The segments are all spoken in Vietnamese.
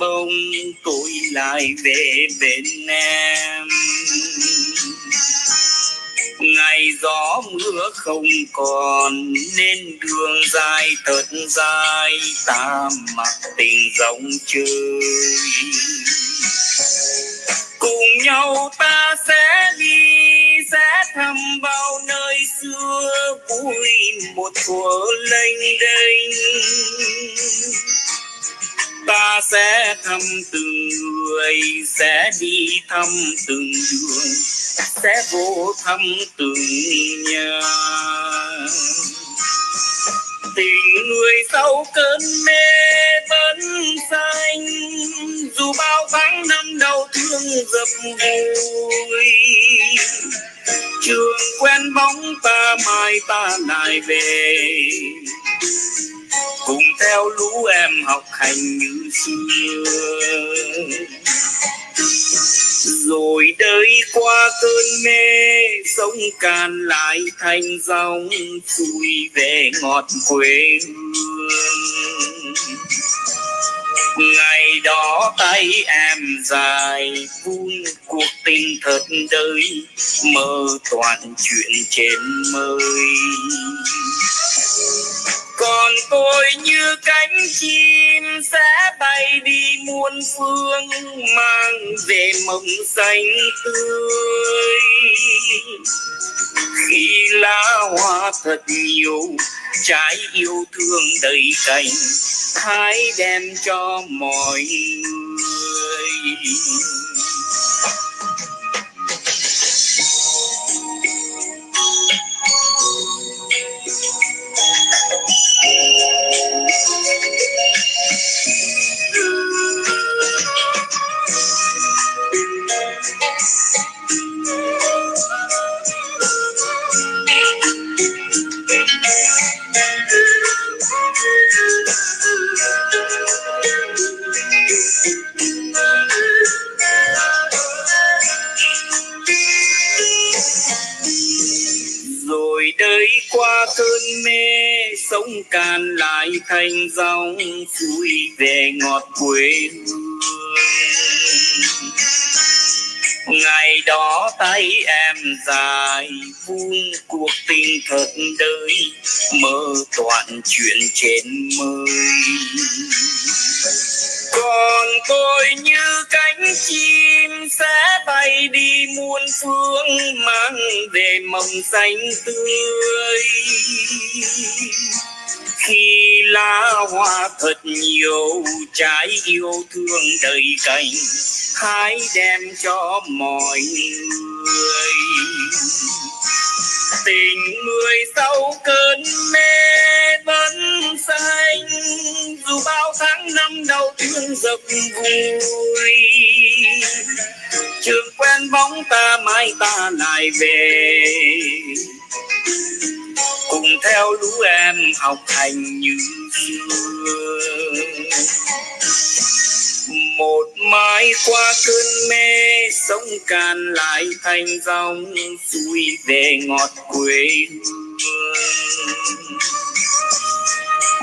bông tôi lại về bên em ngày gió mưa không còn nên đường dài thật dài, ta mặc tình rong chơi. Cùng nhau ta sẽ đi, sẽ thăm bao nơi xưa, vui một thuở lênh đênh ta sẽ thăm từng người, sẽ đi thăm từng đường sẽ vô thăm từng nhà. Tình người sau cơn mê vẫn xanh, dù bao tháng năm đau thương dập vui trường quen bóng ta, mai ta lại về cùng theo lũ em học hành như xưa. Rồi đời qua cơn mê, sông càn lại thành dòng xuôi về ngọt quê hương. Ngày đó tay em dài, vun cuộc tình thật đời, mơ toàn chuyện trên mây còn tôi như cánh chim sẽ bay đi muôn phương, mang về mộng xanh tươi. Khi lá hoa thật nhiều, trái yêu thương đầy cành, hãy đem cho mọi người. Rồi đây qua cơn mê sông càn lại thành dòng suối về ngọt quê hương. Ngày đó tay em dài vuông cuộc tình thật đời, mơ toàn chuyện trên mây còn tôi như cánh chim sẽ bay đi muôn phương, mang về mầm xanh tươi. Khi lá hoa thật nhiều, trái yêu thương đầy cành, hãy đem cho mọi người. Tình người sau cơn mê vẫn xanh bao tháng năm đau thương dập vui trường quen bóng ta, mai ta lại về. Cùng theo lũ em học hành như xưa. Một mai qua cơn mê, sông càn lại thành dòng xuôi về ngọt quê hương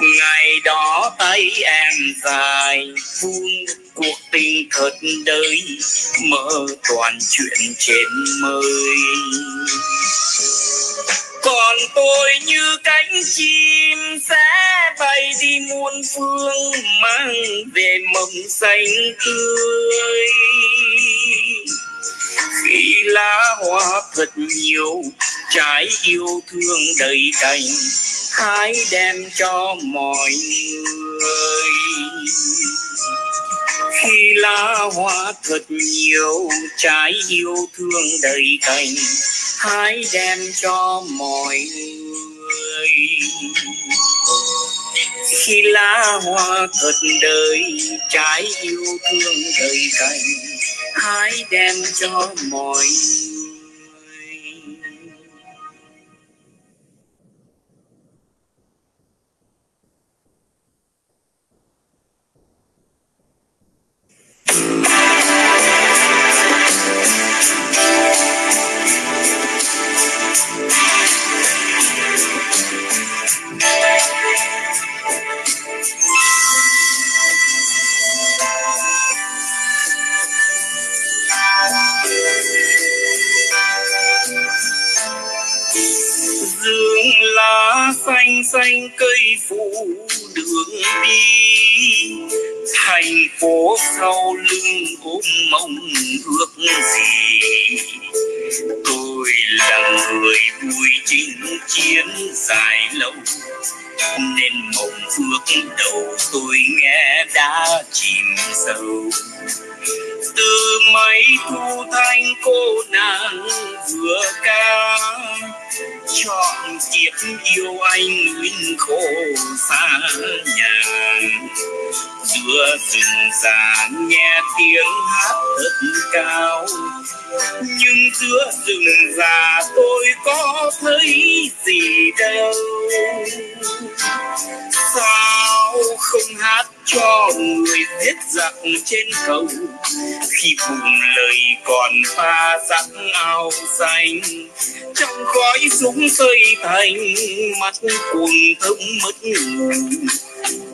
ngày đó tay em dài vun cuộc tình thật đời, mơ toàn chuyện trên mây. Còn tôi như cánh chim sẽ bay đi muôn phương, mang về mầm xanh tươi. Khi lá hoa thật nhiều trái yêu thương đầy cành hãy đem cho mọi người. Khi lá hoa thật nhiều trái yêu thương đầy cành hãy đem cho mọi người. Khi lá hoa thật đời trái yêu thương đầy cành hãy đem cho mọi người. Xanh cây phủ đường đi. Thành phố sau lưng ôm mong ước gì. Tôi là người vui chinh chiến dài lâu. Nên mộng ước đầu tôi nghe đã chìm sâu từ mấy thu thanh cô nàng vừa ca, chọn kiếp yêu anh nguyên khổ xa nhà. Giữa rừng già nghe tiếng hát thật cao, nhưng giữa rừng già tôi có thấy gì đâu? Sao không hát cho người giết giặc trên cầu. Khi cùng lời còn pha sẵn ao xanh trong khói súng xây thành, mắt cuồng thông mất ngủ.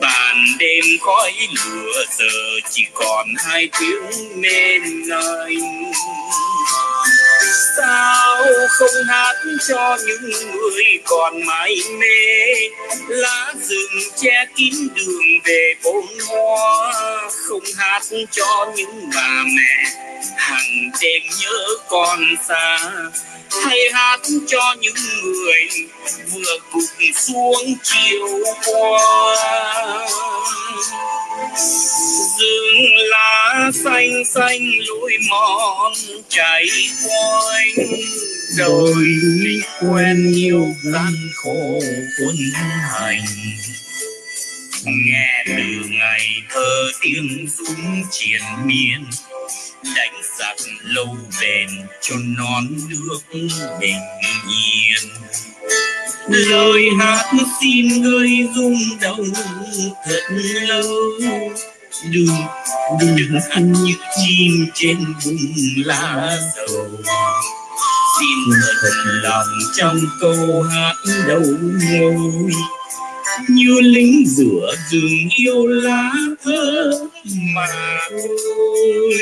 Tàn đêm khói lửa giờ chỉ còn hai tiếng mên anh sao không hát cho những người còn mãi mê? Lá rừng che kín đường về bốn hoa, không hát cho những bà mẹ. Hàng đêm nhớ con xa, hay hát cho những người vừa cụp xuống chiều qua. Rừng lá xanh xanh lối mòn chảy quanh đời quen nhiều gian khổ quân hành nghe từ ngày thơ tiếng súng triền miên. Đánh giặc lâu bền cho non nước bình yên. Lời hát xin người rung động thật lâu. Đừng đừng ăn như chim trên vùng lá dầu. Xin thật lòng trong câu hát đầu ngôi như lính rửa rừng yêu lá thơ mà thôi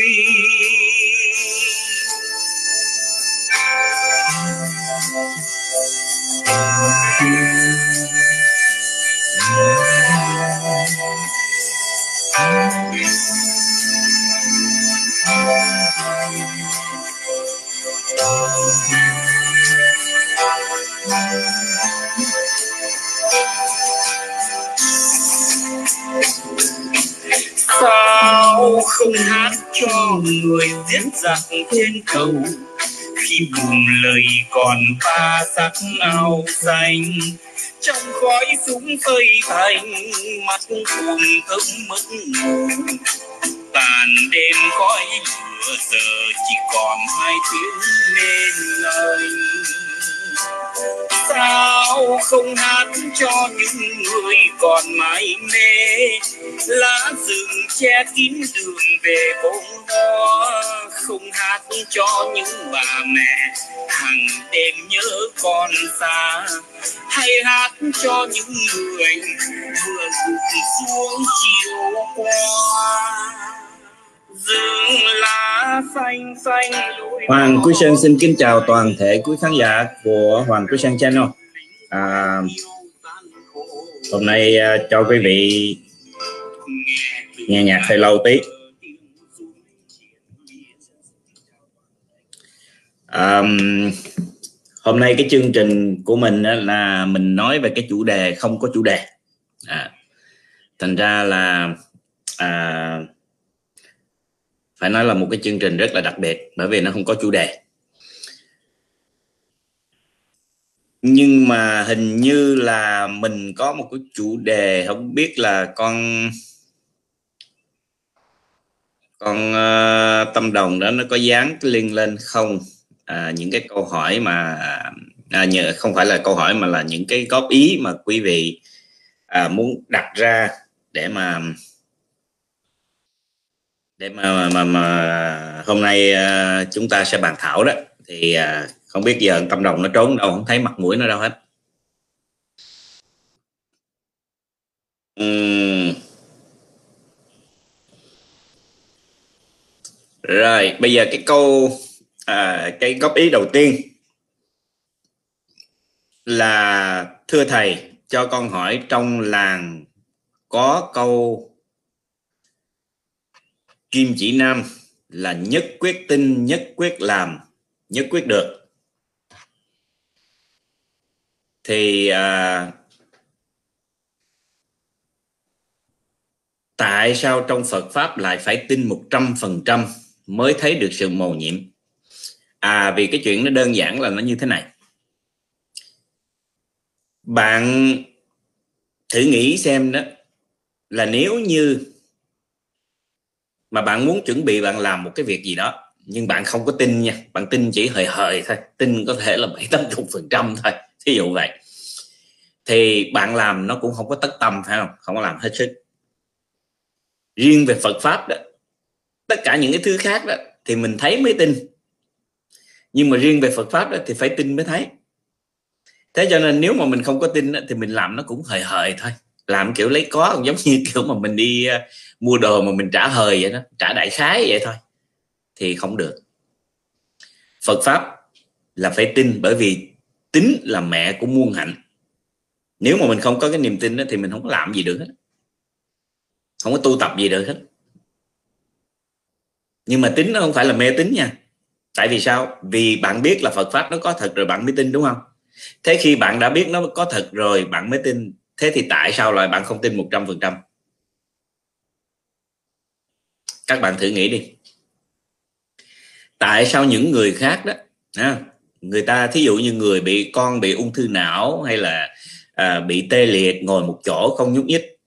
sao không hát cho người giết giặc trên cầu. Khi bùm lời còn ba sắc áo xanh, trong khói súng phơi thành, mắt buồn thấm mất ngủ. Tàn đêm khói lửa giờ chỉ còn hai tiếng nên lời sao không hát cho những người còn mãi mê? Lá rừng che kín đường về bóng hoa. Không hát cho những bà mẹ hàng đêm nhớ con xa. Hay hát cho những người vừa gục xuống chiều qua. Hoàng Quý Sơn xin kính chào toàn thể quý khán giả của Hoàng Quý Sơn Channel. À, hôm nay uh, cho quý vị nghe nhạc hơi lâu tí. À, hôm nay cái chương trình của mình là mình nói về cái chủ đề không có chủ đề. À, thành ra là à, phải nói là một cái chương trình rất là đặc biệt bởi vì nó không có chủ đề. Nhưng mà hình như là mình có một cái chủ đề không biết là con con uh, tâm đồng đó nó có dán cái link lên không? À, những cái câu hỏi mà à, nhờ không phải là câu hỏi mà là những cái góp ý mà quý vị à, muốn đặt ra để mà để mà mà, mà hôm nay uh, chúng ta sẽ bàn thảo đó thì uh, không biết giờ tâm đồng nó trốn đâu không thấy mặt mũi nó đâu hết uhm. rồi bây giờ cái câu à, cái góp ý đầu tiên là thưa thầy cho con hỏi trong làng có câu kim chỉ nam là nhất quyết tin nhất quyết làm nhất quyết được. Thì à, tại sao trong Phật pháp lại phải tin một trăm phần trăm mới thấy được sự mầu nhiệm? À vì cái chuyện nó đơn giản là nó như thế này. Bạn thử nghĩ xem đó là nếu như mà bạn muốn chuẩn bị bạn làm một cái việc gì đó nhưng bạn không có tin nha. Bạn tin chỉ hời hời thôi tin có thể là bảy tám chục phần trăm thôi ví dụ vậy. Thì bạn làm nó cũng không có tất tâm phải không? Không có làm hết sức. Riêng về Phật pháp đó tất cả những cái thứ khác đó thì mình thấy mới tin. Nhưng mà riêng về Phật pháp đó thì phải tin mới thấy. Thế cho nên nếu mà mình không có tin đó, thì mình làm nó cũng hời hời thôi. Làm kiểu lấy có giống như kiểu mà mình đi mua đồ mà mình trả hời vậy đó, trả đại khái vậy thôi, thì không được. Phật pháp là phải tin bởi vì tính là mẹ của muôn hạnh. Nếu mà mình không có cái niềm tin đó thì mình không có làm gì được hết. Không có tu tập gì được hết. Nhưng mà tính nó không phải là mê tín nha. Tại vì sao? Vì bạn biết là Phật pháp nó có thật rồi bạn mới tin, đúng không? Thế khi bạn đã biết nó có thật rồi, bạn mới tin. Thế thì tại sao lại bạn không tin một trăm phần trăm? Các bạn thử nghĩ đi. Tại sao những người khác đó ha, người ta thí dụ như người bị con bị ung thư não hay là à, bị tê liệt ngồi một chỗ không nhúc nhích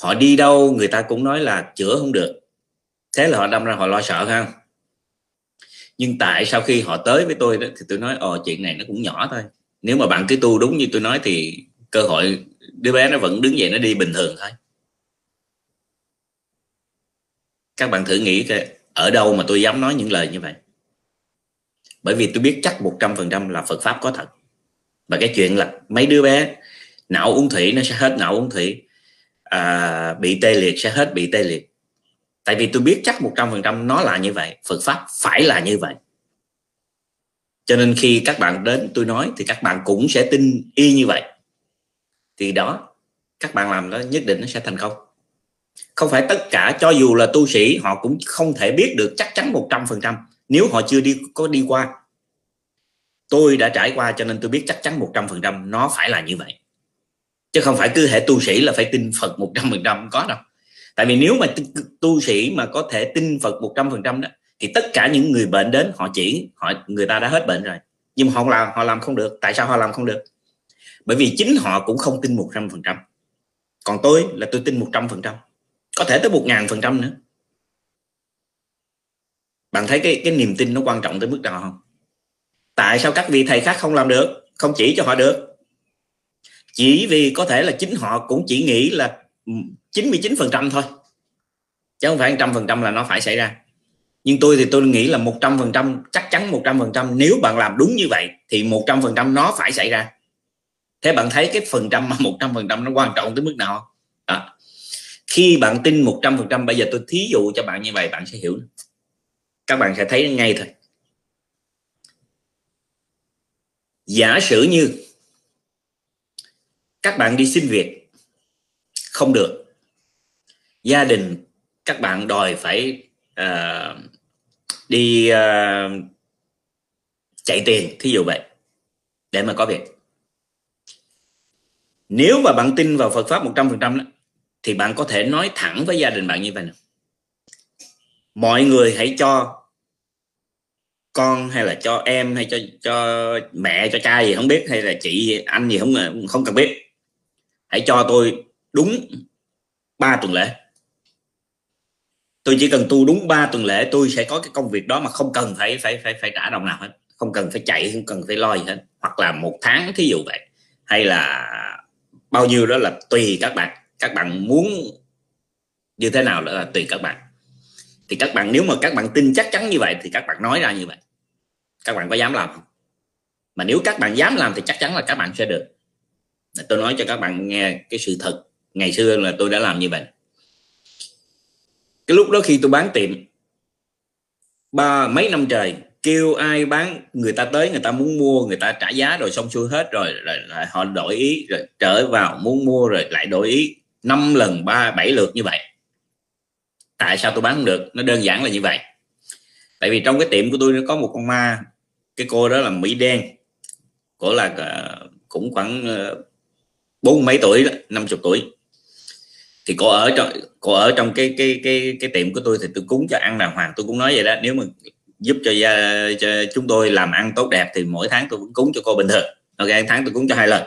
họ đi đâu người ta cũng nói là chữa không được. Thế là họ đâm ra họ lo sợ ha nhưng tại sau khi họ tới với tôi đó thì tôi nói ồ chuyện này nó cũng nhỏ thôi. Nếu mà bạn cứ tu đúng như tôi nói thì cơ hội đứa bé nó vẫn đứng dậy nó đi bình thường thôi. Các bạn thử nghĩ ở đâu mà tôi dám nói những lời như vậy? Bởi vì tôi biết chắc một trăm phần trăm là Phật pháp có thật. Và cái chuyện là mấy đứa bé não uống thủy nó sẽ hết não uống thủy. À, bị tê liệt sẽ hết bị tê liệt. Tại vì tôi biết chắc một trăm phần trăm nó là như vậy Phật pháp phải là như vậy. Cho nên khi các bạn đến tôi nói thì các bạn cũng sẽ tin y như vậy. Thì đó các bạn làm đó nhất định nó sẽ thành công không phải tất cả, cho dù là tu sĩ, họ cũng không thể biết được chắc chắn một trăm phần trăm. Nếu họ chưa đi, có đi qua, tôi đã trải qua cho nên tôi biết chắc chắn một trăm phần trăm nó phải là như vậy. Chứ không phải cứ hệ tu sĩ là phải tin Phật một trăm phần trăm có đâu. Tại vì nếu mà tu sĩ mà có thể tin Phật một trăm phần trăm đó, thì tất cả những người bệnh đến, họ chỉ, họ, người ta đã hết bệnh rồi. Nhưng mà họ làm họ làm không được. Tại sao họ làm không được? Bởi vì chính họ cũng không tin một trăm phần trăm. Còn tôi là tôi tin một trăm phần trăm có thể tới một ngàn phần trăm nữa. Bạn thấy cái cái niềm tin nó quan trọng tới mức nào không? Tại sao các vị thầy khác không làm được? Không chỉ cho họ được. Chỉ vì có thể là chính họ cũng chỉ nghĩ là 99 phần trăm thôi. Chứ không phải trăm phần trăm là nó phải xảy ra. Nhưng tôi thì tôi nghĩ là một trăm phần trăm, chắc chắn một trăm phần trăm. Nếu bạn làm đúng như vậy, thì một trăm phần trăm nó phải xảy ra. Thế bạn thấy cái phần trăm mà một trăm phần trăm nó quan trọng tới mức nào đó khi bạn tin một trăm phần trăm bây giờ tôi thí dụ cho bạn như vậy bạn sẽ hiểu. Các bạn sẽ thấy ngay thôi. Giả sử như các bạn đi xin việc không được. Gia đình các bạn đòi phải uh, đi uh, chạy tiền thí dụ vậy để mà có việc. Nếu mà bạn tin vào Phật pháp 100% đó thì bạn có thể nói thẳng với gia đình bạn như vậy nào. mọi người hãy cho con hay là cho em hay cho cho mẹ, cho cha gì không biết, hay là chị, anh gì không không cần biết. Hãy cho tôi đúng 3 tuần lễ. Tôi chỉ cần tu đúng 3 tuần lễ, tôi sẽ có cái công việc đó mà không cần phải phải phải phải trả đồng nào hết. Không cần phải chạy, không cần phải lo gì hết. Hoặc là một tháng thí dụ vậy. Hay là bao nhiêu đó là tùy các bạn các bạn muốn như thế nào là tùy các bạn. Thì các bạn nếu mà các bạn tin chắc chắn như vậy thì các bạn nói ra như vậy. Các bạn có dám làm không? Mà nếu các bạn dám làm thì chắc chắn là các bạn sẽ được. Tôi nói cho các bạn nghe cái sự thật. Ngày xưa là tôi đã làm như vậy. Cái lúc đó khi tôi bán tiệm ba mấy năm trời kêu ai bán người ta tới người ta muốn mua người ta trả giá rồi xong xuôi hết rồi, rồi, rồi họ đổi ý rồi trở vào muốn mua rồi lại đổi ý năm lần ba bảy lượt như vậy. Tại sao tôi bán không được? Nó đơn giản là như vậy. Tại vì trong cái tiệm của tôi nó có một con ma. Cái cô đó là mỹ đen. Cổ là ờ, cũng khoảng ờ, bốn mấy tuổi năm chục tuổi. Thì cô ở trong cô ở trong cái cái cái cái tiệm của tôi thì tôi cúng cho ăn đàng hoàng. Tôi cũng nói vậy đó nếu mà giúp cho, gia, cho chúng tôi làm ăn tốt đẹp thì mỗi tháng tôi vẫn cúng cho cô bình thường. Ok tháng tôi cúng cho hai lần.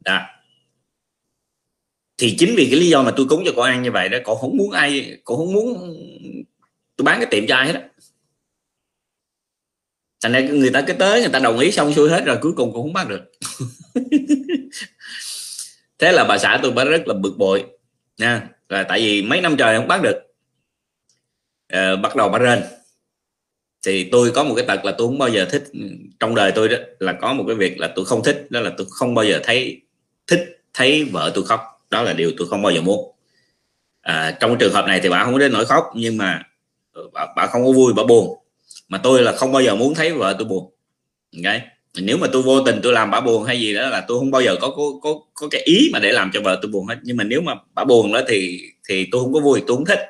Đó thì chính vì cái lý do mà tôi cúng cho cô ăn như vậy đó cô không muốn ai cô không muốn tôi bán cái tiệm cho ai hết đó thành ra người ta cái tới người ta đồng ý xong xuôi hết rồi cuối cùng cũng không bắt được. Thế là bà xã tôi bà rất là bực bội nha. Là tại vì mấy năm trời không bắt được à, bắt đầu bà rên. Thì tôi có một cái tật là tôi không bao giờ thích trong đời tôi đó là có một cái việc là tôi không thích đó là tôi không bao giờ thấy thích thấy vợ tôi khóc đó là điều tôi không bao giờ muốn. À, trong trường hợp này thì bà không có đến nỗi khóc nhưng mà ờ, bà, bà không có vui bà buồn. Mà tôi là không bao giờ muốn thấy vợ tôi buồn. Okay? nếu mà tôi vô tình tôi làm bà buồn hay gì đó là tôi không bao giờ có có có có cái ý mà để làm cho vợ tôi buồn hết. Nhưng mà nếu mà bà buồn đó thì thì tôi không có vui tôi không thích.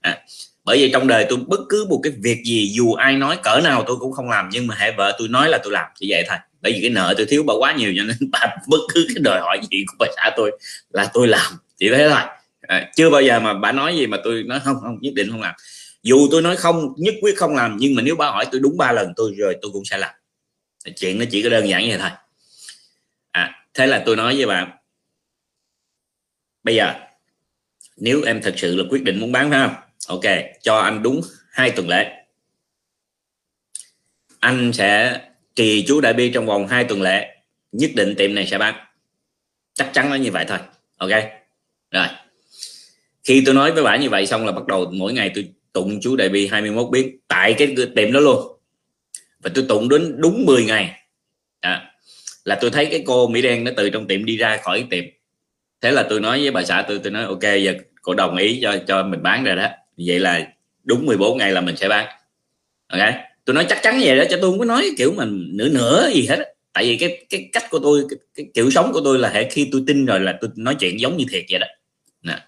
À, bởi vì trong đời tôi bất cứ một cái việc gì dù ai nói cỡ nào tôi cũng không làm nhưng mà hệ vợ tôi nói là tôi làm chỉ vậy thôi bởi vì cái nợ tôi thiếu bà quá nhiều cho nên bà bất cứ cái đòi hỏi gì của bà xã tôi là tôi làm. Chỉ thế thôi. À, chưa bao giờ mà bà nói gì mà tôi nói không không nhất định không làm. Dù tôi nói không nhất quyết không làm nhưng mà nếu bà hỏi tôi đúng ba lần tôi rồi tôi cũng sẽ làm. Chuyện nó chỉ có đơn giản như vậy thôi. À thế là tôi nói với bạn bây giờ nếu em thật sự là quyết định muốn bán phải không? Ok cho anh đúng hai tuần lễ. Anh sẽ trì chú đại bi trong vòng hai tuần lễ nhất định tiệm này sẽ bán. Chắc chắn nó như vậy thôi ok? Rồi. Khi tôi nói với bà như vậy xong là bắt đầu mỗi ngày tôi tụng chú đại bi 21 biến tại cái tiệm đó luôn. Và tôi tụng đến đúng 10 ngày. À, là tôi thấy cái cô mỹ đen nó từ trong tiệm đi ra khỏi tiệm thế là tôi nói với bà xã tôi tôi nói ok giờ cô đồng ý cho cho mình bán rồi đó. Vậy là đúng 14 ngày là mình sẽ bán. Ok? Tôi nói chắc chắn vậy đó cho tôi không có nói kiểu mình nửa nửa gì hết tại vì cái cái cách của tôi cái, cái kiểu sống của tôi là hệ khi tôi tin rồi là tôi nói chuyện giống như thiệt vậy đó. Nè.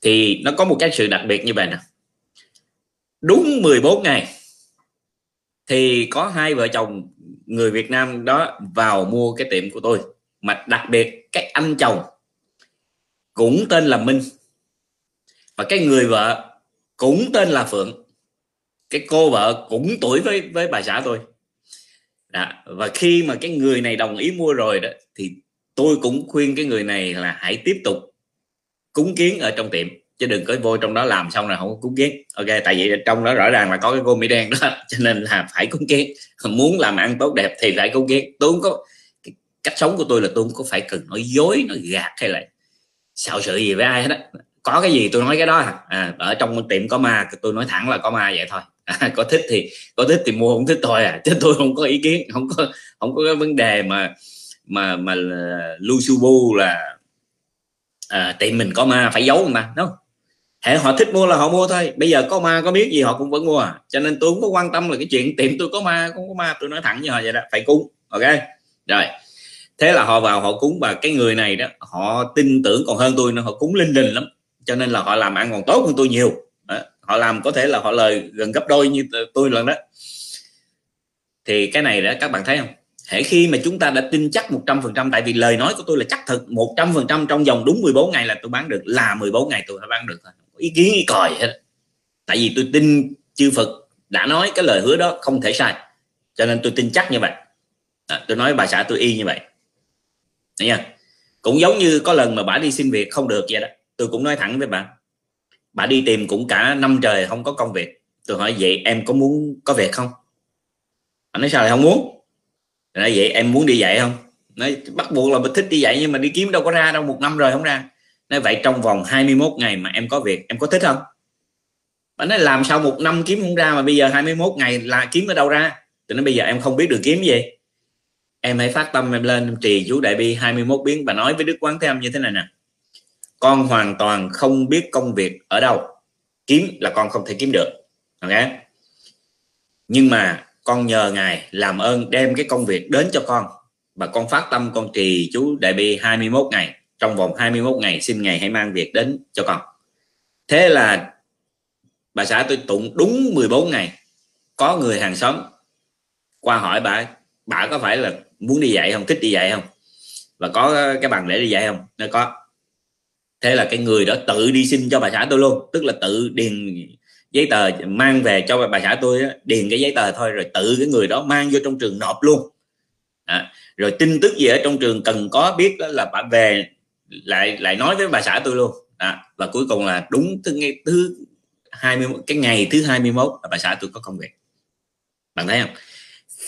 thì nó có một cái sự đặc biệt như vậy nè. Đúng 14 ngày thì có hai vợ chồng người Việt Nam đó vào mua cái tiệm của tôi. Mà đặc biệt cái anh chồng cũng tên là Minh và cái người vợ cũng tên là Phượng cái cô vợ cũng tuổi với với bà xã tôi. Đó. và khi mà cái người này đồng ý mua rồi đó, thì tôi cũng khuyên cái người này là hãy tiếp tục cúng kiến ở trong tiệm, chứ đừng có vô trong đó làm xong rồi không có cúng kiến. Ok, tại vì trong đó rõ ràng là có cái cô mỹ đen đó, cho nên là phải cúng kiến. Muốn làm ăn tốt đẹp thì phải cúng kiến. Tôi không có, cái cách sống của tôi là tôi không có phải cần nói dối, nói gạt hay là xạo sự gì với ai hết á. Có cái gì tôi nói cái đó à. à ở trong tiệm có ma, tôi nói thẳng là có ma vậy thôi à, có thích thì có thích thì mua không thích thôi à chứ tôi không có ý kiến không có không có cái vấn đề mà mà mà lu su bu là à, tiệm mình có ma phải giấu mà đúng không hệ họ thích mua là họ mua thôi bây giờ có ma có biết gì họ cũng vẫn mua à. cho nên tôi không có quan tâm là cái chuyện tiệm tôi có ma không có ma tôi nói thẳng với họ vậy đó phải cúng ok rồi thế là họ vào họ cúng và cái người này đó họ tin tưởng còn hơn tôi nữa họ cúng linh đình lắm cho nên là họ làm ăn còn tốt hơn tôi nhiều họ làm có thể là họ lời gần gấp đôi như tôi lần đó. Thì cái này đó các bạn thấy không? Hễ khi mà chúng ta đã tin chắc 100% tại vì lời nói của tôi là chắc thật 100% trong vòng đúng 14 ngày là tôi bán được là 14 ngày tôi phải bán được thôi ý kiến ý còi hết. Tại vì tôi tin chư Phật đã nói cái lời hứa đó không thể sai. Cho nên tôi tin chắc như vậy. À, tôi nói bà xã tôi y như vậy. Đấy nha cũng giống như có lần mà bà đi xin việc không được vậy đó. Tôi cũng nói thẳng với bạn bà đi tìm cũng cả năm trời không có công việc. Tôi hỏi, vậy em có muốn có việc không? Anh nói, sao lại không muốn? Nói, vậy em muốn đi dạy không? Nói, bắt buộc là mình thích đi dạy nhưng mà đi kiếm đâu có ra đâu, một năm rồi không ra. Nói, vậy trong vòng 21 ngày mà em có việc, em có thích không? Bà nói, làm sao một năm kiếm không ra mà bây giờ 21 ngày là kiếm ở đâu ra? Tôi nói, bây giờ em không biết được kiếm gì. Em hãy phát tâm em lên em trì chú đại bi 21 biến và nói với đức quán thế âm như thế này nè con hoàn toàn không biết công việc ở đâu. Kiếm là con không thể kiếm được. Ok? Nhưng mà con nhờ ngài làm ơn đem cái công việc đến cho con. Và con phát tâm con trì chú đại bi 21 ngày. Trong vòng 21 ngày xin ngài hãy mang việc đến cho con. Thế là bà xã tôi tụng đúng 14 ngày. Có người hàng xóm qua hỏi bà bà có phải là muốn đi dạy không? Thích đi dạy không? Và có cái bằng để đi dạy không? Nó có thế là cái người đó tự đi xin cho bà xã tôi luôn. Tức là tự điền giấy tờ mang về cho bà xã tôi điền cái giấy tờ thôi rồi tự cái người đó mang vô trong trường nộp luôn. À, rồi tin tức gì ở trong trường cần có biết đó là bà về lại lại nói với bà xã tôi luôn. À, và cuối cùng là đúng thứ ngày thứ 20 cái ngày thứ 21 là bà xã tôi có công việc. Bạn thấy không?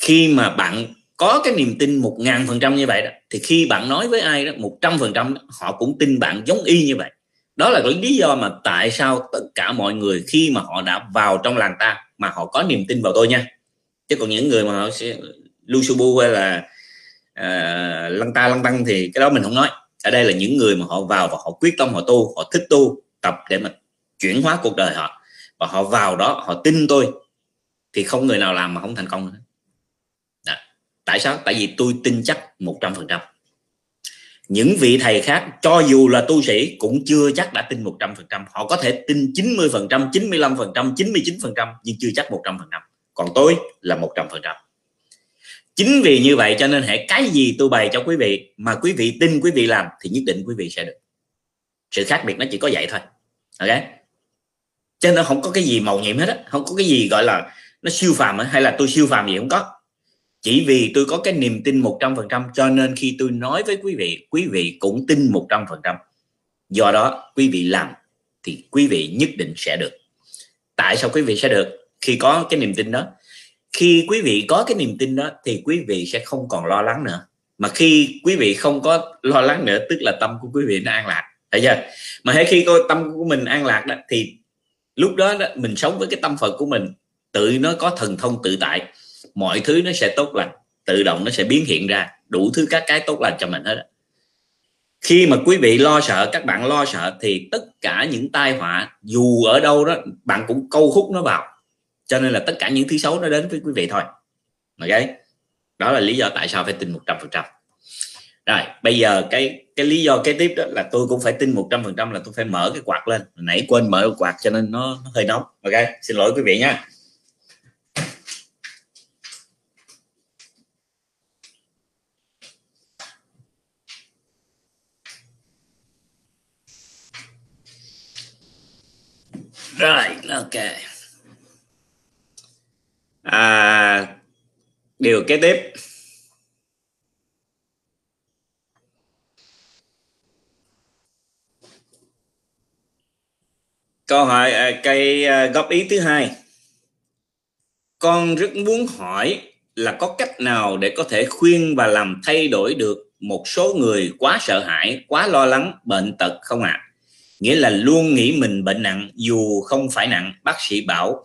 Khi mà bạn có cái niềm tin một ngàn phần trăm như vậy đó thì khi bạn nói với ai đó một trăm phần trăm họ cũng tin bạn giống y như vậy. Đó là cái lý do mà tại sao tất cả mọi người khi mà họ đã vào trong làng ta mà họ có niềm tin vào tôi nha. Chứ còn những người mà họ sẽ lu su bu hay là uh, lăng ta lăng tăng thì cái đó mình không nói. Ở đây là những người mà họ vào và họ quyết tâm họ tu họ thích tu tập để mà chuyển hóa cuộc đời họ. Và họ vào đó họ tin tôi thì không người nào làm mà không thành công nữa tại sao? Tại vì tôi tin chắc một trăm phần trăm. Những vị thầy khác, cho dù là tu sĩ, cũng chưa chắc đã tin 100% họ có thể tin 90% 95% 99% nhưng chưa chắc 100% còn tôi là 100% chính vì như vậy cho nên hệ cái gì tôi bày cho quý vị, mà quý vị tin quý vị làm, thì nhất định quý vị sẽ được. Sự khác biệt nó chỉ có vậy thôi. Ok? Cho nên không có cái gì màu nhiệm hết á. Không có cái gì gọi là nó siêu phàm hay là tôi siêu phàm gì không có chỉ vì tôi có cái niềm tin 100% cho nên khi tôi nói với quý vị quý vị cũng tin 100% do đó quý vị làm thì quý vị nhất định sẽ được. Tại sao quý vị sẽ được? Khi có cái niềm tin đó. Khi quý vị có cái niềm tin đó thì quý vị sẽ không còn lo lắng nữa. Mà khi quý vị không có lo lắng nữa tức là tâm của quý vị nó an lạc. Thấy chưa? Mà hãy khi có tâm của mình an lạc đó thì lúc đó, đó mình sống với cái tâm phật của mình tự nó có thần thông tự tại mọi thứ nó sẽ tốt lành tự động nó sẽ biến hiện ra đủ thứ các cái tốt lành cho mình hết khi mà quý vị lo sợ các bạn lo sợ thì tất cả những tai họa dù ở đâu đó bạn cũng câu hút nó vào. Cho nên là tất cả những thứ xấu nó đến với quý vị thôi. Ok? Đó là lý do tại sao phải tin 100% rồi bây giờ cái cái lý do kế tiếp đó là tôi cũng phải tin 100% là tôi phải mở cái quạt lên. Nãy quên mở quạt cho nên nó, nó hơi nóng. Ok? Xin lỗi quý vị nha. Rồi ok à, điều kế tiếp. Câu hỏi à, cây à, góp ý thứ hai. Con rất muốn hỏi là có cách nào để có thể khuyên và làm thay đổi được một số người quá sợ hãi quá lo lắng bệnh tật không ạ? à? Nghĩa là luôn nghĩ mình bệnh nặng dù không phải nặng. Bác sĩ bảo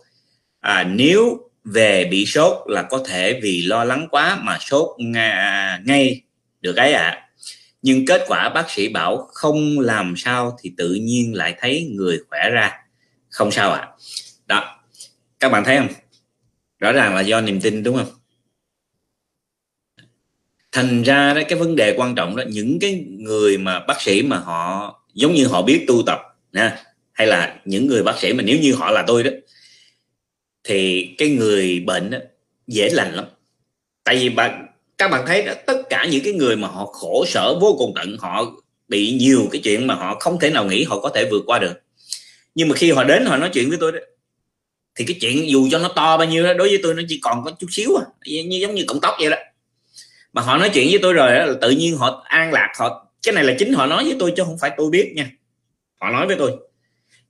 à, nếu về bị sốt là có thể vì lo lắng quá mà sốt ngay được ấy ạ. À. nhưng kết quả bác sĩ bảo không làm sao thì tự nhiên lại thấy người khỏe ra. Không sao ạ. À. đó. Các bạn thấy không? Rõ ràng là do niềm tin đúng không? Thành ra đó cái vấn đề quan trọng đó những cái người mà bác sĩ mà họ giống như họ biết tu tập nha hay là những người bác sĩ mà nếu như họ là tôi đó thì cái người bệnh đó, dễ lành lắm. Tại vì bạn các bạn thấy đó, tất cả những cái người mà họ khổ sở vô cùng tận họ bị nhiều cái chuyện mà họ không thể nào nghĩ họ có thể vượt qua được. Nhưng mà khi họ đến họ nói chuyện với tôi đó thì cái chuyện dù cho nó to bao nhiêu đó đối với tôi nó chỉ còn có chút xíu à như giống như cọng tóc vậy đó. Mà họ nói chuyện với tôi rồi đó, là tự nhiên họ an lạc họ cái này là chính họ nói với tôi chứ không phải tôi biết nha. Họ nói với tôi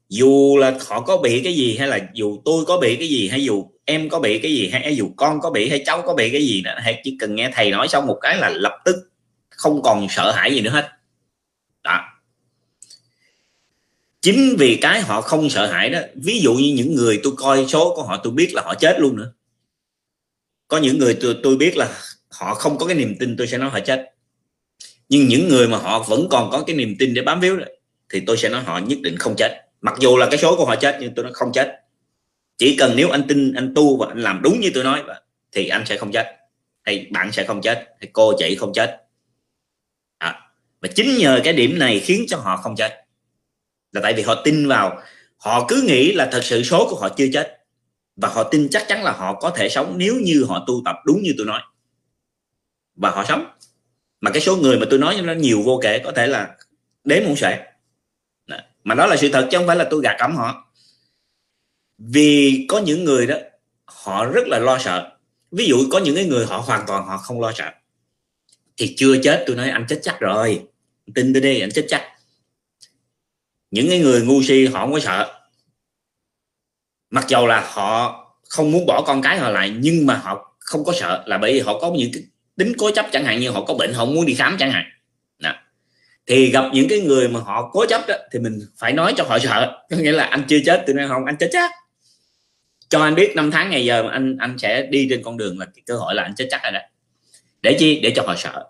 dù là họ có bị cái gì hay là dù tôi có bị cái gì hay dù em có bị cái gì hay dù con có bị hay cháu có bị cái gì nữa hay chỉ cần nghe thầy nói xong một cái là lập tức không còn sợ hãi gì nữa hết. Đó. Chính vì cái họ không sợ hãi đó ví dụ như những người tôi coi số của họ tôi biết là họ chết luôn nữa. Có những người tôi, tôi biết là họ không có cái niềm tin tôi sẽ nói họ chết nhưng những người mà họ vẫn còn có cái niềm tin để bám víu thì tôi sẽ nói họ nhất định không chết. Mặc dù là cái số của họ chết nhưng tôi nói không chết. Chỉ cần nếu anh tin anh tu và anh làm đúng như tôi nói thì anh sẽ không chết. Hay bạn sẽ không chết hay cô chị không chết. À, và chính nhờ cái điểm này khiến cho họ không chết. Là tại vì họ tin vào họ cứ nghĩ là thật sự số của họ chưa chết. Và họ tin chắc chắn là họ có thể sống nếu như họ tu tập đúng như tôi nói. Và họ sống mà cái số người mà tôi nói nó nhiều vô kể, có thể là đếm không xuể. Mà đó là sự thật chứ không phải là tôi gạt cắm họ. Vì có những người đó, họ rất là lo sợ. Ví dụ có những cái người họ hoàn toàn họ không lo sợ. Thì chưa chết, tôi nói anh chết chắc rồi. Tin tôi đi, anh chết chắc. Những cái người ngu si họ không có sợ. Mặc dầu là họ không muốn bỏ con cái họ lại, nhưng mà họ không có sợ là bởi vì họ có những cái tính cố chấp chẳng hạn như họ có bệnh, họ muốn đi khám chẳng hạn. Đó. thì gặp những cái người mà họ cố chấp đó, thì mình phải nói cho họ sợ. Có nghĩa là anh chưa chết tôi nói không, anh chết chắc. Cho anh biết năm tháng ngày giờ mà anh anh sẽ đi trên con đường là cái cơ hội là anh chết chắc rồi đó. Để chi? Để cho họ sợ.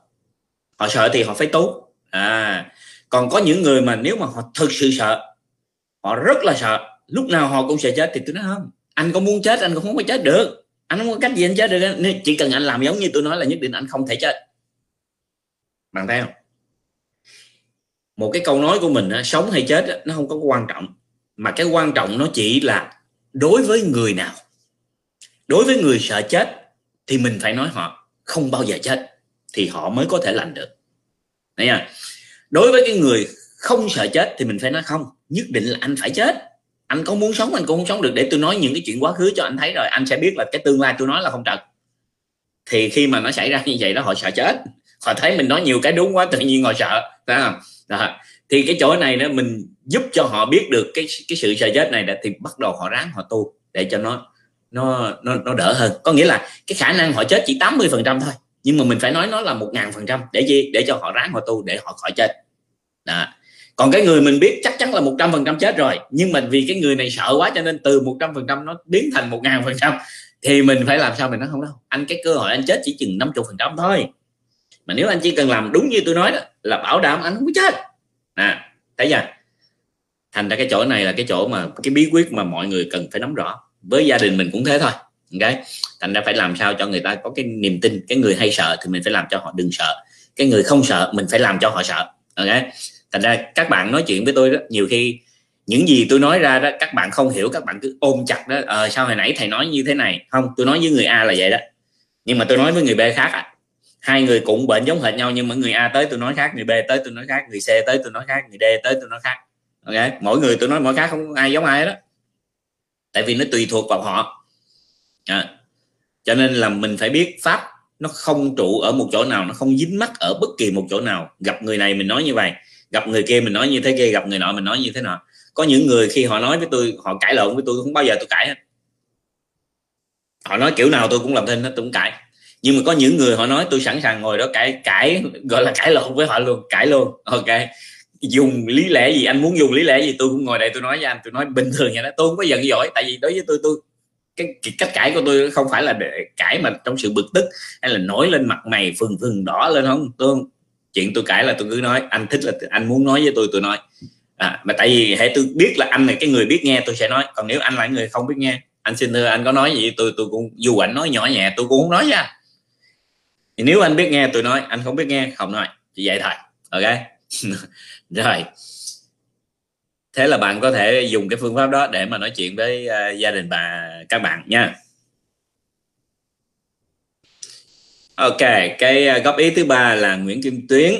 Họ sợ thì họ phải tốt. À. Còn có những người mà nếu mà họ thực sự sợ, họ rất là sợ, lúc nào họ cũng sẽ chết thì tôi nói không. Anh có muốn chết, anh cũng không có chết được anh không có cách gì anh chết được chỉ cần anh làm giống như tôi nói là nhất định anh không thể chết. Bạn thấy không? Một cái câu nói của mình sống hay chết nó không có quan trọng. Mà cái quan trọng nó chỉ là đối với người nào. Đối với người sợ chết thì mình phải nói họ không bao giờ chết, thì họ mới có thể lành được. Đấy à? đối với cái người không sợ chết thì mình phải nói không, nhất định là anh phải chết anh có muốn sống, anh cũng không sống được. Để tôi nói những cái chuyện quá khứ cho anh thấy rồi, anh sẽ biết là cái tương lai tôi nói là không trật thì khi mà nó xảy ra như vậy đó, họ sợ chết. Họ thấy mình nói nhiều cái đúng quá, tự nhiên họ sợ. Phải không? Đó. thì cái chỗ này đó, mình giúp cho họ biết được cái cái sự sợ chết này đã thì bắt đầu họ ráng họ tu để cho nó nó nó nó đỡ hơn. Có nghĩa là cái khả năng họ chết chỉ 80 phần trăm thôi, nhưng mà mình phải nói nó là một ngàn phần trăm để gì để cho họ ráng họ tu, để họ khỏi chết. Đó còn cái người mình biết chắc chắn là một trăm phần trăm chết rồi. Nhưng mà vì cái người này sợ quá cho nên từ một trăm phần trăm nó biến thành một ngàn phần trăm thì mình phải làm sao mình nói không đâu. Anh cái cơ hội anh chết chỉ chừng 50 phần trăm thôi. Mà nếu anh chỉ cần làm đúng như tôi nói đó, là bảo đảm anh không có chết. Nè, thấy chưa? Thành ra cái chỗ này là cái chỗ mà cái bí quyết mà mọi người cần phải nắm rõ. Với gia đình mình cũng thế thôi, ok? Thành ra phải làm sao cho người ta có cái niềm tin. Cái người hay sợ thì mình phải làm cho họ đừng sợ. Cái người không sợ mình phải làm cho họ sợ, ok? Thành ra các bạn nói chuyện với tôi đó nhiều khi những gì tôi nói ra đó các bạn không hiểu các bạn cứ ôm chặt đó ờ, sao hồi nãy thầy nói như thế này? Không tôi nói với người A là vậy đó. Nhưng mà tôi nói với người B khác à hai người cũng bệnh giống hệt nhau nhưng mà người A tới tôi nói khác người B tới tôi nói khác người C tới tôi nói khác người D tới tôi nói khác. Ok mỗi người tôi nói mỗi khác không ai giống ai đó. Tại vì nó tùy thuộc vào họ. À. cho nên là mình phải biết pháp nó không trụ ở một chỗ nào nó không dính mắc ở bất kỳ một chỗ nào. Gặp người này mình nói như vậy gặp người kia mình nói như thế kia gặp người nọ mình nói như thế nọ. Có những người khi họ nói với tôi họ cãi lộn với tôi không bao giờ tôi cãi hết. Họ nói kiểu nào tôi cũng làm thinh nó tôi cũng cãi. Nhưng mà có những người họ nói tôi sẵn sàng ngồi đó cãi cãi gọi là cãi lộn với họ luôn cãi luôn. Ok. Dùng lý lẽ gì anh muốn dùng lý lẽ gì tôi cũng ngồi đây tôi nói với anh tôi nói bình thường vậy đó. Tôi không có giận giỏi tại vì đối với tôi tôi cái, cái cách cãi của tôi không phải là để cãi mà trong sự bực tức hay là nổi lên mặt mày phừng phừng đỏ lên không? Tôi chuyện tôi cãi là tôi cứ nói anh thích là anh muốn nói với tôi tôi nói. À, mà tại vì hãy tôi biết là anh là cái người biết nghe tôi sẽ nói. Còn nếu anh là người không biết nghe anh xin thưa anh có nói gì tôi tôi cũng dù anh nói nhỏ nhẹ tôi cũng không nói ra thì nếu anh biết nghe tôi nói. Anh không biết nghe không nói. Chỉ vậy thôi ok? Rồi. Thế là bạn có thể dùng cái phương pháp đó để mà nói chuyện với uh, gia đình bà các bạn nha. Ok cái à, góp ý thứ ba là Nguyễn Kim Tuyến.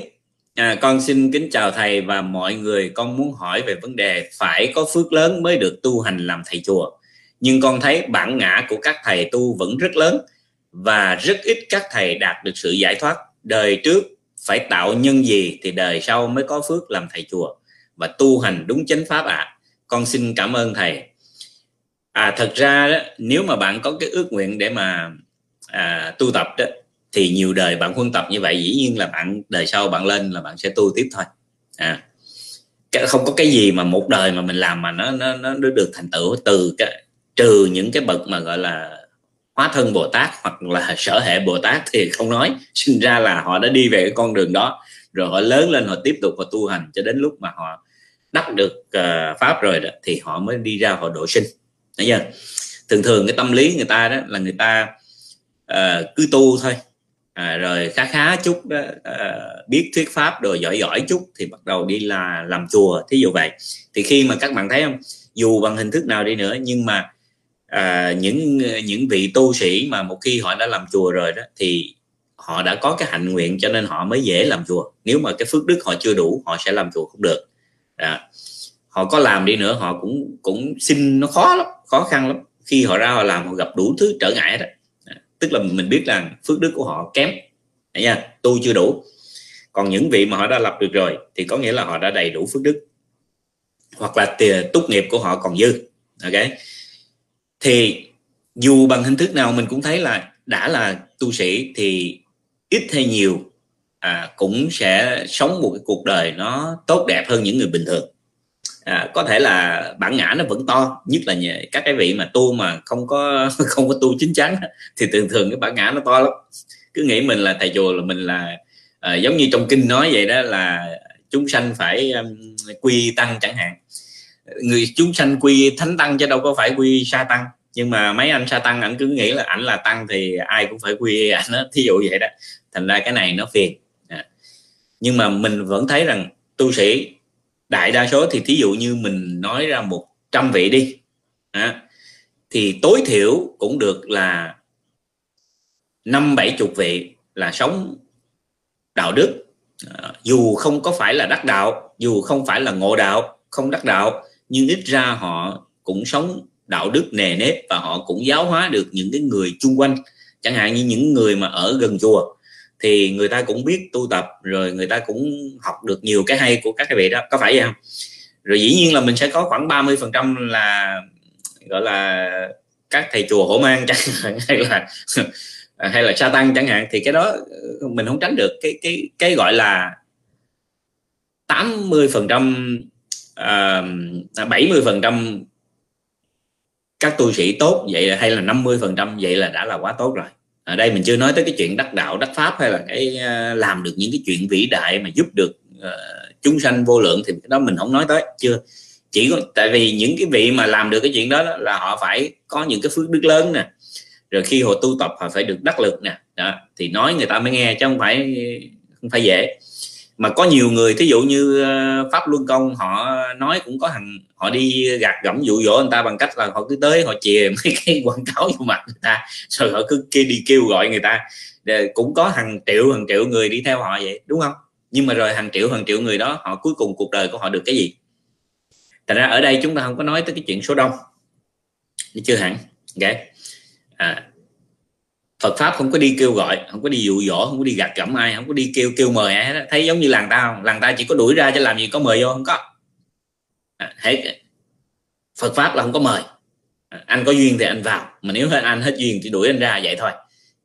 À, con xin kính chào thầy và mọi người. Con muốn hỏi về vấn đề phải có phước lớn mới được tu hành làm thầy chùa. Nhưng con thấy bản ngã của các thầy tu vẫn rất lớn và rất ít các thầy đạt được sự giải thoát. Đời trước phải tạo nhân gì thì đời sau mới có phước làm thầy chùa và tu hành đúng chánh pháp ạ. À. con xin cảm ơn thầy. À thật ra đó nếu mà bạn có cái ước nguyện để mà à, tu tập đó thì nhiều đời bạn huân tập như vậy dĩ nhiên là bạn đời sau bạn lên là bạn sẽ tu tiếp thôi. À không có cái gì mà một đời mà mình làm mà nó nó nó được thành tựu từ cái trừ những cái bậc mà gọi là hóa thân bồ tát hoặc là sở hệ bồ tát thì không nói. Sinh ra là họ đã đi về cái con đường đó rồi họ lớn lên họ tiếp tục họ tu hành cho đến lúc mà họ đắc được uh, pháp rồi đó thì họ mới đi ra họ độ sinh. Thấy chưa? Thường thường cái tâm lý người ta đó là người ta uh, cứ tu thôi à, rồi khá khá chút uh, biết thuyết pháp rồi giỏi giỏi chút thì bắt đầu đi là làm chùa thí dụ vậy. Thì khi mà các bạn thấy không dù bằng hình thức nào đi nữa nhưng mà à, những những vị tu sĩ mà một khi họ đã làm chùa rồi đó thì họ đã có cái hạnh nguyện cho nên họ mới dễ làm chùa. Nếu mà cái phước đức họ chưa đủ họ sẽ làm chùa không được. Đó. họ có làm đi nữa họ cũng cũng xin nó khó lắm khó khăn lắm. Khi họ ra họ làm họ gặp đủ thứ trở ngại đó tức là mình biết là phước đức của họ kém. Đấy nha tu chưa đủ. Còn những vị mà họ đã lập được rồi thì có nghĩa là họ đã đầy đủ phước đức. Hoặc là tốt nghiệp của họ còn dư. Ok? Thì dù bằng hình thức nào mình cũng thấy là đã là tu sĩ thì ít hay nhiều à, cũng sẽ sống một cái cuộc đời nó tốt đẹp hơn những người bình thường à, có thể là bản ngã nó vẫn to nhất là các cái vị mà tu mà không có không có tu chính chắn thì thường thường cái bản ngã nó to lắm. Cứ nghĩ mình là thầy chùa là mình là à, giống như trong kinh nói vậy đó là chúng sanh phải um, quy tăng chẳng hạn. Người chúng sanh quy thánh tăng chứ đâu có phải quy sa tăng. Nhưng mà mấy anh sa tăng ảnh cứ nghĩ là ảnh là tăng thì ai cũng phải quy ảnh đó thí dụ vậy đó. Thành ra cái này nó phiền. À. nhưng mà mình vẫn thấy rằng tu sĩ đại đa số thì thí dụ như mình nói ra một trăm vị đi à, thì tối thiểu cũng được là năm bảy chục vị là sống đạo đức. À, dù không có phải là đắc đạo dù không phải là ngộ đạo không đắc đạo nhưng ít ra họ cũng sống đạo đức nề nếp và họ cũng giáo hóa được những cái người chung quanh. Chẳng hạn như những người mà ở gần chùa thì người ta cũng biết tu tập, rồi người ta cũng học được nhiều cái hay của các cái vị đó. Có phải vậy không? Rồi dĩ nhiên là mình sẽ có khoảng 30 phần trăm là, gọi là, các thầy chùa hổ mang chẳng hạn, hay là hay là sa tăng chẳng hạn. Thì cái đó ờ, mình không tránh được. Cái cái cái gọi là 80 phần trăm ờ, à, bảy 70 phần trăm các tu sĩ tốt vậy hay là 50 phần trăm vậy là đã là quá tốt rồi ở đây mình chưa nói tới cái chuyện đắc đạo đắc pháp hay là cái à, làm được những cái chuyện vĩ đại mà giúp được uh, chúng sanh vô lượng thì cái đó mình không nói tới chưa. Chỉ có tại vì những cái vị mà làm được cái chuyện đó, đó là họ phải có những cái phước đức lớn nè. Rồi khi họ tu tập họ phải được đắc lực nè. Đó thì nói người ta mới nghe chứ không phải không phải dễ mà có nhiều người thí dụ như ờ, pháp luân công họ nói cũng có hàng họ đi gạt gẫm dụ dỗ người ta bằng cách là họ cứ tới họ chìa mấy cái quảng cáo vô mặt người ta rồi họ cứ kia đi kêu gọi người ta. Để cũng có hàng triệu hàng triệu người đi theo họ vậy đúng không? Nhưng mà rồi hàng triệu hàng triệu người đó họ cuối cùng cuộc đời của họ được cái gì? Thành ra ở đây chúng ta không có nói tới cái chuyện số đông. Chưa hẳn ok? À, Phật pháp không có đi kêu gọi không có đi dụ dỗ không có đi gạt gẫm ai không có đi kêu kêu mời ai hết thấy giống như làng ta không? Làng ta chỉ có đuổi ra cho làm gì có mời vô không có. À, hết Phật pháp là không có mời. À, anh có duyên thì anh vào mà nếu hết anh hết duyên thì đuổi anh ra vậy thôi.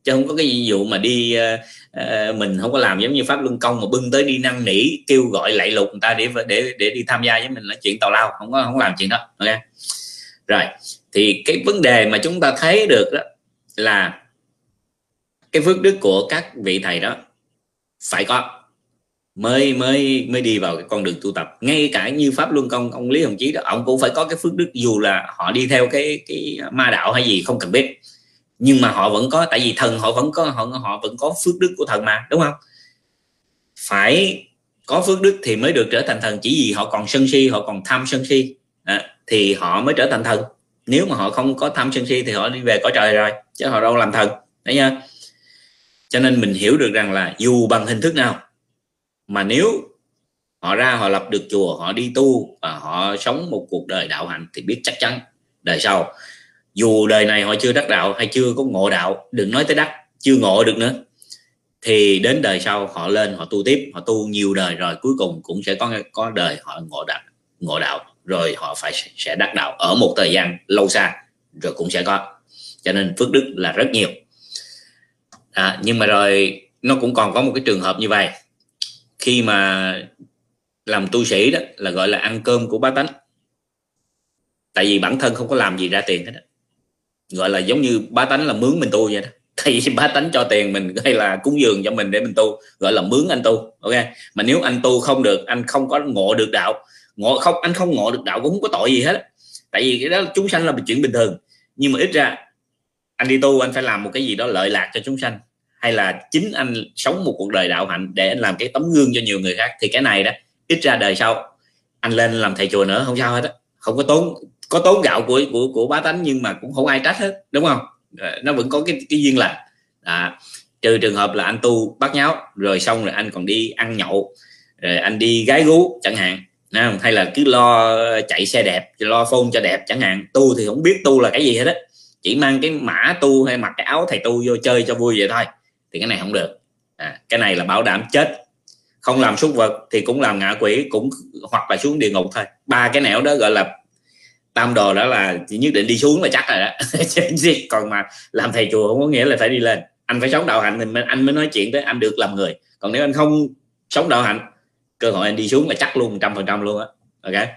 Chứ không có cái vụ dụ mà đi uh, uh, mình không có làm giống như pháp luân công mà bưng tới đi năn nỉ kêu gọi lạy lục người ta để để để đi tham gia với mình là chuyện tào lao không có không làm chuyện đó ok? Rồi thì cái vấn đề mà chúng ta thấy được đó là cái phước đức của các vị thầy đó phải có. Mới mới mới đi vào cái con đường tu tập. Ngay cả như pháp luân công ông lý hồng chí đó ông cũng phải có cái phước đức dù là họ đi theo cái cái ma đạo hay gì không cần biết. Nhưng mà họ vẫn có tại vì thần họ vẫn có họ họ vẫn có phước đức của thần mà đúng không? Phải có phước đức thì mới được trở thành thần. Chỉ vì họ còn sân si họ còn tham sân si à, thì họ mới trở thành thần. Nếu mà họ không có tham sân si thì họ đi về cõi trời rồi chứ họ đâu làm thần. Đấy nha cho nên mình hiểu được rằng là dù bằng hình thức nào, mà nếu họ ra họ lập được chùa, họ đi tu và họ sống một cuộc đời đạo hạnh thì biết chắc chắn đời sau, dù đời này họ chưa đắc đạo hay chưa có ngộ đạo, đừng nói tới đắc, chưa ngộ được nữa, thì đến đời sau họ lên, họ tu tiếp, họ tu nhiều đời rồi cuối cùng cũng sẽ có có đời họ ngộ đạo ngộ đạo, rồi họ phải sẽ đắc đạo ở một thời gian lâu xa, rồi cũng sẽ có. Cho nên phước đức là rất nhiều à, nhưng mà rồi nó cũng còn có một cái trường hợp như vậy. Khi mà làm tu sĩ đó là gọi là ăn cơm của bá tánh. Tại vì bản thân không có làm gì ra tiền hết đó. gọi là giống như bá tánh là mướn mình tu vậy đó. Tại vì bá tánh cho tiền mình hay là cúng dường cho mình để mình tu gọi là mướn anh tu ok? Mà nếu anh tu không được anh không có ngộ được đạo. Ngộ không anh không ngộ được đạo cũng không có tội gì hết tại vì cái đó chúng sanh là một chuyện bình thường. Nhưng mà ít ra anh đi tu anh phải làm một cái gì đó lợi lạc cho chúng sanh. Hay là chính anh sống một cuộc đời đạo hạnh để anh làm cái tấm gương cho nhiều người khác. Thì cái này đó ít ra đời sau anh lên làm thầy chùa nữa không sao hết á. Không có tốn có tốn gạo của của của bá tánh nhưng mà cũng không ai trách hết đúng không? Ờ, nó vẫn có cái cái duyên lành à, trừ trường hợp là anh tu bắt nháo rồi xong rồi anh còn đi ăn nhậu rồi anh đi gái gú chẳng hạn. Hay là cứ lo chạy xe đẹp lo phone cho đẹp chẳng hạn. Tu thì không biết tu là cái gì hết á chỉ mang cái mã tu hay mặc cái áo thầy tu vô chơi cho vui vậy thôi. Thì cái này không được. À, cái này là bảo đảm chết. Không làm súc vật thì cũng làm ngạ quỷ cũng hoặc là xuống địa ngục thôi. Ba cái nẻo đó gọi là tam đồ đó là chỉ nhất định đi xuống là chắc rồi đó. Còn mà làm thầy chùa không có nghĩa là phải đi lên. Anh phải sống đạo hạnh thì anh mới nói chuyện tới anh được làm người. Còn nếu anh không sống đạo hạnh cơ hội anh đi xuống là chắc luôn trăm phần trăm luôn á. Ok?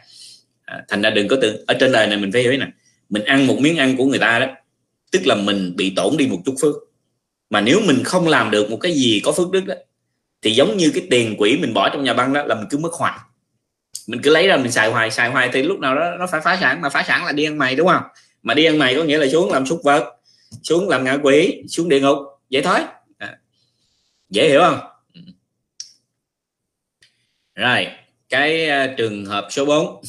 À, thành ra đừng có tưởng ở trên đời này mình phải hiểu nè mình ăn một miếng ăn của người ta đó tức là mình bị tổn đi một chút phước. Mà nếu mình không làm được một cái gì có phước đức đó thì giống như cái tiền quỹ mình bỏ trong nhà băng đó là mình cứ mất hoài. Mình cứ lấy ra mình xài hoài xài hoài thì lúc nào đó nó phải phá sản mà phá sản là đi ăn mày đúng không? Mà đi ăn mày có nghĩa là xuống làm súc vật xuống làm ngạ quỷ xuống địa ngục. Vậy thôi. À. dễ hiểu không? Ừ. Rồi cái uh, trường hợp số 4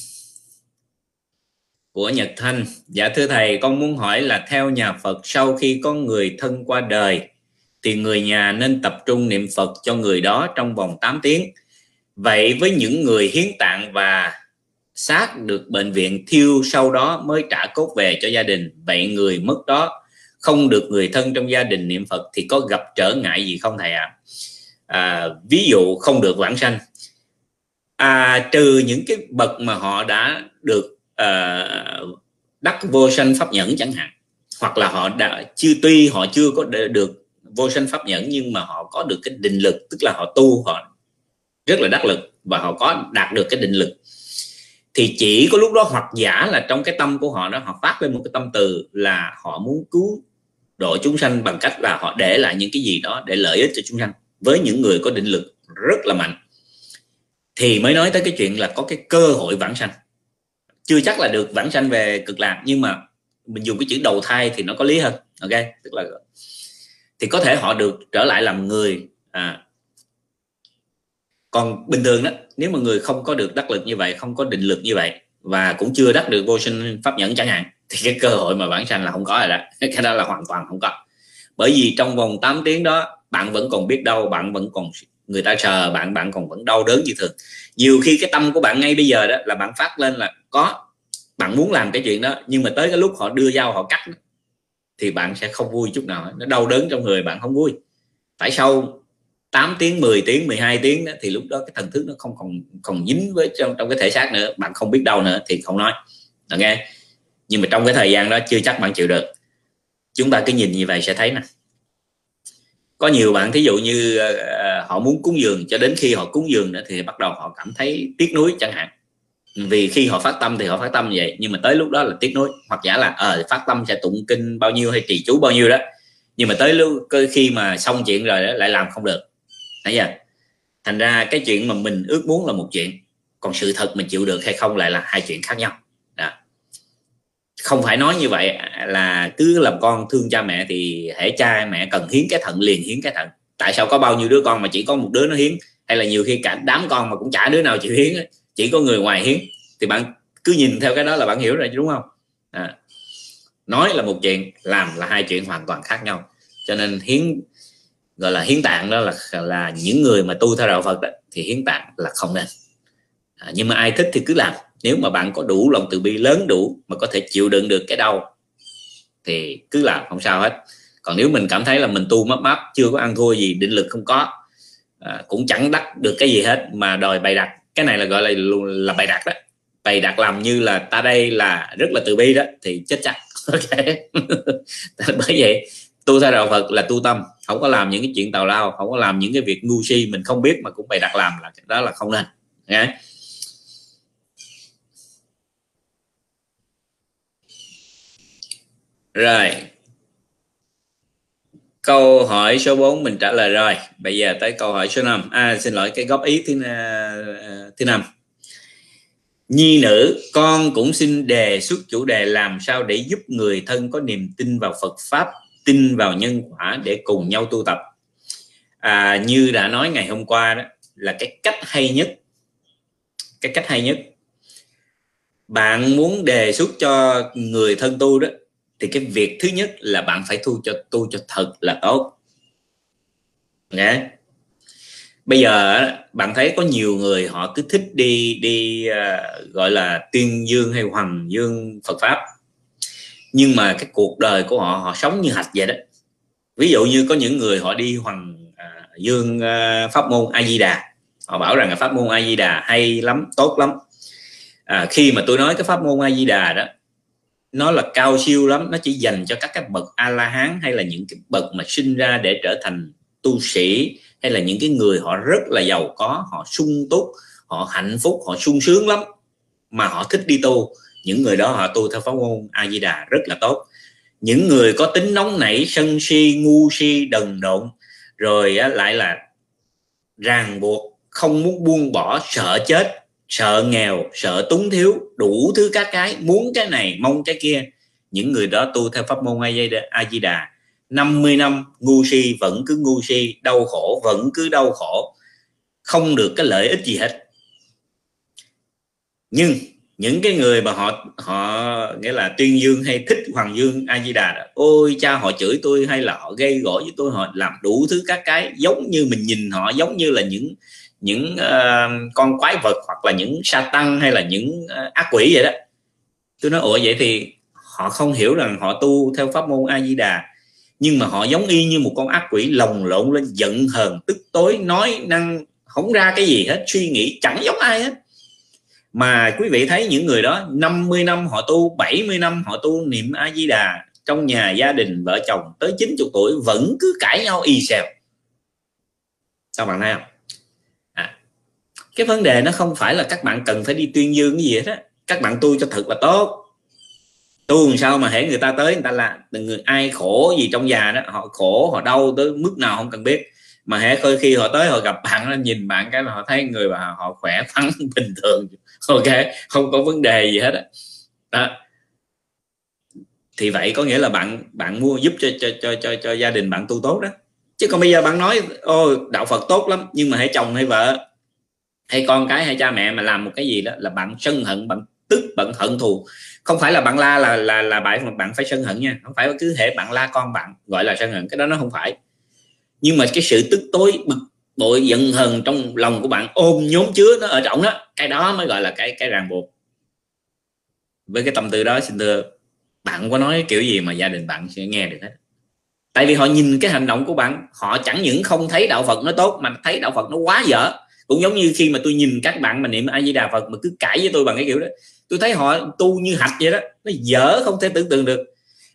của Nhật Thanh dạ thưa thầy con muốn hỏi là theo nhà Phật sau khi có người thân qua đời thì người nhà nên tập trung niệm Phật cho người đó trong vòng 8 tiếng vậy với những người hiến tạng và xác được bệnh viện thiêu sau đó mới trả cốt về cho gia đình vậy người mất đó không được người thân trong gia đình niệm Phật thì có gặp trở ngại gì không thầy ạ à? à, ví dụ không được vãng sanh à, trừ những cái bậc mà họ đã được uh, đắc vô sanh pháp nhẫn chẳng hạn. Hoặc là họ đã chưa tuy họ chưa có được vô sanh pháp nhẫn nhưng mà họ có được cái định lực tức là họ tu họ rất là đắc lực và họ có đạt được cái định lực. Thì chỉ có lúc đó hoặc giả là trong cái tâm của họ đó họ phát lên một cái tâm từ là họ muốn cứu độ chúng sanh bằng cách là họ để lại những cái gì đó để lợi ích cho chúng sanh với những người có định lực rất là mạnh. Thì mới nói tới cái chuyện là có cái cơ hội vãng sanh chưa chắc là được vãng sanh về cực lạc nhưng mà mình dùng cái chữ đầu thai thì nó có lý hơn ok? Tức là thì có thể họ được trở lại làm người à, còn bình thường đó nếu mà người không có được đắc lực như vậy không có định lực như vậy và cũng chưa đắc được vô sinh pháp nhẫn chẳng hạn thì cái cơ hội mà vãng sanh là không có rồi đó. Cái đó là hoàn toàn không có. Bởi vì trong vòng 8 tiếng đó bạn vẫn còn biết đau bạn vẫn còn người ta sờ bạn bạn còn vẫn đau đớn như thường nhiều khi cái tâm của bạn ngay bây giờ đó là bạn phát lên là có bạn muốn làm cái chuyện đó nhưng mà tới cái lúc họ đưa dao họ cắt thì bạn sẽ không vui chút nào nó đau đớn trong người bạn không vui. Phải sau 8 tiếng 10 tiếng 12 tiếng đó, thì lúc đó cái thần thức nó không còn còn dính với trong trong cái thể xác nữa bạn không biết đâu nữa thì không nói. Ok? Nhưng mà trong cái thời gian đó chưa chắc bạn chịu được. Chúng ta cứ nhìn như vậy sẽ thấy nè có nhiều bạn thí dụ như uh, họ muốn cúng dường cho đến khi họ cúng dường nữa thì bắt đầu họ cảm thấy tiếc nuối chẳng hạn. Vì khi họ phát tâm thì họ phát tâm như vậy nhưng mà tới lúc đó là tiếc nuối. Hoặc giả là ờ uh, phát tâm sẽ tụng kinh bao nhiêu hay trì chú bao nhiêu đó nhưng mà tới lúc khi mà xong chuyện rồi đó, lại làm không được. Thấy chưa? Thành ra cái chuyện mà mình ước muốn là một chuyện còn sự thật mình chịu được hay không lại là hai chuyện khác nhau không phải nói như vậy là cứ làm con thương cha mẹ thì hễ cha mẹ cần hiến cái thận liền hiến cái thận. Tại sao có bao nhiêu đứa con mà chỉ có một đứa nó hiến? Hay là nhiều khi cả đám con mà cũng chả đứa nào chịu hiến chỉ có người ngoài hiến. Thì bạn cứ nhìn theo cái đó là bạn hiểu rồi đúng không? À. nói là một chuyện làm là hai chuyện hoàn toàn khác nhau. Cho nên hiến gọi là hiến tạng đó là là những người mà tu theo đạo Phật đó, thì hiến tạng là không nên. À, nhưng mà ai thích thì cứ làm nếu mà bạn có đủ lòng từ bi lớn đủ mà có thể chịu đựng được cái đau thì cứ làm không sao hết. Còn nếu mình cảm thấy là mình tu mấp máp chưa có ăn thua gì định lực không có à, cũng chẳng đắc được cái gì hết mà đòi bày đặt. Cái này là gọi là là bày đặt đó. Bày đặt làm như là ta đây là rất là từ bi đó thì chết chắc. Ok. Bởi vậy tu theo đạo Phật là tu tâm không có làm những cái chuyện tào lao không có làm những cái việc ngu si mình không biết mà cũng bày đặt làm là đó là không nên. Nghe rồi. Câu hỏi số 4 mình trả lời rồi. Bây giờ tới câu hỏi số 5 à xin lỗi cái góp ý thứ à, à, thứ năm. Nhi nữ con cũng xin đề xuất chủ đề làm sao để giúp người thân có niềm tin vào Phật pháp tin vào nhân quả để cùng nhau tu tập. À, như đã nói ngày hôm qua đó là cái cách hay nhất. Cái cách hay nhất. Bạn muốn đề xuất cho người thân tu đó thì cái việc thứ nhất là bạn phải tu cho tu cho thật là tốt. Nghe? bây giờ bạn thấy có nhiều người họ cứ thích đi đi uh, gọi là tuyên dương hay hoàng dương Phật pháp. Nhưng mà cái cuộc đời của họ họ sống như hạch vậy đó. Ví dụ như có những người họ đi hoàng uh, à, dương uh, pháp môn a di đà. Họ bảo rằng là pháp môn a di đà hay lắm tốt lắm. À, khi mà tôi nói cái pháp môn a di đà đó nó là cao siêu lắm. Nó chỉ dành cho các cái bậc a la hán hay là những cái bậc mà sinh ra để trở thành tu sĩ, hay là những cái người họ rất là giàu có, họ sung túc, họ hạnh phúc, họ sung sướng lắm, mà họ thích đi tu. Những người đó họ tu theo pháp môn a di đà rất là tốt. Những người có tính nóng nảy, sân si, ngu si, đần độn, rồi lại là ràng buộc, không muốn buông bỏ, sợ chết sợ nghèo sợ túng thiếu đủ thứ các cái muốn cái này mong cái kia. Những người đó tu theo pháp môn a di đà 50 năm ngu si vẫn cứ ngu si đau khổ vẫn cứ đau khổ. Không được cái lợi ích gì hết. Nhưng những cái người mà họ họ nghĩa là tuyên dương hay thích hoàng dương a di đà đó, ôi cha họ chửi tôi hay là họ gây gỗ với tôi họ làm đủ thứ các cái giống như mình nhìn họ giống như là những những uh, con quái vật hoặc là những sa tăng hay là những uh, ác quỷ vậy đó. Tôi nói ủa vậy thì họ không hiểu rằng họ tu theo pháp môn a di đà nhưng mà họ giống y như một con ác quỷ lồng lộn lên giận hờn tức tối nói năng không ra cái gì hết suy nghĩ chẳng giống ai hết. Mà quý vị thấy những người đó 50 năm họ tu 70 năm họ tu niệm A Di Đà trong nhà gia đình vợ chồng tới 90 tuổi vẫn cứ cãi nhau y xèo. Sao bạn thấy không? Cái vấn đề nó không phải là các bạn cần phải đi tuyên dương cái gì hết á. Các bạn tu cho thật là tốt. Tu làm sao mà hễ người ta tới người ta là người ai khổ gì trong già đó họ khổ họ đau tới mức nào không cần biết. Mà hễ khơi khi họ tới họ gặp bạn nó nhìn bạn cái là họ thấy người và họ khỏe phắn bình thường. Ok không có vấn đề gì hết đó. đó. Thì vậy có nghĩa là bạn bạn mua giúp cho cho cho cho, cho gia đình bạn tu tốt đó. Chứ còn bây giờ bạn nói ô đạo Phật tốt lắm nhưng mà hãy chồng hay vợ hay con cái hay cha mẹ mà làm một cái gì đó là bạn sân hận, bạn tức, bạn hận thù. Không phải là bạn la là là là bạn mà bạn phải sân hận nha. Không phải cứ thể bạn la con bạn gọi là sân hận, cái đó nó không phải. Nhưng mà cái sự tức tối, bực bội, giận hờn trong lòng của bạn ôm nhóm chứa nó ở trọng đó, cái đó mới gọi là cái cái ràng buộc. Với cái tâm tư đó, xin thưa, bạn có nói kiểu gì mà gia đình bạn sẽ nghe được hết. Tại vì họ nhìn cái hành động của bạn, họ chẳng những không thấy đạo phật nó tốt, mà thấy đạo phật nó quá dở cũng giống như khi mà tôi nhìn các bạn mà niệm a di đà phật mà cứ cãi với tôi bằng cái kiểu đó. Tôi thấy họ tu như hạch vậy đó nó dở không thể tưởng tượng được.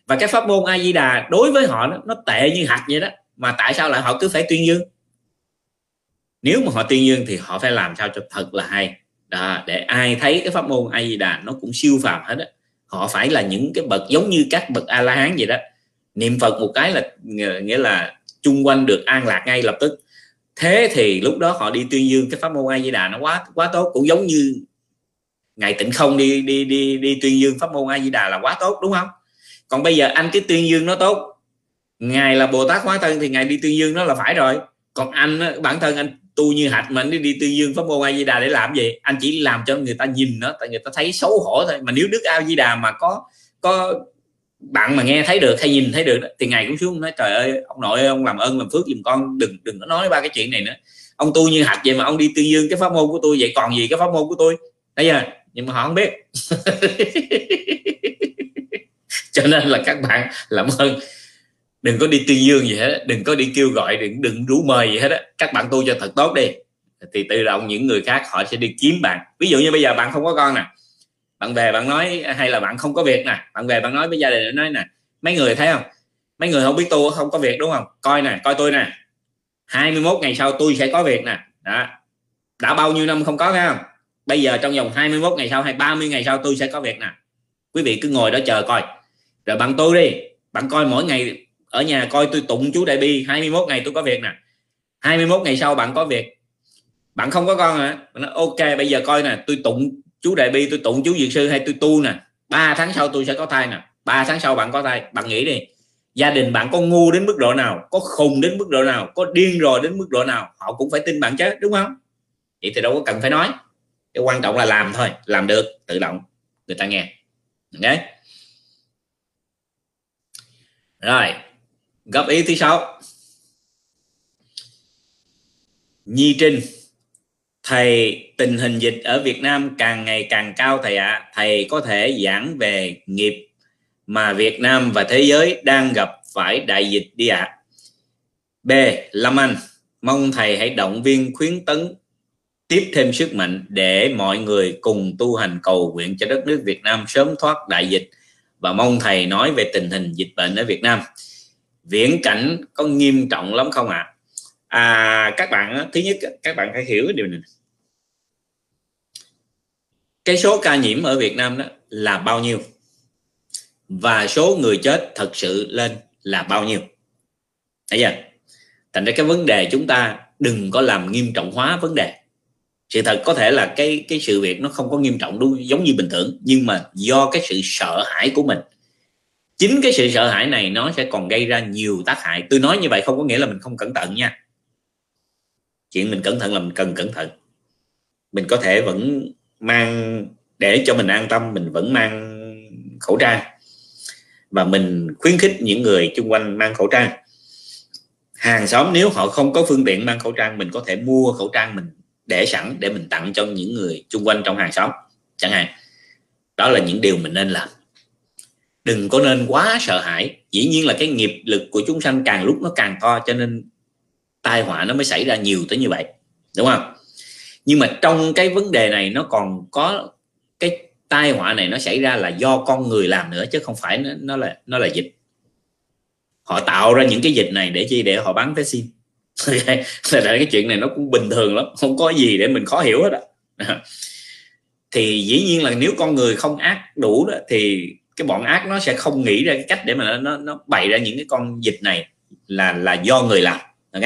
Và cái pháp môn a di đà đối với họ nó, nó tệ như hạch vậy đó mà tại sao lại họ cứ phải tuyên dương? Nếu mà họ tuyên dương thì họ phải làm sao cho thật là hay. Đó, để ai thấy cái pháp môn a di đà nó cũng siêu phàm hết đó họ phải là những cái bậc giống như các bậc a la hán vậy đó. Niệm phật một cái là nghĩa là chung quanh được an lạc ngay lập tức thế thì lúc đó họ đi tuyên dương cái pháp môn a di đà nó quá quá tốt cũng giống như ngày tịnh không đi đi đi đi tuyên dương pháp môn a di đà là quá tốt đúng không? Còn bây giờ anh cái tuyên dương nó tốt ngài là bồ tát hóa thân thì ngài đi tuyên dương nó là phải rồi. Còn anh bản thân anh tu như hạch mà anh đi, đi tuyên dương pháp môn a di đà để làm gì? Anh chỉ làm cho người ta nhìn nó tại người ta thấy xấu hổ thôi. Mà nếu đức a di đà mà có có bạn mà nghe thấy được hay nhìn thấy được thì ngày cũng xuống nói trời ơi ông nội ơi, ông làm ơn làm phước giùm con đừng đừng có nói ba cái chuyện này nữa. Ông tu như hạt vậy mà ông đi tuyên dương cái pháp môn của tôi vậy còn gì cái pháp môn của tôi? Bây giờ nhưng mà họ không biết. Cho nên là các bạn làm ơn. Đừng có đi tuyên dương gì hết đừng có đi kêu gọi đừng đừng rủ mời gì hết á. Các bạn tu cho thật tốt đi. Thì tự động những người khác họ sẽ đi kiếm bạn. Ví dụ như bây giờ bạn không có con nè bạn về bạn nói, hay là bạn không có việc nè. Bạn về bạn nói với gia đình nói nè. Mấy người thấy không? Mấy người không biết tu không có việc đúng không? Coi nè, coi tôi nè. 21 ngày sau tôi sẽ có việc nè. Đó. Đã bao nhiêu năm không có phải không? Bây giờ trong vòng 21 ngày sau hay 30 ngày sau tôi sẽ có việc nè. Quý vị cứ ngồi đó chờ coi. Rồi bạn tôi đi. Bạn coi mỗi ngày ở nhà coi tôi tụng chú đại bi 21 ngày tôi có việc nè. 21 ngày sau bạn có việc. Bạn không có con hả? À? ok, bây giờ coi nè, tôi tụng chú đại bi, tôi tụng chú dược sư hay tôi tu nè, ba tháng sau tôi sẽ có thai nè, ba tháng sau bạn có thai, bạn nghĩ đi. Gia đình bạn có ngu đến mức độ nào, có khùng đến mức độ nào, có điên rồi đến mức độ nào, họ cũng phải tin bạn chứ đúng không? Vậy thì đâu có cần phải nói. Cái quan trọng là làm thôi, làm được, tự động, người ta nghe. Ok? Rồi, góp ý thứ sáu. Nhi trinh thầy, tình hình dịch ở Việt Nam càng ngày càng cao thầy ạ à. thầy có thể giảng về nghiệp mà Việt Nam và thế giới đang gặp phải đại dịch đi ạ à. B, Lâm Anh, mong thầy hãy động viên khuyến tấn tiếp thêm sức mạnh để mọi người cùng tu hành cầu nguyện cho đất nước Việt Nam sớm thoát đại dịch và mong thầy nói về tình hình dịch bệnh ở Việt Nam viễn cảnh có nghiêm trọng lắm không ạ à? À các bạn thứ nhất, các bạn phải hiểu cái điều này cái số ca nhiễm ở Việt Nam đó là bao nhiêu? Và số người chết thật sự lên là bao nhiêu? Thấy chưa? Thành ra cái vấn đề chúng ta đừng có làm nghiêm trọng hóa vấn đề. Sự thật có thể là cái cái sự việc nó không có nghiêm trọng đúng, giống như bình thường, nhưng mà do cái sự sợ hãi của mình. Chính cái sự sợ hãi này nó sẽ còn gây ra nhiều tác hại. Tôi nói như vậy không có nghĩa là mình không cẩn thận nha chuyện mình cẩn thận là mình cần cẩn thận. Mình có thể vẫn mang, để cho mình an tâm, mình vẫn mang khẩu trang. Và mình khuyến khích những người chung quanh mang khẩu trang. Hàng xóm nếu họ không có phương tiện mang khẩu trang, mình có thể mua khẩu trang mình để sẵn để mình tặng cho những người chung quanh trong hàng xóm, chẳng hạn. Đó là những điều mình nên làm. Đừng có nên quá sợ hãi. Dĩ nhiên là cái nghiệp lực của chúng sanh càng lúc nó càng to, cho nên tai họa nó mới xảy ra nhiều tới như vậy đúng không? Nhưng mà trong cái vấn đề này nó còn có cái tai họa này nó xảy ra là do con người làm nữa chứ không phải nó, nó là nó là dịch. Họ tạo ra những cái dịch này để chi? Để họ bán vaccine. Okay. là cái chuyện này nó cũng bình thường lắm không có gì để mình khó hiểu hết á. Thì dĩ nhiên là nếu con người không ác đủ đó thì cái bọn ác nó sẽ không nghĩ ra cái cách để mà nó nó bày ra những cái con dịch này là là do người làm ok.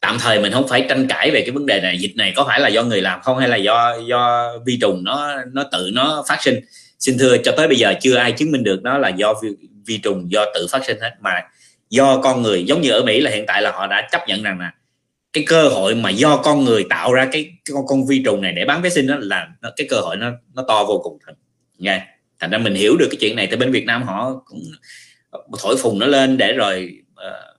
Tạm thời mình không phải tranh cãi về cái vấn đề này. Dịch này có phải là do người làm không hay là do do vi trùng nó nó tự nó phát sinh? Xin thưa cho tới bây giờ chưa ai chứng minh được nó là do vi, vi trùng do tự phát sinh hết mà do con người giống như ở Mỹ là hiện tại là họ đã chấp nhận rằng là cái cơ hội mà do con người tạo ra cái, cái con, con vi trùng này để bán vaccine đó là nó, cái cơ hội nó nó to vô cùng thật. Nghe thành ra mình hiểu được cái chuyện này thì bên Việt Nam họ cũng thổi phùng nó lên để rồi uh,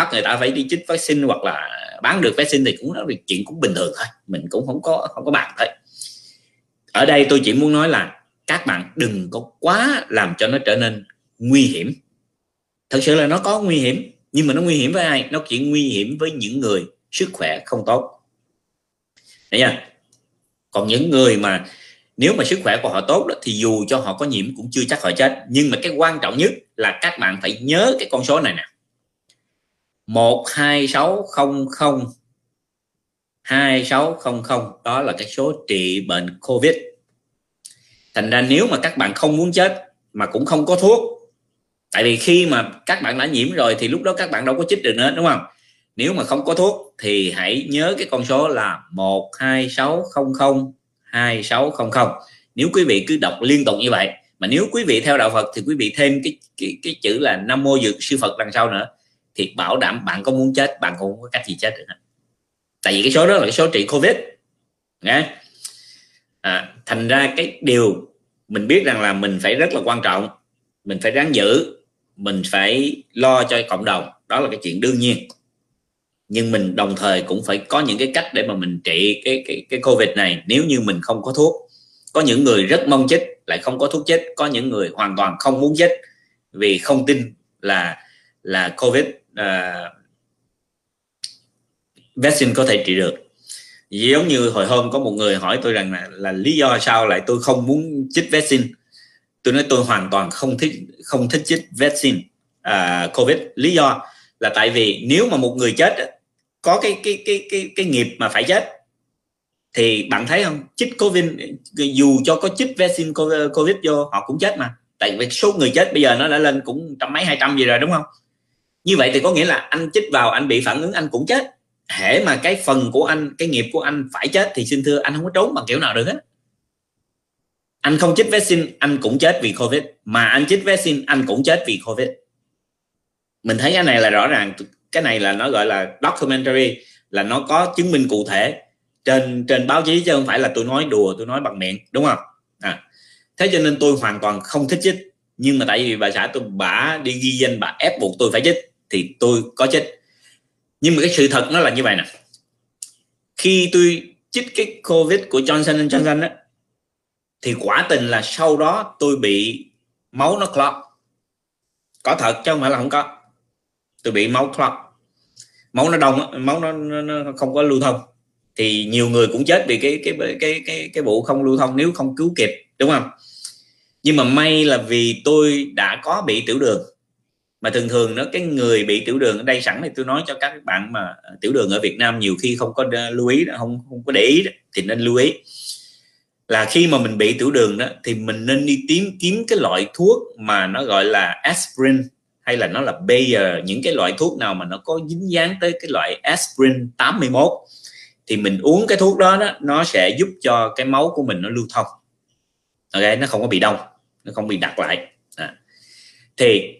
bắt người ta phải đi chích vaccine hoặc là bán được vaccine thì cũng nói việc chuyện cũng bình thường thôi. Mình cũng không có không có bàn thôi ở đây tôi chỉ muốn nói là các bạn đừng có quá làm cho nó trở nên nguy hiểm. Thật sự là nó có nguy hiểm nhưng mà nó nguy hiểm với ai? Nó chỉ nguy hiểm với những người sức khỏe không tốt. Đấy nha còn những người mà nếu mà sức khỏe của họ tốt đó, thì dù cho họ có nhiễm cũng chưa chắc họ chết. Nhưng mà cái quan trọng nhất là các bạn phải nhớ cái con số này nè. 12600 2600 đó là cái số trị bệnh Covid. Thành ra nếu mà các bạn không muốn chết mà cũng không có thuốc tại vì khi mà các bạn đã nhiễm rồi thì lúc đó các bạn đâu có chích được nữa đúng không? Nếu mà không có thuốc thì hãy nhớ cái con số là 12600 2600 nếu quý vị cứ đọc liên tục như vậy mà nếu quý vị theo đạo Phật thì quý vị thêm cái cái, cái chữ là Nam mô dược sư Phật đằng sau nữa thì bảo đảm bạn có muốn chết bạn cũng không có cách gì chết được hết. Tại vì cái số đó là cái số trị covid. Nghe? À, thành ra cái điều mình biết rằng là mình phải rất là quan trọng mình phải ráng giữ mình phải lo cho cộng đồng. Đó là cái chuyện đương nhiên. Nhưng mình đồng thời cũng phải có những cái cách để mà mình trị cái cái cái covid này. Nếu như mình không có thuốc có những người rất mong chết lại không có thuốc chết có những người hoàn toàn không muốn chết vì không tin là là covid uh, vaccine có thể trị được. Giống như hồi hôm có một người hỏi tôi rằng là, là lý do sao lại tôi không muốn chích vaccine. Tôi nói tôi hoàn toàn không thích không thích chích vaccine uh, covid. Lý do là tại vì nếu mà một người chết có cái cái cái cái cái nghiệp mà phải chết thì bạn thấy không? Chích covid dù cho có chích vaccine covid vô họ cũng chết mà. Tại vì số người chết bây giờ nó đã lên cũng trăm mấy hai trăm gì rồi đúng không? Như vậy thì có nghĩa là anh chích vào, anh bị phản ứng, anh cũng chết. Hễ mà cái phần của anh, cái nghiệp của anh phải chết thì xin thưa, anh không có trốn bằng kiểu nào được hết. Anh không chích vaccine, anh cũng chết vì covid. Mà anh chích vaccine, anh cũng chết vì covid. Mình thấy cái này là rõ ràng. Cái này là nó gọi là documentary, là nó có chứng minh cụ thể trên trên báo chí chứ không phải là tôi nói đùa, tôi nói bằng miệng, đúng không? À. thế cho nên tôi hoàn toàn không thích chích. Nhưng mà tại vì bà xã tôi bả đi ghi danh, bà ép buộc tôi phải chích thì tôi có chích nhưng mà cái sự thật nó là như vậy nè. Khi tôi chích cái covid của Johnson Johnson á thì quả tình là sau đó tôi bị máu nó clot. Có thật chứ không phải là không có. Tôi bị máu clot. Máu nó đông máu nó, nó, nó không có lưu thông. Thì nhiều người cũng chết vì cái cái cái cái cái, cái vụ không lưu thông nếu không cứu kịp đúng không? Nhưng mà may là vì tôi đã có bị tiểu đường mà thường thường nó cái người bị tiểu đường ở đây sẵn thì tôi nói cho các bạn mà ờ, tiểu đường ở Việt Nam nhiều khi không có lưu ý không không có để ý đó, thì nên lưu ý là khi mà mình bị tiểu đường đó thì mình nên đi tìm kiếm cái loại thuốc mà nó gọi là aspirin hay là nó là Bayer những cái loại thuốc nào mà nó có dính dáng tới cái loại aspirin 81 thì mình uống cái thuốc đó, đó nó sẽ giúp cho cái máu của mình nó lưu thông ok nó không có bị đông nó không bị đặt lại à. thì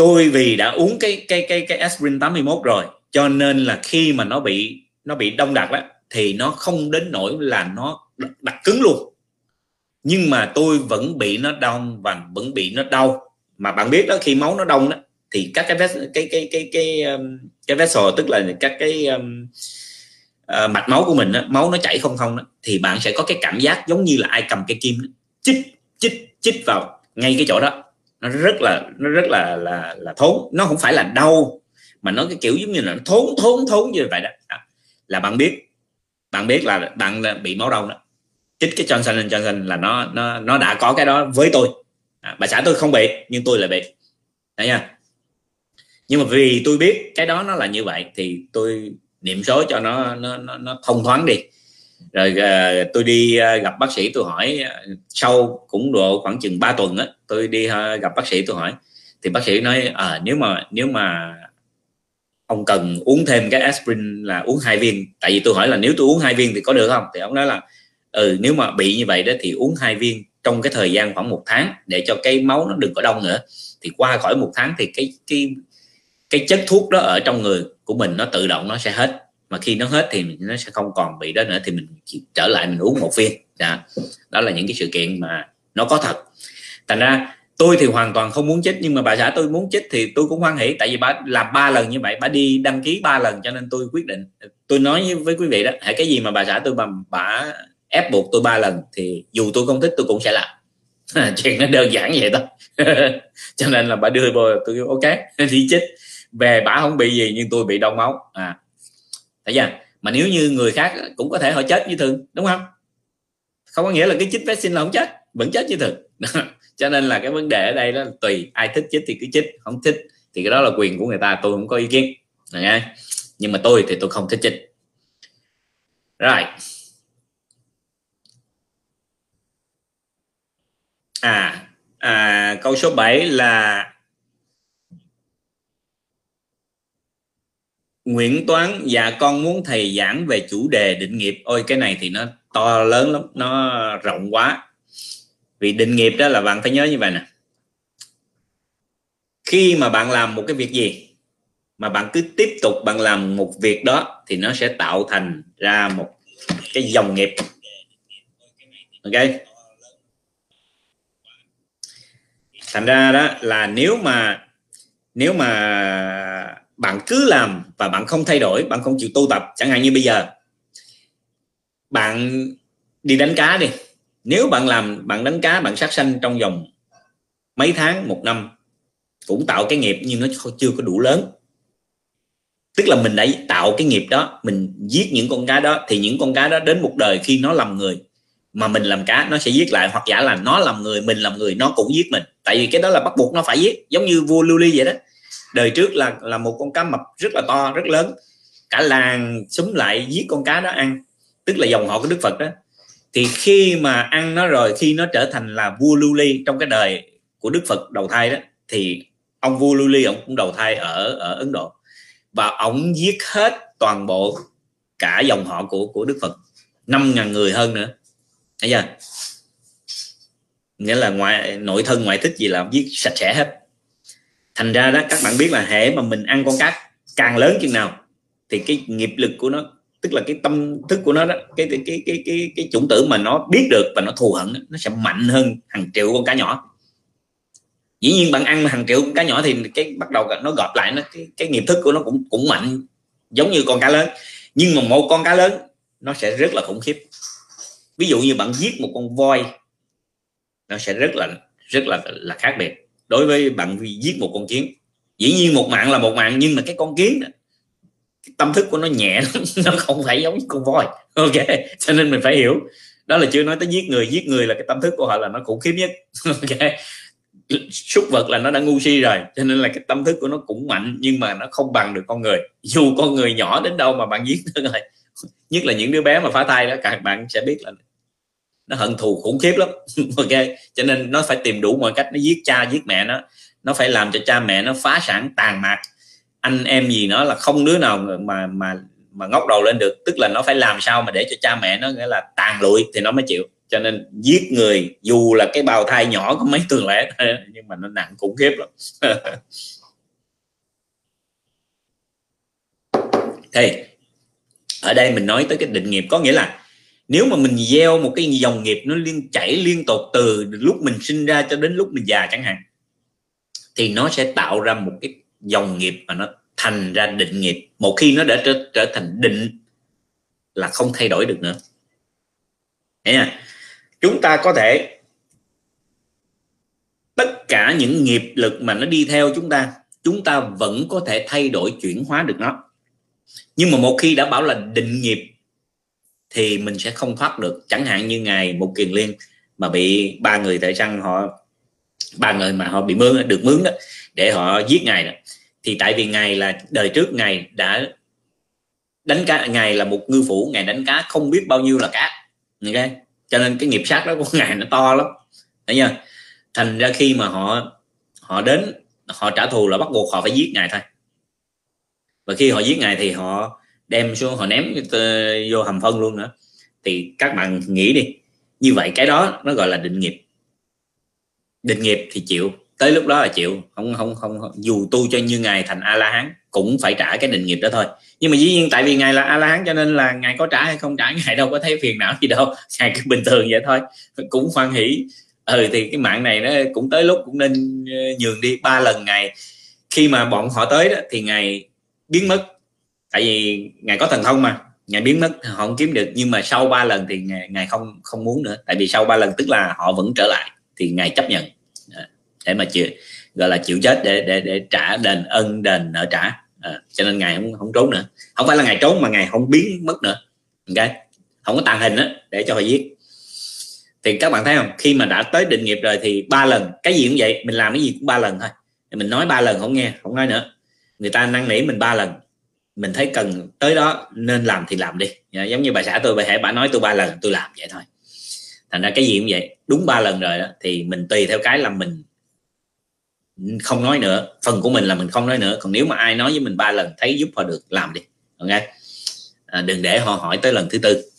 tôi vì đã uống cái cái cái cái aspirin 81 rồi cho nên là khi mà nó bị nó bị đông đặc đó thì nó không đến nỗi là nó đặc cứng luôn. Nhưng mà tôi vẫn bị nó đông và vẫn bị nó đau. Mà bạn biết đó khi máu nó đông đó thì các cái vết cái cái cái cái um, cái vessel tức là các cái um, uh, mạch máu của mình đó, máu nó chảy không thông đó, thì bạn sẽ có cái cảm giác giống như là ai cầm cây kim đó, chích chích chích vào ngay cái chỗ đó nó rất là nó rất là là là thốn. Nó không phải là đau mà nó cái kiểu giống như là nó thốn thốn thốn như vậy đó. Là bạn biết bạn biết là bạn bị máu đông đó. Chích cái Johnson Johnson là nó nó nó đã có cái đó với tôi. À, bà xã tôi không bị nhưng tôi lại bị. Đấy nha nhưng mà vì tôi biết cái đó nó là như vậy thì tôi niệm số cho nó nó nó, nó thông thoáng đi rồi uh, tôi đi uh, gặp bác sĩ tôi hỏi ờ, sau cũng độ khoảng chừng 3 tuần á tôi đi uh, gặp bác sĩ tôi hỏi. Thì bác sĩ nói à, nếu mà nếu mà ông cần uống thêm cái aspirin là uống hai viên. Tại vì tôi hỏi là nếu tôi uống hai viên thì có được không? Thì ông nói là ừ nếu mà bị như vậy đó thì uống hai viên trong cái thời gian khoảng một tháng để cho cái máu nó đừng có đông nữa. Thì qua khỏi một tháng thì cái cái cái chất thuốc đó ở trong người của mình nó tự động nó sẽ hết mà khi nó hết thì nó sẽ không còn bị đó nữa thì mình trở lại mình uống một viên. Dạ. đó là những cái sự kiện mà nó có thật. Thành ra tôi thì hoàn toàn không muốn chích nhưng mà bà xã tôi muốn chích thì tôi cũng hoan hỷ tại vì bà làm ba lần như vậy bà đi đăng ký ba lần cho nên tôi quyết định tôi nói với quý vị đó hãy cái gì mà bà xã tôi bà, bà ép buộc tôi ba lần thì dù tôi không thích tôi cũng sẽ làm. Chuyện nó đơn giản vậy đó cho nên là bà đưa vô tôi kêu ok đi chích về bà không bị gì nhưng tôi bị đông máu. À thấy chưa mà nếu như người khác cũng có thể họ chết như thường đúng không? Không có nghĩa là cái chích vaccine là không chết vẫn chết như thường. Cho nên là cái vấn đề ở đây đó là tùy ai thích chích thì cứ chích không thích thì cái đó là quyền của người ta tôi không có ý kiến. Nghe nhưng mà tôi thì tôi không thích chích. Rồi. À, à câu số 7 là Nguyễn Toán dạ con muốn thầy giảng về chủ đề định nghiệp. Ôi, cái này thì nó to lớn lắm, nó rộng quá. Vì định nghiệp đó là bạn phải nhớ như vậy nè. Khi mà bạn làm một cái việc gì, mà bạn cứ tiếp tục bạn làm một việc đó, thì nó sẽ tạo thành ra một cái dòng nghiệp. Ok? Thành ra đó là nếu mà nếu mà bạn cứ làm và bạn không thay đổi, bạn không chịu tu tập, chẳng hạn như bây giờ. Bạn đi đánh cá đi. Nếu bạn làm, bạn đánh cá, bạn sát sanh trong vòng mấy tháng, một năm, cũng tạo cái nghiệp nhưng nó chưa có đủ lớn. Tức là mình đã tạo cái nghiệp đó, mình giết những con cá đó, thì những con cá đó đến một đời khi nó làm người, mà mình làm cá, nó sẽ giết lại, hoặc giả là nó làm người, mình làm người, nó cũng giết mình. Tại vì cái đó là bắt buộc nó phải giết, giống như vua lưu ly vậy đó đời trước là là một con cá mập rất là to, rất lớn. Cả làng súng lại giết con cá đó ăn. Tức là dòng họ của đức phật đó. Thì khi mà ăn nó rồi, khi nó trở thành là vua lưu ly trong cái đời của đức phật đầu thai đó, thì ông vua lưu ly, ông cũng đầu thai ở ở ấn độ. Và ông giết hết toàn bộ cả dòng họ của của đức phật. Năm ngàn người hơn nữa. Thấy chưa? Nghĩa là ngoại, nội thân ngoại thích gì là ông giết sạch sẽ hết thành ra đó các bạn biết là hệ mà mình ăn con cá càng lớn chừng nào thì cái nghiệp lực của nó tức là cái tâm thức của nó đó cái cái cái cái cái, cái chủng tử mà nó biết được và nó thù hận nó sẽ mạnh hơn hàng triệu con cá nhỏ. Dĩ nhiên bạn ăn hàng triệu con cá nhỏ thì cái bắt đầu nó gọt lại nó cái, cái nghiệp thức của nó cũng cũng mạnh giống như con cá lớn. Nhưng mà một con cá lớn nó sẽ rất là khủng khiếp. Ví dụ như bạn giết một con voi nó sẽ rất là rất là là khác biệt đối với bạn giết một con kiến. Dĩ nhiên một mạng là một mạng, nhưng mà cái con kiến tâm thức của nó nhẹ nó không phải giống như con voi. Ok, cho nên mình phải hiểu. Đó là chưa nói tới giết người. Giết người là cái tâm thức của họ là nó khủng khiếp nhất. Ok. Súc vật là nó đã ngu si rồi, cho nên là cái tâm thức của nó cũng mạnh, nhưng mà nó không bằng được con người. Dù con người nhỏ đến đâu mà bạn giết nó rồi, nhất là những đứa bé mà phá thai đó, các bạn sẽ biết là nó hận thù khủng khiếp lắm. Ok, cho nên nó phải tìm đủ mọi cách. Nó giết cha, giết mẹ nó. Nó phải làm cho cha mẹ nó phá sản tàn mạc. Anh em gì nó là không đứa nào mà mà mà ngóc đầu lên được. Tức là nó phải làm sao mà để cho cha mẹ nó nghĩa là tàn lụi thì nó mới chịu. Cho nên giết người dù là cái bào thai nhỏ có mấy tuần lễ nhưng mà nó nặng khủng khiếp lắm. Thì ở đây mình nói tới cái định nghiệp. Có nghĩa là nếu mà mình gieo một cái dòng nghiệp nó liên chảy liên tục từ lúc mình sinh ra cho đến lúc mình già chẳng hạn thì nó sẽ tạo ra một cái dòng nghiệp mà nó thành ra định nghiệp. Một khi nó đã trở, trở thành định là không thay đổi được nữa. Nha chúng ta có thể tất cả những nghiệp lực mà nó đi theo chúng ta chúng ta vẫn có thể thay đổi chuyển hóa được nó. Nhưng mà một khi đã bảo là định nghiệp thì mình sẽ không thoát được. Chẳng hạn như ngày một kiền liên mà bị ba người tại săn họ, ba người mà họ bị mướn, được mướn đó, để họ giết ngài đó. Thì tại vì ngài là đời trước, ngài đã đánh cá, ngài là một ngư phủ, ngài đánh cá không biết bao nhiêu là cá. Ok? Cho nên cái nghiệp sát đó của ngài nó to lắm. Thấy chưa? Thành ra khi mà họ họ đến, họ trả thù là bắt buộc họ phải giết ngài thôi. Và khi họ giết ngài thì họ đem xuống họ ném ờ, vô hầm phân luôn nữa. Thì các bạn nghĩ đi, như vậy cái đó nó gọi là định nghiệp. Định nghiệp thì chịu, tới lúc đó là chịu, không không không dù tu cho như ngài thành a la hán cũng phải trả cái định nghiệp đó thôi. Nhưng mà dĩ nhiên tại vì ngài là a la hán cho nên là ngài có trả hay không trả, ngài đâu có thấy phiền não gì đâu. Ngài cứ bình thường vậy thôi, cũng hoan hỷ. Ừ thì cái mạng này nó cũng tới lúc cũng nên ờ, nhường đi. Ba lần ngày khi mà bọn họ tới đó thì ngài biến mất tại vì ngài có thần thông mà ngài biến mất họ không kiếm được. Nhưng mà sau ba lần thì ngài, ngài không không muốn nữa. Tại vì sau ba lần tức là họ vẫn trở lại thì ngài chấp nhận. Để mà chịu gọi là chịu chết để để để trả đền ân đền nợ trả. À, cho nên ngài không không trốn nữa. Không phải là ngài trốn mà ngài không biến mất nữa. Ok? Không có tàn hình đó để cho họ giết. Thì các bạn thấy không? Khi mà đã tới định nghiệp rồi thì ba lần cái gì cũng vậy mình làm cái gì cũng ba lần thôi. Mình nói ba lần không nghe không nói nữa. Người ta năn nỉ mình ba lần mình thấy cần tới đó nên làm thì làm đi. Dạ, giống như bà xã tôi bà hãy bà nói tôi ba lần tôi làm vậy thôi. Thành ra cái gì cũng vậy. Đúng ba lần rồi đó thì mình tùy theo cái là mình không nói nữa. Phần của mình là mình không nói nữa. Còn nếu mà ai nói với mình ba lần thấy giúp họ được làm đi. Ok? À, đừng để họ hỏi tới lần thứ tư.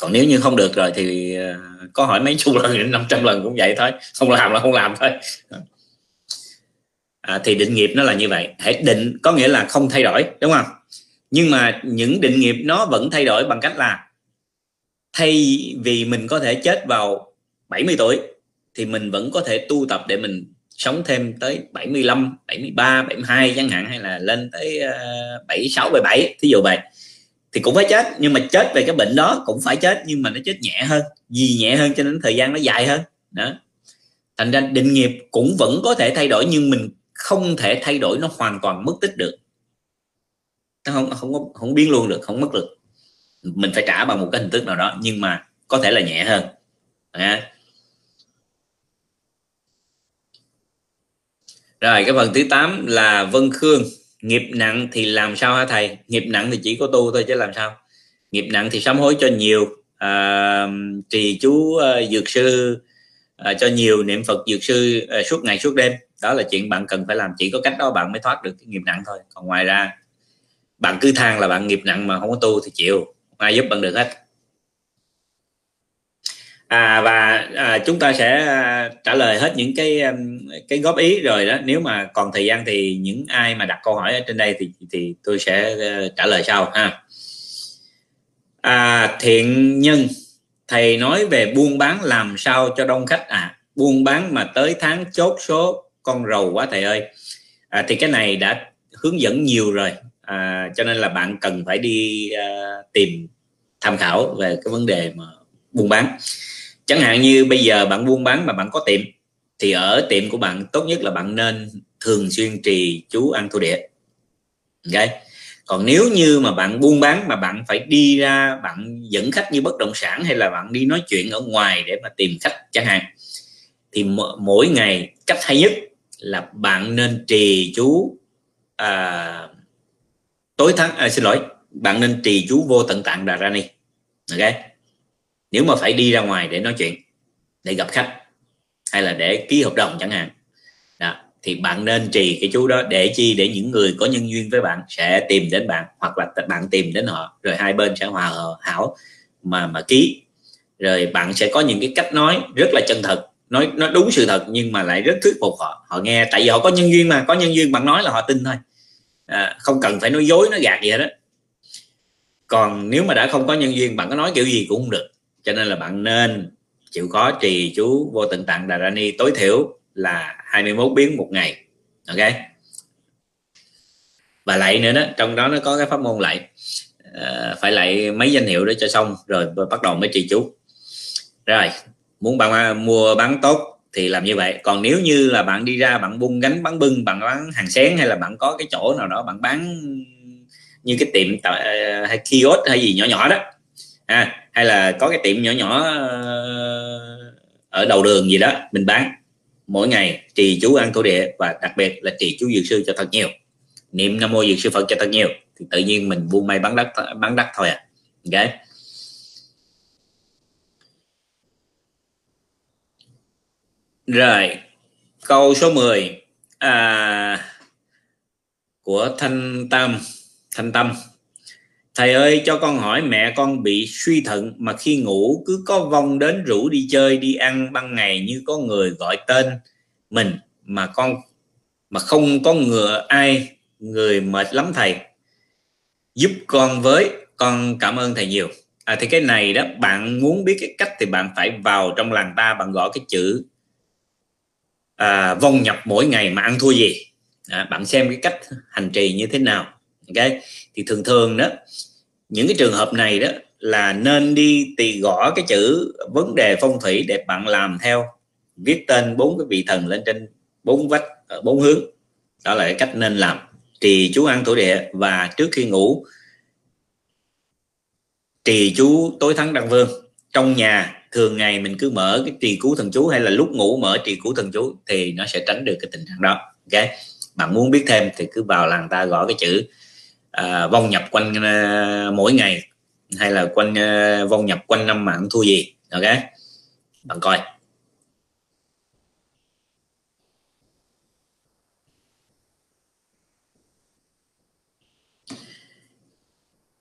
Còn nếu như không được rồi thì à, có hỏi mấy chục lần đến 500 lần cũng vậy thôi. Không làm là không làm thôi à, thì định nghiệp nó là như vậy. Hệ định có nghĩa là không thay đổi đúng không? Nhưng mà những định nghiệp nó vẫn thay đổi bằng cách là thay vì mình có thể chết vào 70 tuổi thì mình vẫn có thể tu tập để mình sống thêm tới 75 73 72 chẳng hạn hay là lên tới uh, 76 77 thí dụ vậy. Thì cũng phải chết nhưng mà chết về cái bệnh đó cũng phải chết nhưng mà nó chết nhẹ hơn vì nhẹ hơn cho nên thời gian nó dài hơn. Đó. Thành ra định nghiệp cũng vẫn có thể thay đổi nhưng mình không thể thay đổi nó hoàn toàn mất tích được. Nó không không không biến luôn được không mất được. Mình phải trả bằng một cái hình thức nào đó nhưng mà có thể là nhẹ hơn. À. rồi cái phần thứ 8 là Vân Khương. Nghiệp nặng thì làm sao hả thầy? Nghiệp nặng thì chỉ có tu thôi chứ làm sao? Nghiệp nặng thì sám hối cho nhiều à, trì chú à, dược sư à, cho nhiều niệm phật dược sư à, suốt ngày suốt đêm đó là chuyện bạn cần phải làm chỉ có cách đó bạn mới thoát được cái nghiệp nặng thôi. Còn ngoài ra bạn cứ than là bạn nghiệp nặng mà không có tu thì chịu ai giúp bạn được hết. À và à, chúng ta sẽ à, trả lời hết những cái um, cái góp ý rồi đó. Nếu mà còn thời gian thì những ai mà đặt câu hỏi ở trên đây thì thì tôi sẽ uh, trả lời sau ha. À, thiện nhân thầy nói về buôn bán làm sao cho đông khách. À buôn bán mà tới tháng chốt số con rầu quá thầy ơi. À, thì cái này đã hướng dẫn nhiều rồi. À, cho nên là bạn cần phải đi à, tìm tham khảo về cái vấn đề mà buôn bán. Chẳng hạn như bây giờ bạn buôn bán mà bạn có tiệm thì ở tiệm của bạn tốt nhất là bạn nên thường xuyên trì chú ăn thu địa. Ok? Còn nếu như mà bạn buôn bán mà bạn phải đi ra bạn dẫn khách như bất động sản hay là bạn đi nói chuyện ở ngoài để mà tìm khách chẳng hạn thì mỗi ngày cách hay nhất là bạn nên trì chú à, tối tháng à, xin lỗi bạn nên trì chú vô tận tạng đà ra ni. Ok? Nếu mà phải đi ra ngoài để nói chuyện để gặp khách hay là để ký hợp đồng chẳng hạn đó, thì bạn nên trì cái chú đó để chi? Để những người có nhân duyên với bạn sẽ tìm đến bạn hoặc là bạn tìm đến họ rồi hai bên sẽ hòa hảo mà mà ký. Rồi bạn sẽ có những cái cách nói rất là chân thật nói nó đúng sự thật nhưng mà lại rất thuyết phục họ. Họ nghe tại vì họ có nhân duyên mà có nhân duyên bạn nói là họ tin thôi. À, không cần phải nói dối nói gạt gì hết đó còn nếu mà đã không có nhân duyên bạn có nói kiểu gì cũng không được. Cho nên là bạn nên chịu khó trì chú vô tận tạng đà ni tối thiểu là 21 biến một ngày ok? Và lại nữa đó trong đó nó có cái pháp môn lại. À, phải lại mấy danh hiệu để cho xong rồi bắt đầu mới trì chú. Rồi muốn bạn à, mua bán tốt thì làm như vậy. Còn nếu như là bạn đi ra bạn buôn gánh bán bưng bạn bán hàng xén hay là bạn có cái chỗ nào đó bạn bán như cái tiệm à, hay kiosk hay gì nhỏ nhỏ đó à, hay là có cái tiệm nhỏ nhỏ ờ, ở đầu đường gì đó mình bán mỗi ngày trì chú ăn thổ địa và đặc biệt là trì chú dược sư cho thật nhiều. Niệm nam mô dược sư phật cho thật nhiều thì tự nhiên mình buôn may bán đất bán đất thôi à. Okay rồi câu số 10 à, của thanh tâm thanh tâm. Thầy ơi cho con hỏi mẹ con bị suy thận mà khi ngủ cứ có vong đến rủ đi chơi đi ăn ban ngày như có người gọi tên mình mà con mà không có ngựa ai người mệt lắm thầy. Giúp con với con cảm ơn thầy nhiều. À, thì cái này đó bạn muốn biết cái cách thì bạn phải vào trong làng ta bạn gõ cái chữ à, vong nhập mỗi ngày mà ăn thua gì? À, bạn xem cái cách hành trì như thế nào? Ok thì thường thường đó những cái trường hợp này đó là nên đi tì gõ cái chữ vấn đề phong thủy để bạn làm theo viết tên bốn cái vị thần lên trên bốn vách ở bốn hướng. Đó là cái cách nên làm. Trì chú ăn thổ địa và trước khi ngủ trì chú tối thắng đăng vương. Trong nhà thường ngày mình cứ mở cái trì cứu thần chú hay là lúc ngủ mở trì cứu thần chú thì nó sẽ tránh được cái tình trạng đó. Ok? Bạn muốn biết thêm thì cứ vào làng ta gõ cái chữ à, vong nhập quanh à, mỗi ngày hay là quanh à, vong nhập quanh năm mạng thua gì. Ok? Bạn coi.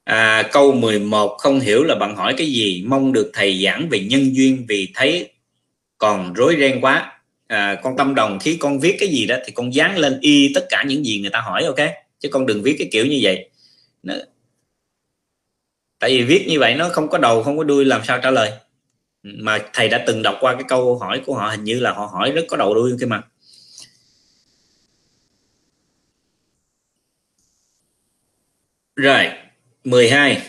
À, câu 11 không hiểu là bạn hỏi cái gì mong được thầy giảng về nhân duyên vì thấy còn rối ren quá. À, con tâm đồng khi con viết cái gì đó thì con dán lên y tất cả những gì người ta hỏi ok? Chứ con đừng viết cái kiểu như vậy. Nó... tại vì viết như vậy nó không có đầu không có đuôi làm sao trả lời? Mà thầy đã từng đọc qua cái câu hỏi của họ hình như là họ hỏi rất có đầu đuôi cái mà. Rồi. 12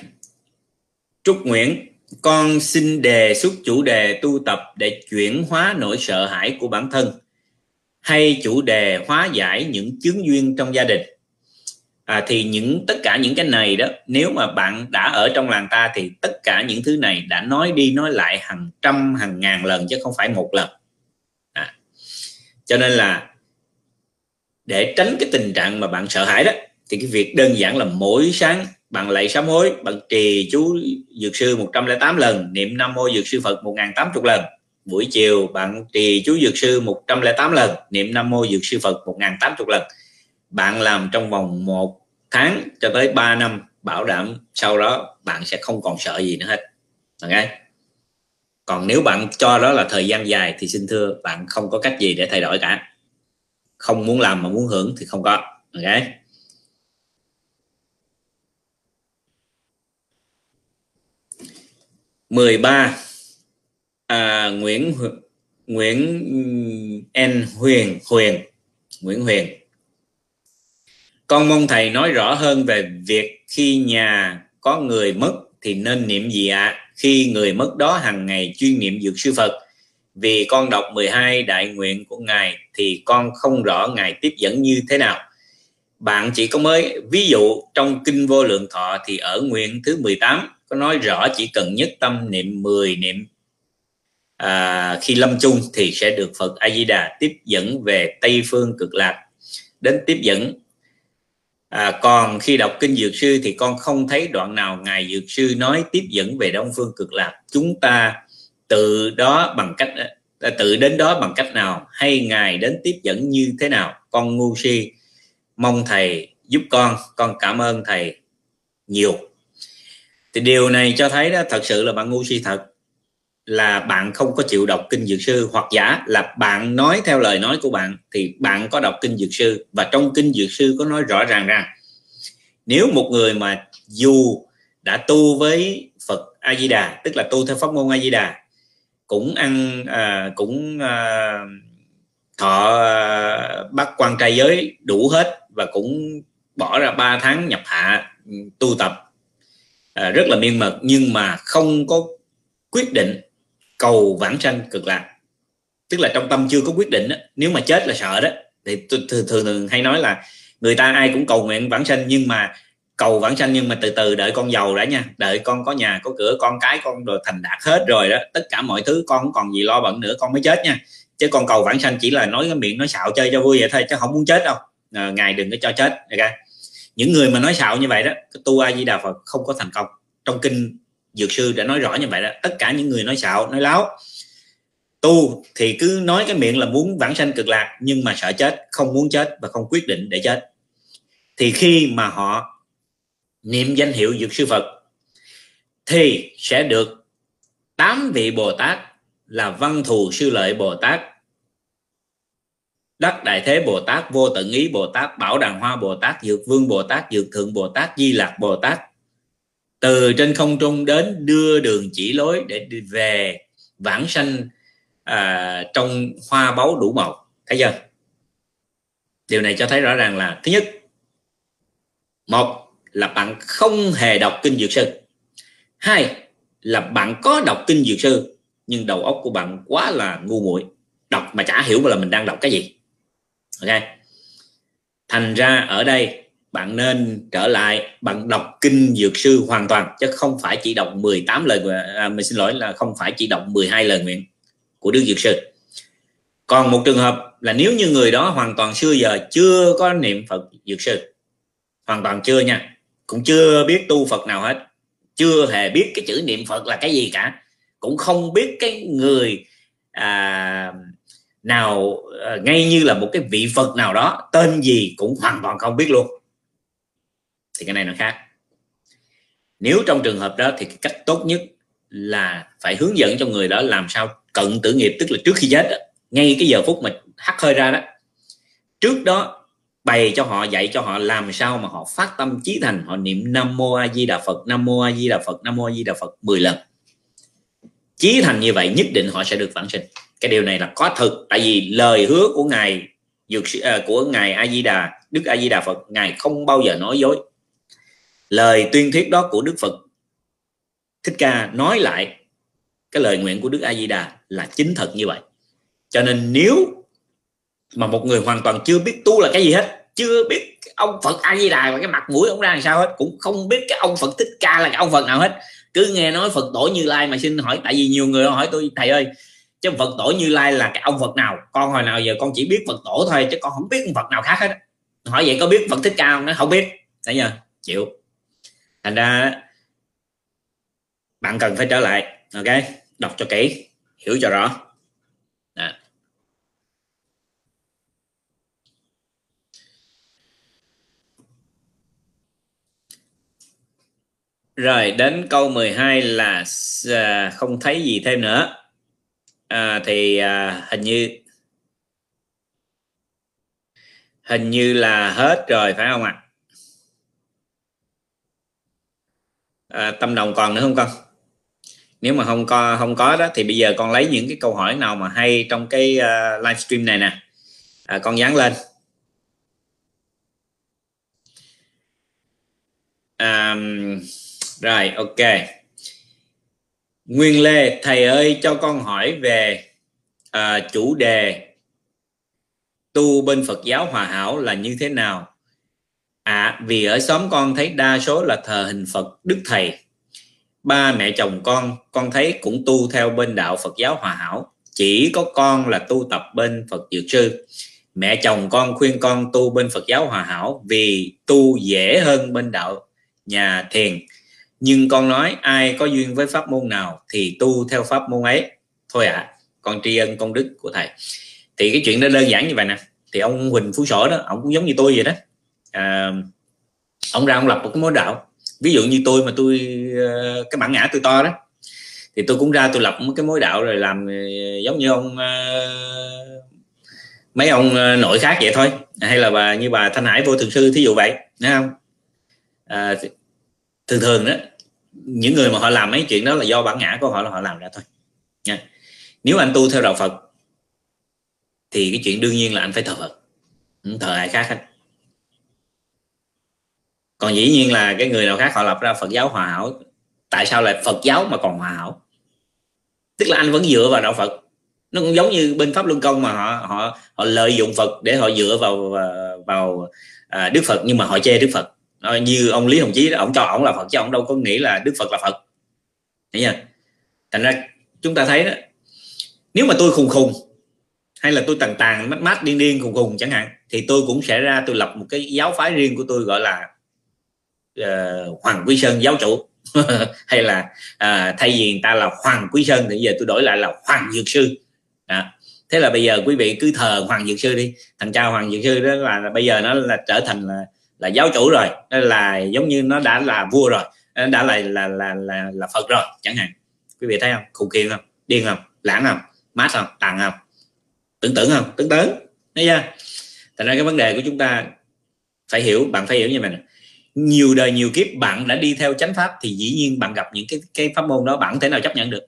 Trúc Nguyễn con xin đề xuất chủ đề tu tập để chuyển hóa nỗi sợ hãi của bản thân hay chủ đề hóa giải những chướng duyên trong gia đình. À, thì những tất cả những cái này đó nếu mà bạn đã ở trong làng ta thì tất cả những thứ này đã nói đi nói lại hàng trăm hàng ngàn lần chứ không phải một lần. À, cho nên là để tránh cái tình trạng mà bạn sợ hãi đó thì cái việc đơn giản là mỗi sáng bằng lạy sám hối, bằng trì chú dược sư 108 lần, niệm nam mô dược sư phật 1080 lần. Buổi chiều, bạn trì chú dược sư 108 lần, niệm nam mô dược sư phật 1080 lần. Bạn làm trong vòng một tháng cho tới 3 năm, bảo đảm sau đó bạn sẽ không còn sợ gì nữa hết. Ok còn nếu bạn cho đó là thời gian dài thì xin thưa, bạn không có cách gì để thay đổi cả. Không muốn làm mà muốn hưởng thì không có. Ok 13 à, Nguyễn Nguyễn N Huyền Huyền Nguyễn Huyền. Con mong thầy nói rõ hơn về việc khi nhà có người mất thì nên niệm gì ạ? À? khi người mất đó hàng ngày chuyên niệm dược sư Phật. Vì con đọc 12 đại nguyện của ngài thì con không rõ ngài tiếp dẫn như thế nào. Bạn chỉ có mới ví dụ trong kinh vô lượng thọ thì ở nguyện thứ 18 có nói rõ chỉ cần nhất tâm niệm 10 niệm à, khi lâm chung thì sẽ được Phật A Di Đà tiếp dẫn về Tây phương cực lạc. Đến tiếp dẫn à, còn khi đọc kinh dược sư thì con không thấy đoạn nào ngài dược sư nói tiếp dẫn về Đông phương cực lạc. Chúng ta tự đó bằng cách à, tự đến đó bằng cách nào? Hay ngài đến tiếp dẫn như thế nào? Con ngu si mong thầy giúp con. Con cảm ơn thầy nhiều thì điều này cho thấy đó thật sự là bạn ngu si thật là bạn không có chịu đọc kinh dược sư hoặc giả là bạn nói theo lời nói của bạn thì bạn có đọc kinh dược sư. Và trong kinh dược sư có nói rõ ràng rằng nếu một người mà dù đã tu với Phật A Di Đà tức là tu theo pháp môn A Di Đà cũng ăn à, cũng à, thọ à, bắt quan trai giới đủ hết và cũng bỏ ra 3 tháng nhập hạ ừ, tu tập à, rất là miên mật nhưng mà không có quyết định cầu vãng sanh cực lạc. Tức là trong tâm chưa có quyết định đó. nếu mà chết là sợ đó. Thì thường, thường thường hay nói là người ta ai cũng cầu nguyện vãng sanh nhưng mà cầu vãng sanh nhưng mà từ từ đợi con giàu đã nha. Đợi con có nhà có cửa con cái con rồi thành đạt hết rồi đó. Tất cả mọi thứ con không còn gì lo bận nữa con mới chết nha. Chứ con cầu vãng sanh chỉ là nói cái miệng nói xạo chơi cho vui vậy thôi chứ không muốn chết đâu. À, ngài đừng có cho chết okay? Những người mà nói xạo như vậy đó tu a di đà phật không có thành công. Trong kinh dược sư đã nói rõ như vậy đó, tất cả những người nói xạo, nói láo, tu thì cứ nói cái miệng là muốn vãng sanh cực lạc, nhưng mà sợ chết, không muốn chết và không quyết định để chết. Thì khi mà họ niệm danh hiệu dược sư phật, thì sẽ được tám vị bồ tát là văn thù sư lợi bồ tát đắc đại thế bồ tát vô tận ý bồ tát bảo đàng hoa bồ tát dược vương bồ tát dược thượng bồ tát di lạc bồ tát. Từ trên không trung đến đưa đường chỉ lối để đi về vãng sanh à, trong hoa báu đủ màu. Thấy chưa? Điều này cho thấy rõ ràng là thứ nhất một là bạn không hề đọc kinh dược sư. Hai là bạn có đọc kinh dược sư nhưng đầu óc của bạn quá là ngu muội. Đọc mà chả hiểu là mình đang đọc cái gì ok. Thành ra ở đây bạn nên trở lại bạn đọc kinh dược sư hoàn toàn chứ không phải chỉ đọc 18 lời à, mình xin lỗi là không phải chỉ đọc 12 lời nguyện của Đức Dược Sư. Còn một trường hợp là nếu như người đó hoàn toàn xưa giờ chưa có niệm Phật Dược Sư hoàn toàn chưa nha cũng chưa biết tu Phật nào hết chưa hề biết cái chữ niệm Phật là cái gì cả cũng không biết cái người à, nào ờ, ngay như là một cái vị Phật nào đó tên gì cũng hoàn toàn không biết luôn. Thì cái này nó khác. Nếu trong trường hợp đó thì cái cách tốt nhất là phải hướng dẫn cho người đó làm sao cận tử nghiệp tức là trước khi chết đó, ngay cái giờ phút mà hắt hơi ra đó. Trước đó bày cho họ dạy cho họ làm sao mà họ phát tâm chí thành họ niệm nam mô a di đà phật nam mô a di đà phật nam mô a di đà phật 10 lần. Chí thành như vậy nhất định họ sẽ được vãng sinh cái điều này là có thực tại vì lời hứa của ngài dược à, của ngài a di đà đức a di đà phật ngài không bao giờ nói dối. Lời tuyên thuyết đó của đức phật thích ca nói lại cái lời nguyện của đức a di đà là chính thật như vậy. Cho nên nếu mà một người hoàn toàn chưa biết tu là cái gì hết chưa biết ông phật a di đà và cái mặt mũi ông ra làm sao hết cũng không biết cái ông phật thích ca là cái ông phật nào hết. Cứ nghe nói phật tổ như lai mà xin hỏi tại vì nhiều người hỏi tôi thầy ơi chứ phật tổ như lai là cái ông phật nào? Con hồi nào giờ con chỉ biết phật tổ thôi, chứ con không biết ông phật nào khác hết hỏi vậy có biết phật thích ca không? Nó không biết. Thấy chưa? Chịu. Thành ra bạn cần phải trở lại, ok? Đọc cho kỹ, hiểu cho rõ. Đó. rồi, đến câu 12 là à, không thấy gì thêm nữa à, thì à, hình như hình như là hết rồi phải không ạ? À, tâm đồng còn nữa không con? Nếu mà không có không có đó thì bây giờ con lấy những cái câu hỏi nào mà hay trong cái à, uh, livestream này nè. À, con dán lên. À, rồi ok. Nguyên Lê thầy ơi cho con hỏi về à, chủ đề tu bên Phật giáo hòa hảo là như thế nào? À vì ở xóm con thấy đa số là thờ hình Phật Đức Thầy. Ba mẹ chồng con con thấy cũng tu theo bên đạo Phật giáo hòa hảo. Chỉ có con là tu tập bên Phật Dược Sư. Mẹ chồng con khuyên con tu bên Phật giáo hòa hảo vì tu dễ hơn bên đạo nhà thiền nhưng con nói ai có duyên với pháp môn nào thì tu theo pháp môn ấy. Thôi ạ à, con tri ân công đức của thầy. Thì cái chuyện đó đơn giản như vậy nè. Thì ông Huỳnh Phú Sổ đó ông cũng giống như tôi vậy đó. À, ông ra ông lập một cái mối đạo. Ví dụ như tôi mà tôi ờ, cái bản ngã tôi to đó thì tôi cũng ra tôi lập một cái mối đạo rồi làm ờ, giống như ông ờ, mấy ông nội khác vậy thôi. Hay là bà như bà Thanh Hải vô thường sư thí dụ vậy thấy không? À, thường thường đó những người mà họ làm mấy chuyện đó là do bản ngã của họ là họ làm ra thôi. Nha. Nếu anh tu theo đạo Phật thì cái chuyện đương nhiên là anh phải thờ Phật. Không thờ ai khác hết. Còn dĩ nhiên là cái người nào khác họ lập ra Phật giáo hòa hảo tại sao lại Phật giáo mà còn hòa hảo? Tức là anh vẫn dựa vào đạo Phật. Nó cũng giống như bên pháp luân công mà họ họ họ lợi dụng Phật để họ dựa vào vào, vào à, Đức Phật nhưng mà họ chê Đức Phật. Ờ, như ông Lý Hồng Chí đó, ông cho ông là Phật chứ ông đâu có nghĩ là Đức Phật là Phật. Thấy chưa? Thành ra chúng ta thấy đó nếu mà tôi khùng khùng hay là tôi tàn tàn mát mát điên điên khùng khùng chẳng hạn thì tôi cũng sẽ ra tôi lập một cái giáo phái riêng của tôi gọi là uh, Hoàng Quý Sơn giáo chủ. Hay là uh, thay vì người ta là Hoàng Quý Sơn thì giờ tôi đổi lại là Hoàng Dược Sư. À, thế là bây giờ quý vị cứ thờ Hoàng Dược Sư đi. Thằng cha Hoàng Dược Sư đó là, là bây giờ nó là trở thành là là giáo chủ rồi là giống như nó đã là vua rồi đã là là là là, là phật rồi chẳng hạn. Quý vị thấy không? Khùng khiên không? Điên không? Lãng không? Mát không? Tàn không? Tưởng tượng không? Tưởng tưởng thấy chưa? Thành ra cái vấn đề của chúng ta phải hiểu bạn phải hiểu như vậy này nhiều đời nhiều kiếp bạn đã đi theo chánh pháp thì dĩ nhiên bạn gặp những cái cái pháp môn đó bạn không thể nào chấp nhận được.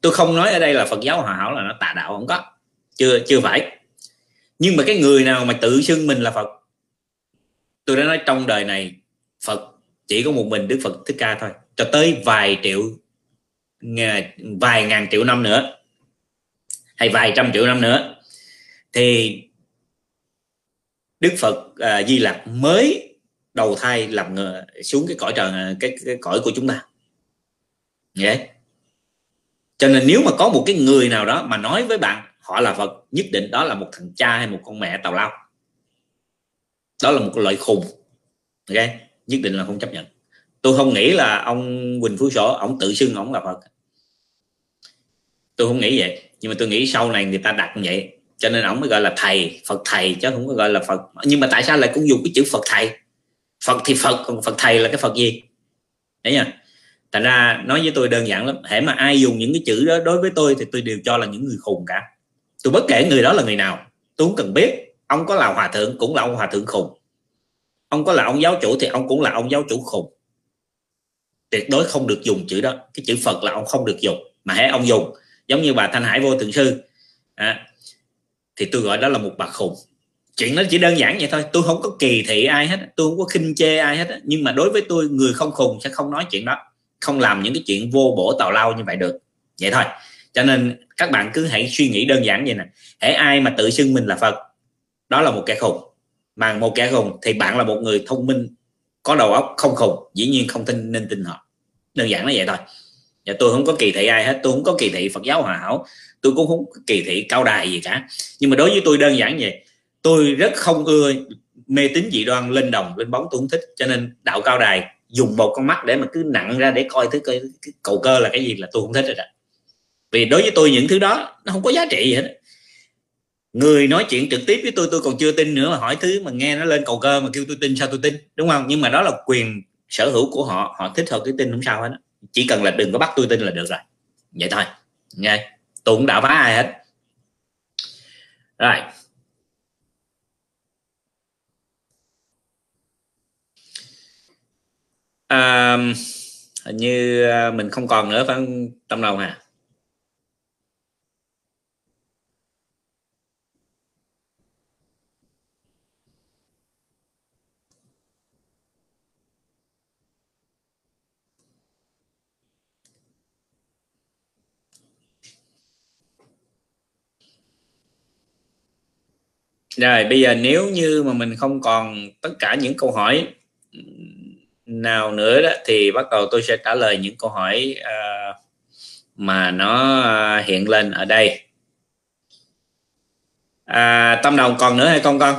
Tôi không nói ở đây là phật giáo hòa hảo là nó tà đạo không có. Chưa chưa phải. Nhưng mà cái người nào mà tự xưng mình là phật tôi đã nói trong đời này phật chỉ có một mình đức phật thích ca thôi. Cho tới vài triệu vài ngàn triệu năm nữa hay vài trăm triệu năm nữa thì đức phật à, di lặc mới đầu thai làm ngờ, xuống cái cõi trời cái, cái cõi của chúng ta. Yeah. cho nên nếu mà có một cái người nào đó mà nói với bạn họ là phật nhất định đó là một thằng cha hay một con mẹ tào lao đó là một loại khùng. Ok? Nhất định là không chấp nhận. Tôi không nghĩ là ông Quỳnh Phú Sổ, ông tự xưng ông là Phật. Tôi không nghĩ vậy. Nhưng mà tôi nghĩ sau này người ta đặt như vậy, cho nên ông mới gọi là thầy, Phật thầy, chứ không có gọi là Phật. Nhưng mà tại sao lại cũng dùng cái chữ Phật thầy? Phật thì Phật, còn Phật thầy là cái Phật gì? Đấy nha. Thành ra nói với tôi đơn giản lắm. Hễ mà ai dùng những cái chữ đó đối với tôi thì tôi đều cho là những người khùng cả. Tôi bất kể người đó là người nào, tôi không cần biết ông có là hòa thượng cũng là ông hòa thượng khùng. Ông có là ông giáo chủ thì ông cũng là ông giáo chủ khùng. Tuyệt đối không được dùng chữ đó. Cái chữ phật là ông không được dùng mà hãy ông dùng giống như bà thanh hải vô thượng sư. À, thì tôi gọi đó là một bà khùng. Chuyện nó chỉ đơn giản vậy thôi. Tôi không có kỳ thị ai hết tôi không có khinh chê ai hết nhưng mà đối với tôi người không khùng sẽ không nói chuyện đó. Không làm những cái chuyện vô bổ tào lao như vậy được. Vậy thôi. Cho nên các bạn cứ hãy suy nghĩ đơn giản vậy nè. Hãy ai mà tự xưng mình là phật đó là một kẻ khùng. Mà một kẻ khùng thì bạn là một người thông minh, có đầu óc không khùng, dĩ nhiên không tin nên tin họ. Đơn giản là vậy thôi. Và tôi không có kỳ thị ai hết, tôi không có kỳ thị Phật giáo hòa hảo, tôi cũng không có kỳ thị cao đài gì cả. Nhưng mà đối với tôi đơn giản vậy, tôi rất không ưa mê tín dị đoan lên đồng, lên bóng, tôi không thích. Cho nên đạo cao đài dùng một con mắt để mà cứ nặng ra để coi thứ cầu cơ là cái gì là tôi không thích rồi đó. Vì đối với tôi những thứ đó nó không có giá trị gì hết người nói chuyện trực tiếp với tôi tôi còn chưa tin nữa mà hỏi thứ mà nghe nó lên cầu cơ mà kêu tôi tin sao tôi tin? Đúng không? Nhưng mà đó là quyền sở hữu của họ họ thích họ cứ tin không sao hết. Chỉ cần là đừng có bắt tôi tin là được rồi. Vậy thôi. Nghe tôi cũng đã phá ai hết. Rồi. À, hình như ờ, mình không còn nữa phải không? Tâm đồng à? Rồi bây giờ nếu như mà mình không còn tất cả những câu hỏi nào nữa đó thì bắt đầu tôi sẽ trả lời những câu hỏi uh, mà nó uh, hiện lên ở đây. À, tâm đồng còn nữa hay không con?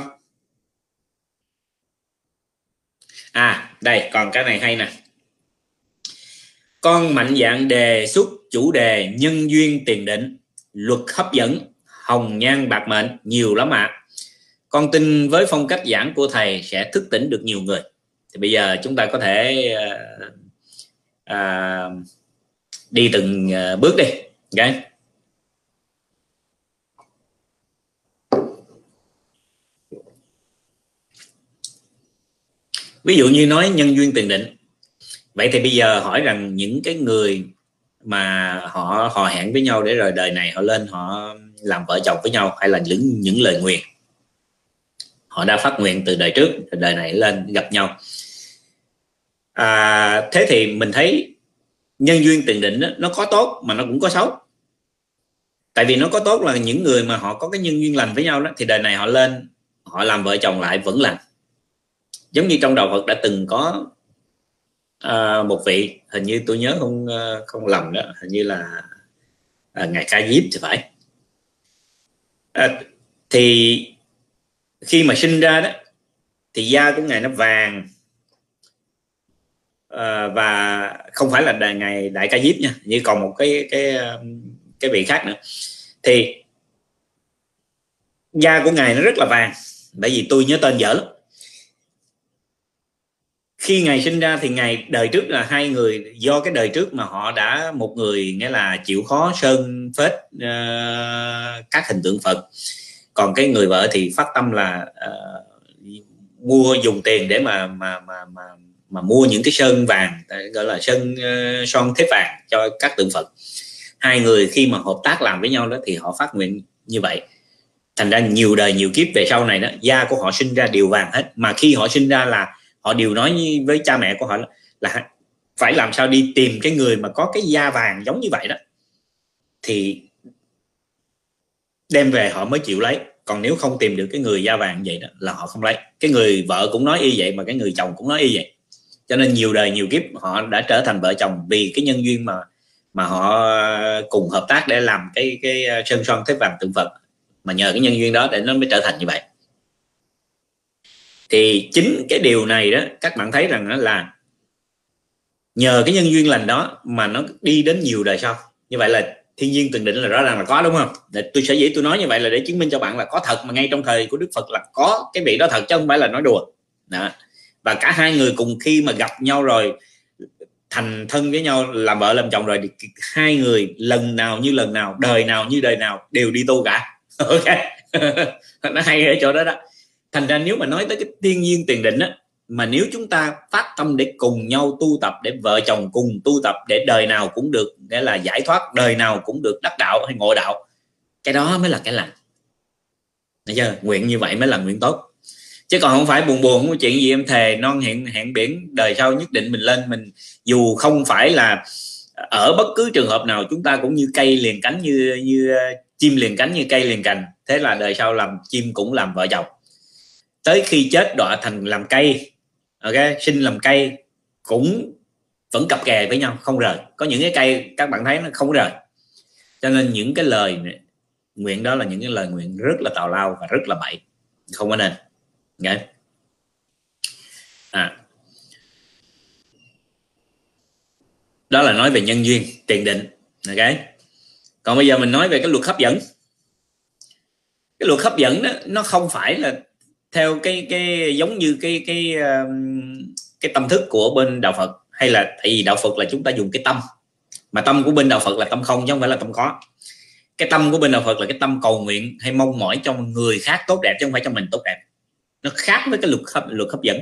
À đây còn cái này hay nè. Con mạnh dạng đề xuất chủ đề nhân duyên tiền định luật hấp dẫn hồng nhan bạc mệnh nhiều lắm ạ. à con tin với phong cách giảng của thầy sẽ thức tỉnh được nhiều người. Thì bây giờ chúng ta có thể uh, uh, đi từng uh, bước đi. Okay. ví dụ như nói nhân duyên tiền định. Vậy thì bây giờ hỏi rằng những cái người mà họ họ hẹn với nhau để rồi đời này họ lên họ làm vợ chồng với nhau hay là những những lời nguyện họ đã phát nguyện từ đời trước đời này lên gặp nhau. À, thế thì mình thấy nhân duyên tiền định đó, nó có tốt mà nó cũng có xấu. Tại vì nó có tốt là những người mà họ có cái nhân duyên lành với nhau đó thì đời này họ lên họ làm vợ chồng lại vẫn lành. Giống như trong đạo Phật đã từng có à, một vị hình như tôi nhớ không à, không lầm đó hình như là à, ngài ca diếp thì phải. À, thì khi mà sinh ra đó thì da của ngài nó vàng. À, và không phải là đại, ngài đại ca diếp nha như còn một cái cái um, cái vị khác nữa. Thì da của ngài nó rất là vàng bởi vì tôi nhớ tên dở lắm. Khi ngài sinh ra thì ngài đời trước là hai người do cái đời trước mà họ đã một người nghĩa là chịu khó sơn phết uh, các hình tượng phật còn cái người vợ thì phát tâm là uh, mua dùng tiền để mà mà mà mà mà mua những cái sơn vàng ờ, gọi là sơn uh, son thép vàng cho các tượng phật. Hai người khi mà hợp tác làm với nhau đó thì họ phát nguyện như vậy. Thành ra nhiều đời nhiều kiếp về sau này đó da của họ sinh ra đều vàng hết. Mà khi họ sinh ra là họ đều nói với cha mẹ của họ là, là phải làm sao đi tìm cái người mà có cái da vàng giống như vậy đó. Thì đem về họ mới chịu lấy. Còn nếu không tìm được cái người da vàng vậy đó là họ không lấy. Cái người vợ cũng nói y vậy mà cái người chồng cũng nói y vậy. Cho nên nhiều đời nhiều kiếp họ đã trở thành vợ chồng vì cái nhân duyên mà mà họ cùng hợp tác để làm cái cái ờ, sơn son thép vàng tượng phật. Mà nhờ cái nhân duyên đó để nó mới trở thành như vậy. Thì chính cái điều này đó, các bạn thấy rằng nó là nhờ cái nhân duyên lành đó mà nó đi đến nhiều đời sau. Như vậy là thiên nhiên từng định là rõ ràng là có, đúng không? Để tôi sẽ dĩ tôi nói như vậy là để chứng minh cho bạn là có thật, mà ngay trong thời của đức phật là có cái vị đó thật, chứ không phải là nói đùa. Đó. và cả hai người cùng khi mà gặp nhau rồi, thành thân với nhau, làm vợ làm chồng rồi, thì hai người lần nào như lần nào, đời nào như đời nào, đều đi tu cả. Ok. Nó hay ở chỗ đó đó. Thành ra nếu mà nói tới cái thiên nhiên tiền định á mà nếu chúng ta phát tâm để cùng nhau tu tập, để vợ chồng cùng tu tập, để đời nào cũng được, nghĩa là giải thoát, đời nào cũng được đắc đạo hay ngộ đạo, cái đó mới là cái lành. Bây chưa? nguyện như vậy mới là nguyện tốt. Chứ còn không phải buồn buồn, không có chuyện gì, em thề, non hẹn hẹn biển, đời sau nhất định mình lên mình. Dù không phải là ở bất cứ trường hợp nào, chúng ta cũng như cây liền cánh, như như, chim liền cánh, như cây liền cành. Thế là đời sau làm chim cũng làm vợ chồng. Tới khi chết đọa thành làm cây ok, sinh làm cây cũng vẫn cặp kè với nhau, không rời. Có những cái cây các bạn thấy nó không rời. Cho nên những cái lời nguyện đó là những cái lời nguyện rất là tào lao và rất là bậy. Không có nên. Okay. à. đó là nói về nhân duyên, tiền định. Ok. Còn bây giờ mình nói về cái luật hấp dẫn. Cái luật hấp dẫn đó, nó không phải là theo cái cái giống như cái cái um, cái tâm thức của bên đạo Phật, hay là tại vì đạo Phật là chúng ta dùng cái tâm, mà tâm của bên đạo Phật là tâm không chứ không phải là tâm có. Cái tâm của bên đạo Phật là cái tâm cầu nguyện, hay mong mỏi cho người khác tốt đẹp chứ không phải cho mình tốt đẹp. Nó khác với cái luật hấp luật hấp dẫn.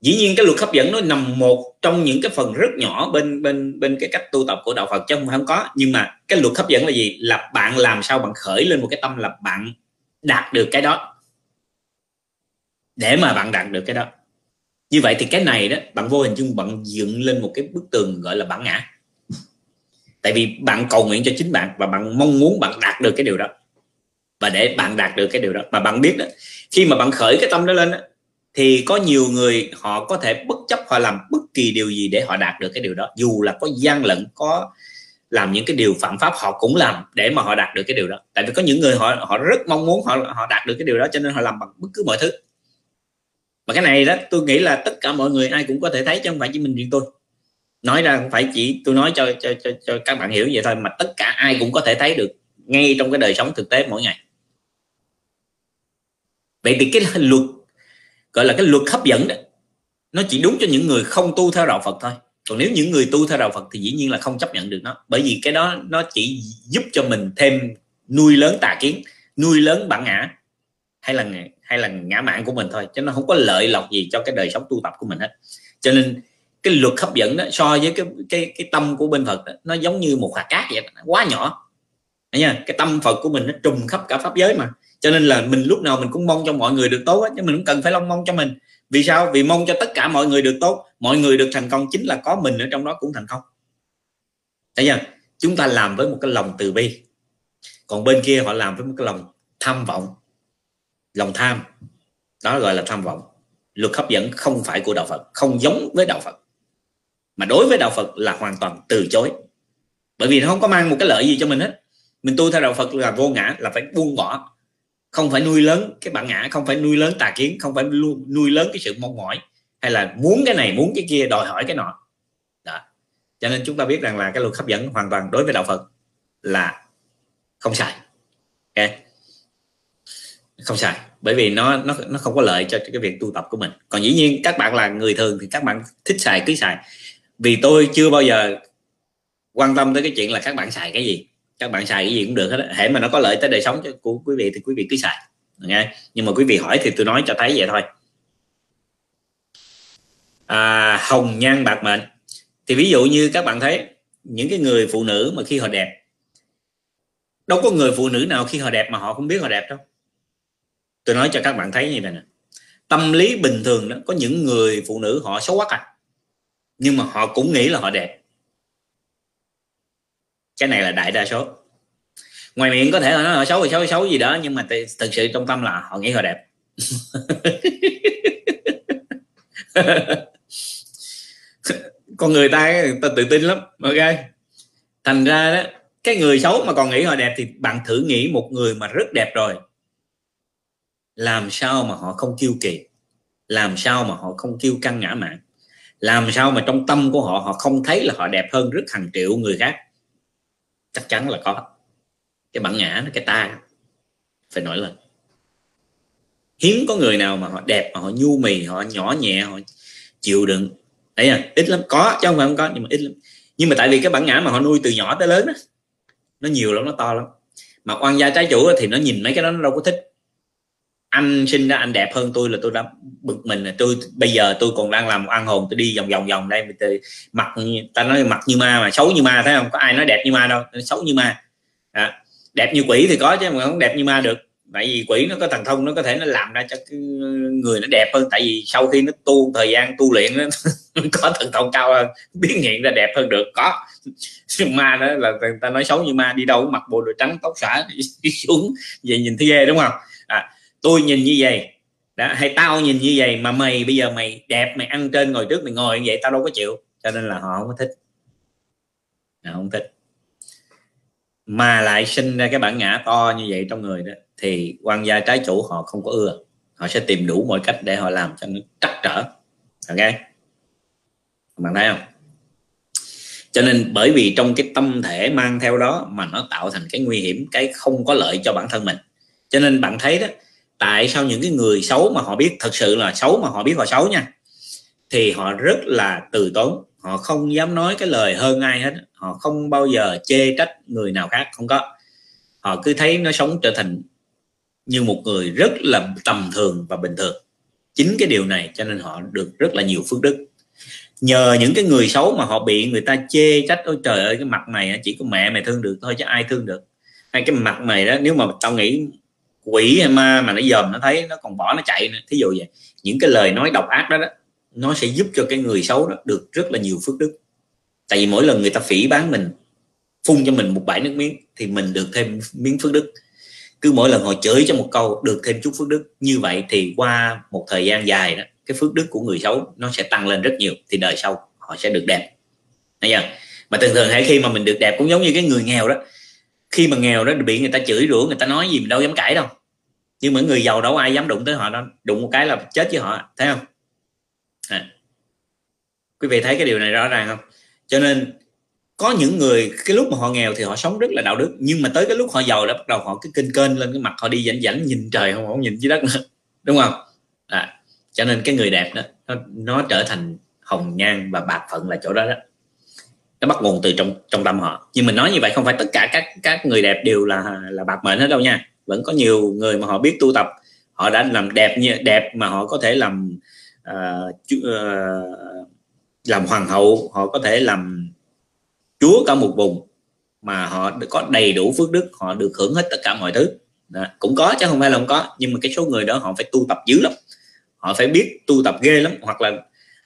Dĩ nhiên cái luật hấp dẫn nó nằm một trong những cái phần rất nhỏ bên bên bên cái cách tu tập của đạo Phật chứ không phải không có. Nhưng mà cái luật hấp dẫn là gì? Là bạn làm sao bạn khởi lên một cái tâm là bạn đạt được cái đó để mà bạn đạt được cái đó. Như vậy thì cái này đó bạn vô hình chung bạn dựng lên một cái bức tường gọi là bản ngã. Tại vì bạn cầu nguyện cho chính bạn và bạn mong muốn bạn đạt được cái điều đó. Và để bạn đạt được cái điều đó. Mà bạn biết đó khi mà bạn khởi cái tâm đó lên đó, thì có nhiều người họ có thể bất chấp họ làm bất kỳ điều gì để họ đạt được cái điều đó. Dù là có gian lận có làm những cái điều phạm pháp họ cũng làm để mà họ đạt được cái điều đó. Tại vì có những người họ họ rất mong muốn họ họ đạt được cái điều đó cho nên họ làm bằng bất cứ mọi thứ và cái này đó tôi nghĩ là tất cả mọi người ai cũng có thể thấy chứ không phải chỉ mình riêng tôi. Nói ra không phải chỉ tôi nói cho cho cho, cho các bạn hiểu vậy thôi mà tất cả ai cũng có thể thấy được ngay trong cái đời sống thực tế mỗi ngày. Vậy thì cái luật gọi là cái luật hấp dẫn đó nó chỉ đúng cho những người không tu theo đạo Phật thôi. Còn nếu những người tu theo đạo Phật thì dĩ nhiên là không chấp nhận được nó. Bởi vì cái đó nó chỉ giúp cho mình thêm nuôi lớn tà kiến nuôi lớn bản ngã hay là hay là ngã mạng của mình thôi chứ nó không có lợi lộc gì cho cái đời sống tu tập của mình hết. Cho nên cái luật hấp dẫn đó so với cái cái cái tâm của bên Phật đó, nó giống như một hạt cát vậy quá nhỏ. Đấy nha cái tâm Phật của mình nó trùm khắp cả pháp giới mà. Cho nên là mình lúc nào mình cũng mong cho mọi người được tốt chứ mình cũng cần phải long mong cho mình. Vì sao? Vì mong cho tất cả mọi người được tốt. Mọi người được thành công chính là có mình ở trong đó cũng thành công. Thấy chưa? Chúng ta làm với một cái lòng từ bi. Còn bên kia họ làm với một cái lòng tham vọng lòng tham. Đó gọi là tham vọng. Luật hấp dẫn không phải của đạo phật, không giống với đạo phật. Mà đối với đạo phật là hoàn toàn từ chối. Bởi vì nó không có mang một cái lợi gì cho mình hết. Mình tu theo đạo phật là vô ngã, là phải buông bỏ. Không phải nuôi lớn cái bản ngã, không phải nuôi lớn tà kiến, không phải nuôi lớn cái sự mong mỏi, hay là muốn cái này, muốn cái kia, đòi hỏi cái nọ. Đó. Cho nên chúng ta biết rằng là cái luật hấp dẫn hoàn toàn đối với đạo phật là không sai. Okay không sai bởi vì nó nó nó không có lợi cho cái việc tu tập của mình. Còn dĩ nhiên các bạn là người thường thì các bạn thích xài cứ xài. Vì tôi chưa bao giờ quan tâm tới cái chuyện là các bạn xài cái gì. Các bạn xài cái gì cũng được hết hễ mà nó có lợi tới đời sống của quý vị thì quý vị cứ xài nghe nhưng mà quý vị hỏi thì tôi nói cho thấy vậy thôi. À, hồng nhan bạc mệnh. Thì ví dụ như các bạn thấy những cái người phụ nữ mà khi họ đẹp đâu có người phụ nữ nào khi họ đẹp mà họ không biết họ đẹp đâu tôi nói cho các bạn thấy như này nè. Tâm lý bình thường đó, có những người phụ nữ họ xấu quắc à. Nhưng mà họ cũng nghĩ là họ đẹp. Cái này là đại đa số. Ngoài miệng có thể là nói họ xấu thì xấu xấu gì đó, nhưng mà thực sự trong tâm là họ nghĩ họ đẹp. Con người ta người ta tự tin lắm, ok? Thành ra đó, cái người xấu mà còn nghĩ họ đẹp thì bạn thử nghĩ một người mà rất đẹp rồi làm sao mà họ không kiêu kỳ? Làm sao mà họ không kiêu căng ngã mạn? Làm sao mà trong tâm của họ họ không thấy là họ đẹp hơn rất hàng triệu người khác? Chắc chắn là có. Cái bản ngã cái ta phải nổi lên. Hiếm có người nào mà họ đẹp, mà họ nhu mì, họ nhỏ nhẹ, họ chịu đựng. Đấy à ít lắm. Có, chứ không phải không có, nhưng mà ít lắm. Nhưng mà tại vì cái bản ngã mà họ nuôi từ nhỏ tới lớn đó nó nhiều lắm, nó to lắm. Mà oan gia trái chủ thì nó nhìn mấy cái đó nó đâu có thích anh sinh ra anh đẹp hơn tôi là tôi đã bực mình là tôi bây giờ tôi còn đang làm ăn hồn tôi đi vòng vòng vòng đây tôi mặt ta nói mặt như ma mà xấu như ma thấy không? Có ai nói đẹp như ma đâu xấu như ma. À, đẹp như quỷ thì có chứ mà không đẹp như ma được. Tại vì quỷ nó có thần thông nó có thể nó làm ra cho cái người nó đẹp hơn. Tại vì sau khi nó tu thời gian tu luyện nó có thần thông cao hơn biến hiện ra đẹp hơn được. Có. Ma đó là người ta nói xấu như ma đi đâu mặc bộ đồ trắng tóc xõa đi xuống vậy nhìn thấy ghê đúng không? Tôi nhìn như vậy. Đó, hay tao nhìn như vậy mà mày, bây giờ mày đẹp, mày ăn trên ngồi trước, mày ngồi như vậy, tao đâu có chịu. Cho nên là họ không có thích. Họ không thích. Mà lại sinh ra cái bản ngã to như vậy trong người đó, thì quan gia trái chủ họ không có ưa. Họ sẽ tìm đủ mọi cách để họ làm cho nó trắc trở. Ok? Bạn thấy không? Cho nên bởi vì trong cái tâm thể mang theo đó mà nó tạo thành cái nguy hiểm, cái không có lợi cho bản thân mình. Cho nên bạn thấy đó tại sao những cái người xấu mà họ biết, thật sự là xấu mà họ biết họ xấu nha, thì họ rất là từ tốn. Họ không dám nói cái lời hơn ai hết. Họ không bao giờ chê trách người nào khác, không có. Họ cứ thấy nó sống trở thành như một người rất là tầm thường và bình thường. Chính cái điều này cho nên họ được rất là nhiều phước đức. Nhờ những cái người xấu mà họ bị người ta chê trách, ôi trời ơi, cái mặt này chỉ có mẹ mày thương được thôi chứ ai thương được. Hay cái mặt mày đó, nếu mà tao nghĩ quỷ hay ma mà nó dòm nó thấy nó còn bỏ nó chạy nữa. Thí dụ vậy, những cái lời nói độc ác đó đó, nó sẽ giúp cho cái người xấu đó được rất là nhiều phước đức. Tại vì mỗi lần người ta phỉ bán mình, phun cho mình một bãi nước miếng thì mình được thêm miếng phước đức. Cứ mỗi lần họ chửi cho một câu được thêm chút phước đức, như vậy thì qua một thời gian dài đó, cái phước đức của người xấu nó sẽ tăng lên rất nhiều, thì đời sau họ sẽ được đẹp. Đấy chưa? Mà thường thường hãy khi mà mình được đẹp cũng giống như cái người nghèo đó, khi mà nghèo đó bị người ta chửi rủa, người ta nói gì mình đâu dám cãi đâu nhưng mà người giàu đâu ai dám đụng tới họ đâu. Đụng một cái là chết với họ thấy không? À. quý vị thấy cái điều này rõ ràng không? Cho nên có những người cái lúc mà họ nghèo thì họ sống rất là đạo đức. Nhưng mà tới cái lúc họ giàu đã bắt đầu họ cái kinh kênh lên cái mặt họ đi dảnh dảnh nhìn trời không không nhìn dưới đất nữa. Đúng không? À, cho nên cái người đẹp đó nó, nó trở thành hồng nhan và bạc phận là chỗ đó đó. Nó bắt nguồn từ trong trong tâm họ. Nhưng mình nói như vậy không phải tất cả các các người đẹp đều là là bạc mệnh hết đâu nha vẫn có nhiều người mà họ biết tu tập. Họ đã làm đẹp như đẹp mà họ có thể làm uh, uh, làm hoàng hậu. Họ có thể làm chúa cả một vùng mà họ có đầy đủ phước đức. Họ được hưởng hết tất cả mọi thứ. Đó. cũng có chứ không phải là không có. Nhưng mà cái số người đó họ phải tu tập dữ lắm. Họ phải biết tu tập ghê lắm. Hoặc là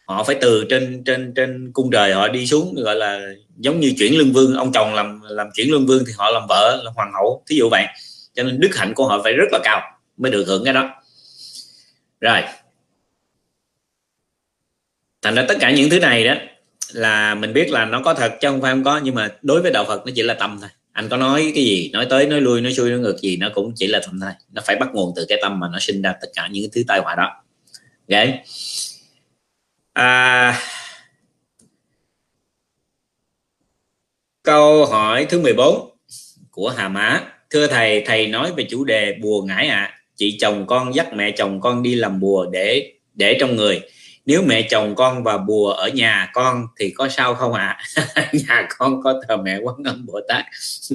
họ phải từ trên trên trên cung trời họ đi xuống gọi là giống như chuyển lương vương. Ông chồng làm làm chuyển lương vương thì họ làm vợ làm hoàng hậu thí dụ vậy cho nên đức hạnh của họ phải rất là cao mới được hưởng cái đó. Rồi. Thành ra tất cả những thứ này đó là mình biết là nó có thật chứ không phải không có nhưng mà đối với đạo Phật nó chỉ là tâm thôi. Anh có nói cái gì nói tới nói lui nói xuôi nói ngược gì nó cũng chỉ là tâm thôi. Nó phải bắt nguồn từ cái tâm mà nó sinh ra tất cả những thứ tai họa đó. Ok. À, câu hỏi thứ 14 của Hà Mã thưa thầy thầy nói về chủ đề bùa ngải ạ. À. chị chồng con dắt mẹ chồng con đi làm bùa để để trong người. Nếu mẹ chồng con và bùa ở nhà con thì có sao không ạ? À? nhà con có thờ mẹ quán âm bồ tát.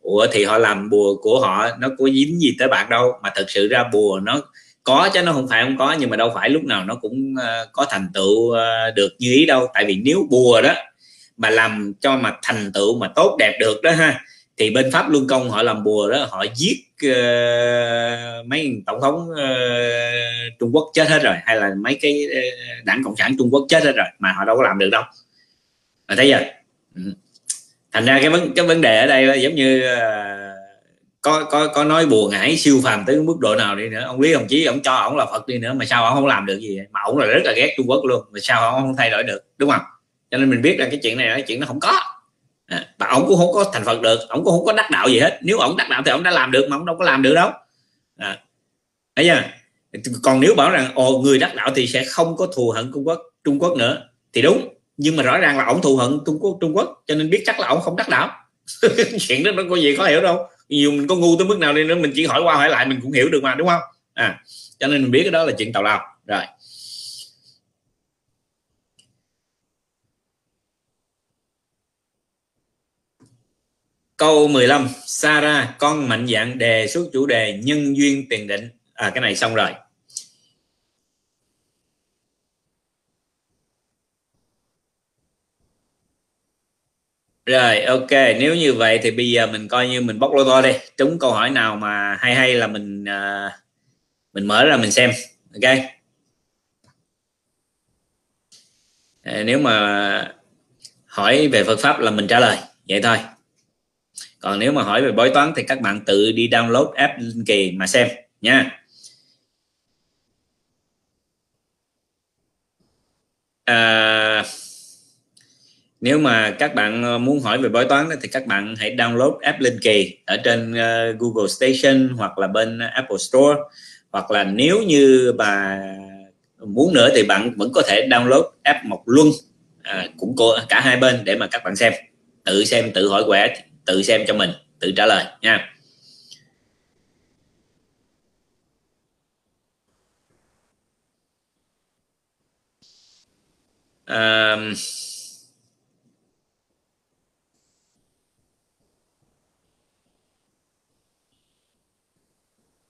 Ủa thì họ làm bùa của họ nó có dính gì tới bạn đâu. Mà thật sự ra bùa nó có chứ nó không phải không có. Nhưng mà đâu phải lúc nào nó cũng uh, có thành tựu uh, được như ý đâu. Tại vì nếu bùa đó mà làm cho mà thành tựu mà tốt đẹp được đó ha thì bên pháp luân công họ làm bùa đó họ giết uh, mấy tổng thống uh, trung quốc chết hết rồi hay là mấy cái uh, đảng cộng sản trung quốc chết hết rồi mà họ đâu có làm được đâu. Mà thấy giờ ừ. thành ra cái vấn cái vấn đề ở đây giống như uh, có có có nói bùa ngải siêu phàm tới mức độ nào đi nữa. Ông lý đồng chí ông cho ông là phật đi nữa mà sao ông không làm được gì? Mà ông là rất là ghét trung quốc luôn mà sao ông không thay đổi được đúng không? Cho nên mình biết là cái chuyện này là cái chuyện nó không có à, và ông cũng không có thành phật được ông cũng không có đắc đạo gì hết. Nếu ông đắc đạo thì ông đã làm được mà ông đâu có làm được đâu. À, thấy chưa? Còn nếu bảo rằng ồ người đắc đạo thì sẽ không có thù hận trung quốc trung quốc nữa thì đúng. Nhưng mà rõ ràng là ông thù hận trung quốc trung quốc cho nên biết chắc là ông không đắc đạo. Chuyện đó nó có gì khó hiểu đâu. Dù mình có ngu tới mức nào đi nữa mình chỉ hỏi qua hỏi lại mình cũng hiểu được mà đúng không? À cho nên mình biết cái đó là chuyện tào lao. Rồi. Câu 15 Sarah con mạnh dạng đề xuất chủ đề nhân duyên tiền định. À cái này xong rồi. Rồi ok nếu như vậy thì bây giờ mình coi như mình bóc lô to đi. Trúng câu hỏi nào mà hay hay là mình uh, mình mở ra mình xem ok? À, nếu mà hỏi về Phật pháp là mình trả lời vậy thôi còn nếu mà hỏi về bói toán thì các bạn tự đi download app linh kỳ mà xem nha. À, nếu mà các bạn ờ, muốn hỏi về bói toán thì các bạn hãy download app linh kỳ ở trên uh, Google Station hoặc là bên Apple Store. Hoặc là nếu như bà muốn nữa thì bạn vẫn có thể download app Mộc Luân à, cũng có cả hai bên để mà các bạn xem. Tự xem tự hỏi quẻ tự xem cho mình tự trả lời nha um,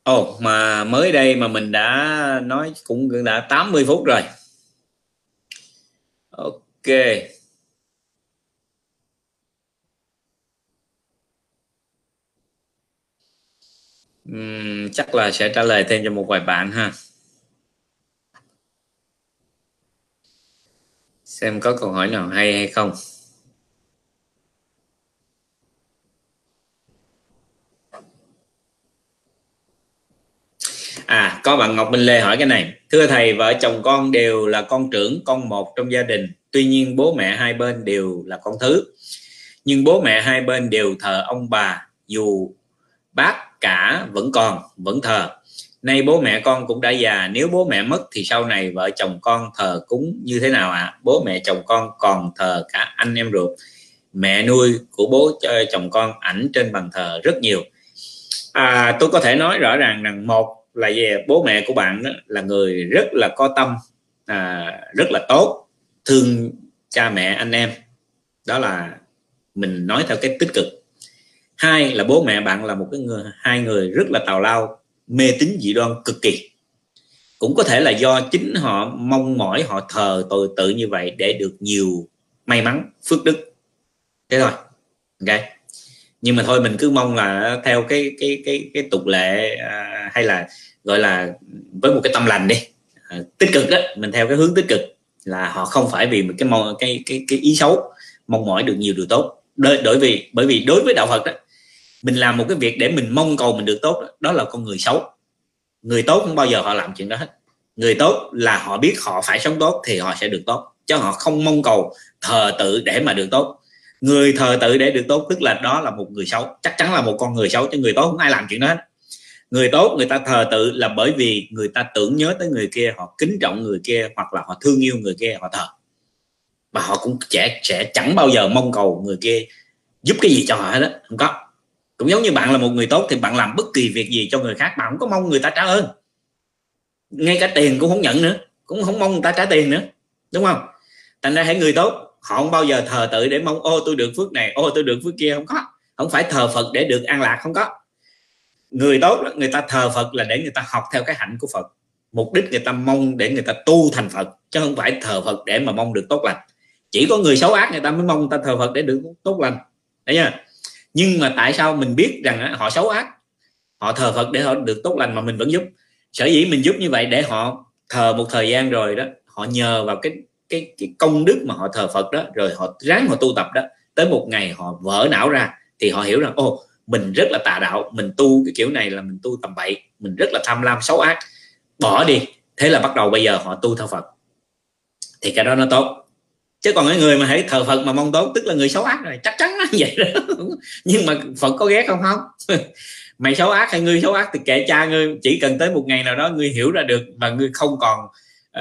Ồ, oh, mà mới đây mà mình đã nói cũng đã 80 phút rồi. Ok. Uhm, chắc là sẽ trả lời thêm cho một vài bạn ha. Xem có câu hỏi nào hay hay không. À có bạn Ngọc Minh Lê hỏi cái này. Thưa thầy vợ chồng con đều là con trưởng con một trong gia đình. Tuy nhiên bố mẹ hai bên đều là con thứ. Nhưng bố mẹ hai bên đều thờ ông bà dù bác cả vẫn còn vẫn thờ. Nay bố mẹ con cũng đã già nếu bố mẹ mất thì sau này vợ chồng con thờ cúng như thế nào ạ? À? bố mẹ chồng con còn thờ cả anh em ruột. Mẹ nuôi của bố cho chồng con ảnh trên bàn thờ rất nhiều. À, tôi có thể nói rõ ràng rằng một là về bố mẹ của bạn đó là người rất là có tâm à, rất là tốt thương cha mẹ anh em. Đó là mình nói theo cái tích cực hai là bố mẹ bạn là một cái người hai người rất là tào lao mê tín dị đoan cực kỳ. Cũng có thể là do chính họ mong mỏi họ thờ tội tự như vậy để được nhiều may mắn phước đức. Thế thôi ok. Nhưng mà thôi mình cứ mong là theo cái cái cái cái tục lệ à, hay là gọi là với một cái tâm lành đi. À, tích cực đó mình theo cái hướng tích cực là họ không phải vì một cái mong cái cái cái ý xấu mong mỏi được nhiều điều tốt. Đối, đối vì bởi vì đối với đạo Phật đó mình làm một cái việc để mình mong cầu mình được tốt đó, là con người xấu. Người tốt không bao giờ họ làm chuyện đó hết. Người tốt là họ biết họ phải sống tốt thì họ sẽ được tốt chứ họ không mong cầu thờ tự để mà được tốt. Người thờ tự để được tốt tức là đó là một người xấu chắc chắn là một con người xấu chứ người tốt không ai làm chuyện đó hết. Người tốt người ta thờ tự là bởi vì người ta tưởng nhớ tới người kia họ kính trọng người kia hoặc là họ thương yêu người kia họ thờ. Và họ cũng sẽ sẽ chẳng bao giờ mong cầu người kia giúp cái gì cho họ hết đó không có cũng giống như bạn là một người tốt thì bạn làm bất kỳ việc gì cho người khác, bạn không có mong người ta trả ơn. Ngay cả tiền cũng không nhận nữa, cũng không mong người ta trả tiền nữa, đúng không? Thành ra hãy người tốt, họ không bao giờ thờ tự để mong, ô, tôi được phước này, ô, tôi được phước kia. Không có, không phải thờ phật để được an lạc, không có. Người tốt người ta thờ phật là để người ta học theo cái hạnh của phật. Mục đích người ta mong để người ta tu thành phật, chứ không phải thờ phật để mà mong được tốt lành. Chỉ có người xấu ác người ta mới mong người ta thờ phật để được tốt lành. Đấy nha nhưng mà tại sao mình biết rằng họ xấu ác? Họ thờ phật để họ được tốt lành mà mình vẫn giúp. Sở dĩ mình giúp như vậy để họ thờ một thời gian rồi đó, họ nhờ vào cái cái cái công đức mà họ thờ phật đó, rồi họ ráng họ tu tập đó, tới một ngày họ vỡ não ra thì họ hiểu rằng ô mình rất là tà đạo, mình tu cái kiểu này là mình tu tầm bậy, mình rất là tham lam, xấu ác, bỏ đi. Thế là bắt đầu bây giờ họ tu theo phật. Thì cái đó nó tốt chứ còn cái người mà hãy thờ phật mà mong tốt tức là người xấu ác rồi chắc chắn là vậy đó. Nhưng mà phật có ghét không? Không. Mày xấu ác hay ngươi xấu ác thì kệ cha ngươi chỉ cần tới một ngày nào đó ngươi hiểu ra được và ngươi không còn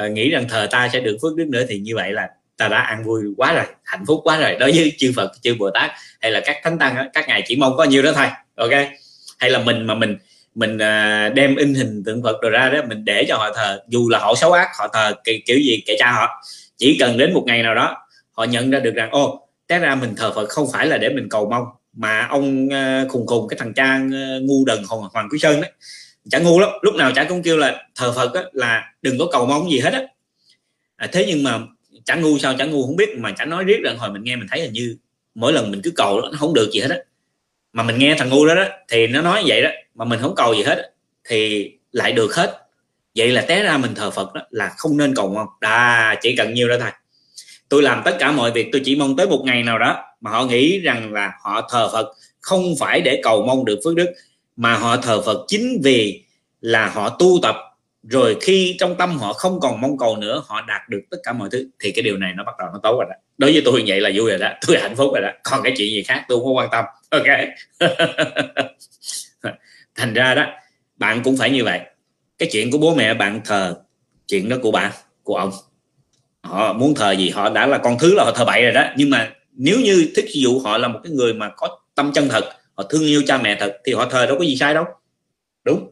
uh, nghĩ rằng thờ ta sẽ được phước đức nữa thì như vậy là ta đã ăn vui quá rồi hạnh phúc quá rồi. Đối với chư Phật chư Bồ Tát hay là các thánh tăng các ngài chỉ mong có nhiêu đó thôi ok? Hay là mình mà mình mình ờ, đem in hình tượng Phật rồi ra đó mình để cho họ thờ. Dù là họ xấu ác họ thờ kiểu gì kệ cha họ chỉ cần đến một ngày nào đó họ nhận ra được rằng ô té ra mình thờ Phật không phải là để mình cầu mong mà ông uh, khùng khùng cái thằng cha uh, ngu đần hoàng, hoàng quý sơn đấy chả ngu lắm. Lúc nào chả cũng kêu là thờ Phật á, là đừng có cầu mong gì hết á. À, thế nhưng mà chả ngu sao chả ngu không biết mà chả nói riết rằng hồi mình nghe mình thấy hình như mỗi lần mình cứ cầu nó không được gì hết á. Mà mình nghe thằng ngu đó, đó thì nó nói vậy đó mà mình không cầu gì hết thì lại được hết vậy là té ra mình thờ Phật đó, là không nên cầu mong. Đà, chỉ cần nhiêu đó thôi. Tôi làm tất cả mọi việc, tôi chỉ mong tới một ngày nào đó mà họ nghĩ rằng là họ thờ Phật không phải để cầu mong được phước đức, mà họ thờ Phật chính vì là họ tu tập. Rồi khi trong tâm họ không còn mong cầu nữa, họ đạt được tất cả mọi thứ. Thì cái điều này nó bắt đầu nó tốt rồi đó. Đối với tôi vậy là vui rồi đó. Tôi hạnh phúc rồi đó. Còn cái chuyện gì khác, tôi không có quan tâm. Ok. Thành ra đó, bạn cũng phải như vậy cái chuyện của bố mẹ bạn thờ, chuyện đó của bạn của ông. Họ muốn thờ gì, họ đã là con thứ là họ thờ bậy rồi đó. Nhưng mà nếu như thích dụ họ là một cái người mà có tâm chân thật, họ thương yêu cha mẹ thật, thì họ thờ đâu có gì sai đâu. Đúng.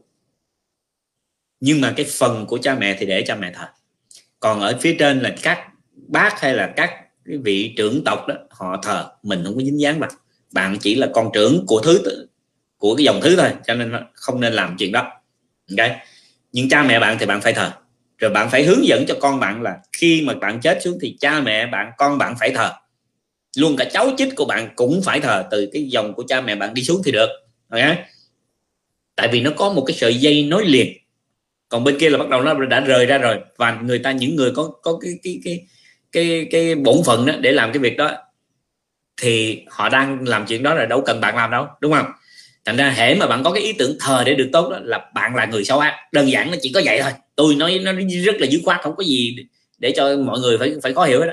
Nhưng mà cái phần của cha mẹ thì để cha mẹ thờ. Còn ở phía trên là các bác hay là các cái vị trưởng tộc đó, họ thờ. Mình không có dính dáng vào bạn chỉ là con trưởng của thứ của cái dòng thứ thôi, cho nên không nên làm chuyện đó. Ok? Nhưng cha mẹ bạn thì bạn phải thờ. Rồi bạn phải hướng dẫn cho con bạn là khi mà bạn chết xuống thì cha mẹ bạn, con bạn phải thờ. Luôn cả cháu chích của bạn cũng phải thờ, từ cái dòng của cha mẹ bạn đi xuống thì được. Tại vì nó có một cái sợi dây nối liền. Còn bên kia là bắt đầu nó đã rời ra rồi. Và người ta, những người có có cái cái cái cái cái bổn phận đó để làm cái việc đó, thì họ đang làm chuyện đó là đâu cần bạn làm đâu, đúng không? Thành ra hễ mà bạn có cái ý tưởng thờ để được tốt đó là bạn là người xấu ác. Đơn giản nó chỉ có vậy thôi. Tôi nói nó rất là dứt khoát không có gì để cho mọi người phải phải khó hiểu hết đó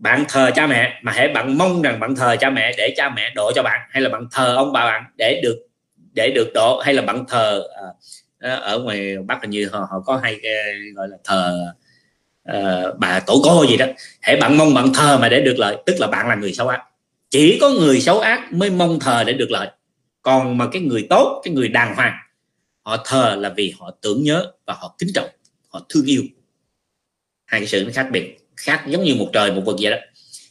bạn thờ cha mẹ mà hãy bạn mong rằng bạn thờ cha mẹ để cha mẹ độ cho bạn hay là bạn thờ ông bà bạn để được để được độ hay là bạn thờ à, à, ở ngoài bắc là như họ, họ có hay à, gọi là thờ uh, bà tổ cô gì đó. Hãy bạn mong bạn thờ mà để được lợi tức là bạn là người xấu ác. Chỉ có người xấu ác mới mong thờ để được lợi còn mà cái người tốt, cái người đàng hoàng, họ thờ là vì họ tưởng nhớ và họ kính trọng, họ thương yêu. Hai cái sự nó khác biệt, khác giống như một trời, một vực vậy đó.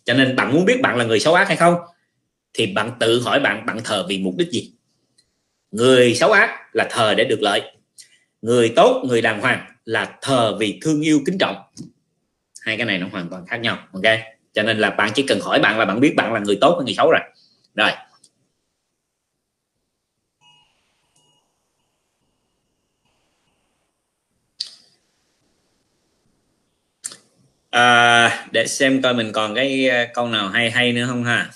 Cho nên bạn muốn biết bạn là người xấu ác hay không, thì bạn tự hỏi bạn bạn thờ vì mục đích gì? Người xấu ác là thờ để được lợi, người tốt, người đàng hoàng là thờ vì thương yêu, kính trọng. Hai cái này nó hoàn toàn khác nhau, ok? Cho nên là bạn chỉ cần hỏi bạn là bạn biết bạn là người tốt hay người xấu rồi. Rồi à, để xem coi mình còn cái à, câu nào hay hay nữa không ha.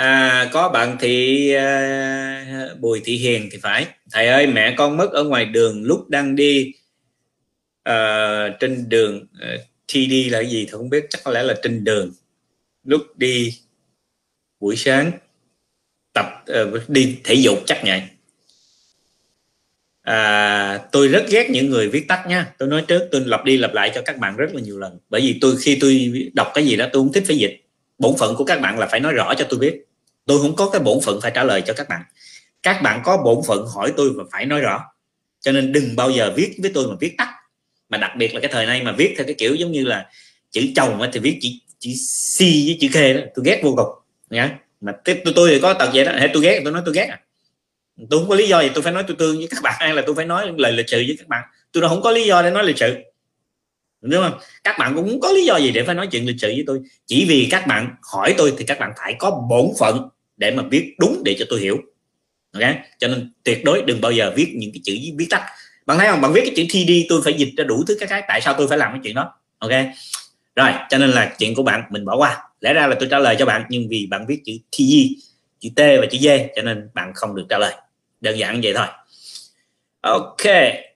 À, có bạn thị à, bùi thị hiền thì phải. Thầy ơi mẹ con mất ở ngoài đường lúc đang đi à, trên đường à, thi đi là gì thì không biết chắc có lẽ là trên đường. Lúc đi buổi sáng tập à, đi thể dục chắc nhỉ? À, tôi rất ghét những người viết tắt nha. Tôi nói trước tôi lặp đi lặp lại cho các bạn rất là nhiều lần. Bởi vì tôi khi tôi đọc cái gì đó tôi không thích phải dịch. Bổn phận của các bạn là phải nói rõ cho tôi biết tôi không có cái bổn phận phải trả lời cho các bạn. Các bạn có bổn phận hỏi tôi và phải nói rõ. Cho nên đừng bao giờ viết với tôi mà viết tắt. Mà đặc biệt là cái thời nay mà viết theo cái kiểu giống như là chữ chồng thì viết chữ chữ c với chữ k đó. Tôi ghét vô cùng. Nhá. Mà tiếp tôi tôi thì có tật vậy đó. Hay tôi ghét, tôi nói tôi ghét à. Tôi không có lý do gì tôi phải nói tôi tương với các bạn, hay là tôi phải nói lời lịch sự với các bạn. Tôi đâu không có lý do để nói lịch sự. Đúng không? Các bạn cũng không có lý do gì để phải nói chuyện lịch sự với tôi. Chỉ vì các bạn hỏi tôi thì các bạn phải có bổn phận để mà viết đúng để cho tôi hiểu. Ok? Cho nên tuyệt đối đừng bao giờ viết những cái chữ viết tắt. Bạn thấy không? Bạn viết cái chữ thi đi, tôi phải dịch ra đủ thứ các cái. Tại sao tôi phải làm cái chuyện đó? Ok? Rồi, cho nên là chuyện của bạn, mình bỏ qua. Lẽ ra là tôi trả lời cho bạn, nhưng vì bạn viết chữ thi chữ t và chữ d cho nên bạn không được trả lời. Đơn giản vậy thôi. Ok,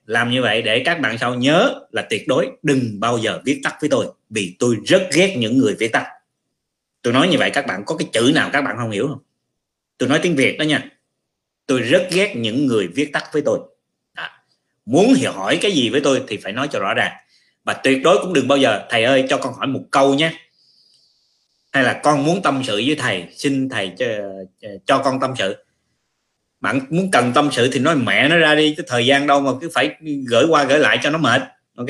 làm như vậy để các bạn sau nhớ là tuyệt đối đừng bao giờ viết tắt với tôi, vì tôi rất ghét những người viết tắt. Tôi nói như vậy, các bạn có cái chữ nào các bạn không hiểu không? Tôi nói tiếng việt đó nha. Tôi rất ghét những người viết tắt với tôi. À, muốn hiểu hỏi cái gì với tôi thì phải nói cho rõ ràng. Và tuyệt đối cũng đừng bao giờ thầy ơi cho con hỏi một câu nhé. Hay là con muốn tâm sự với thầy xin thầy cho, cho con tâm sự. Bạn muốn cần tâm sự thì nói mẹ nó ra đi cái thời gian đâu mà cứ phải gửi qua gửi lại cho nó mệt ok?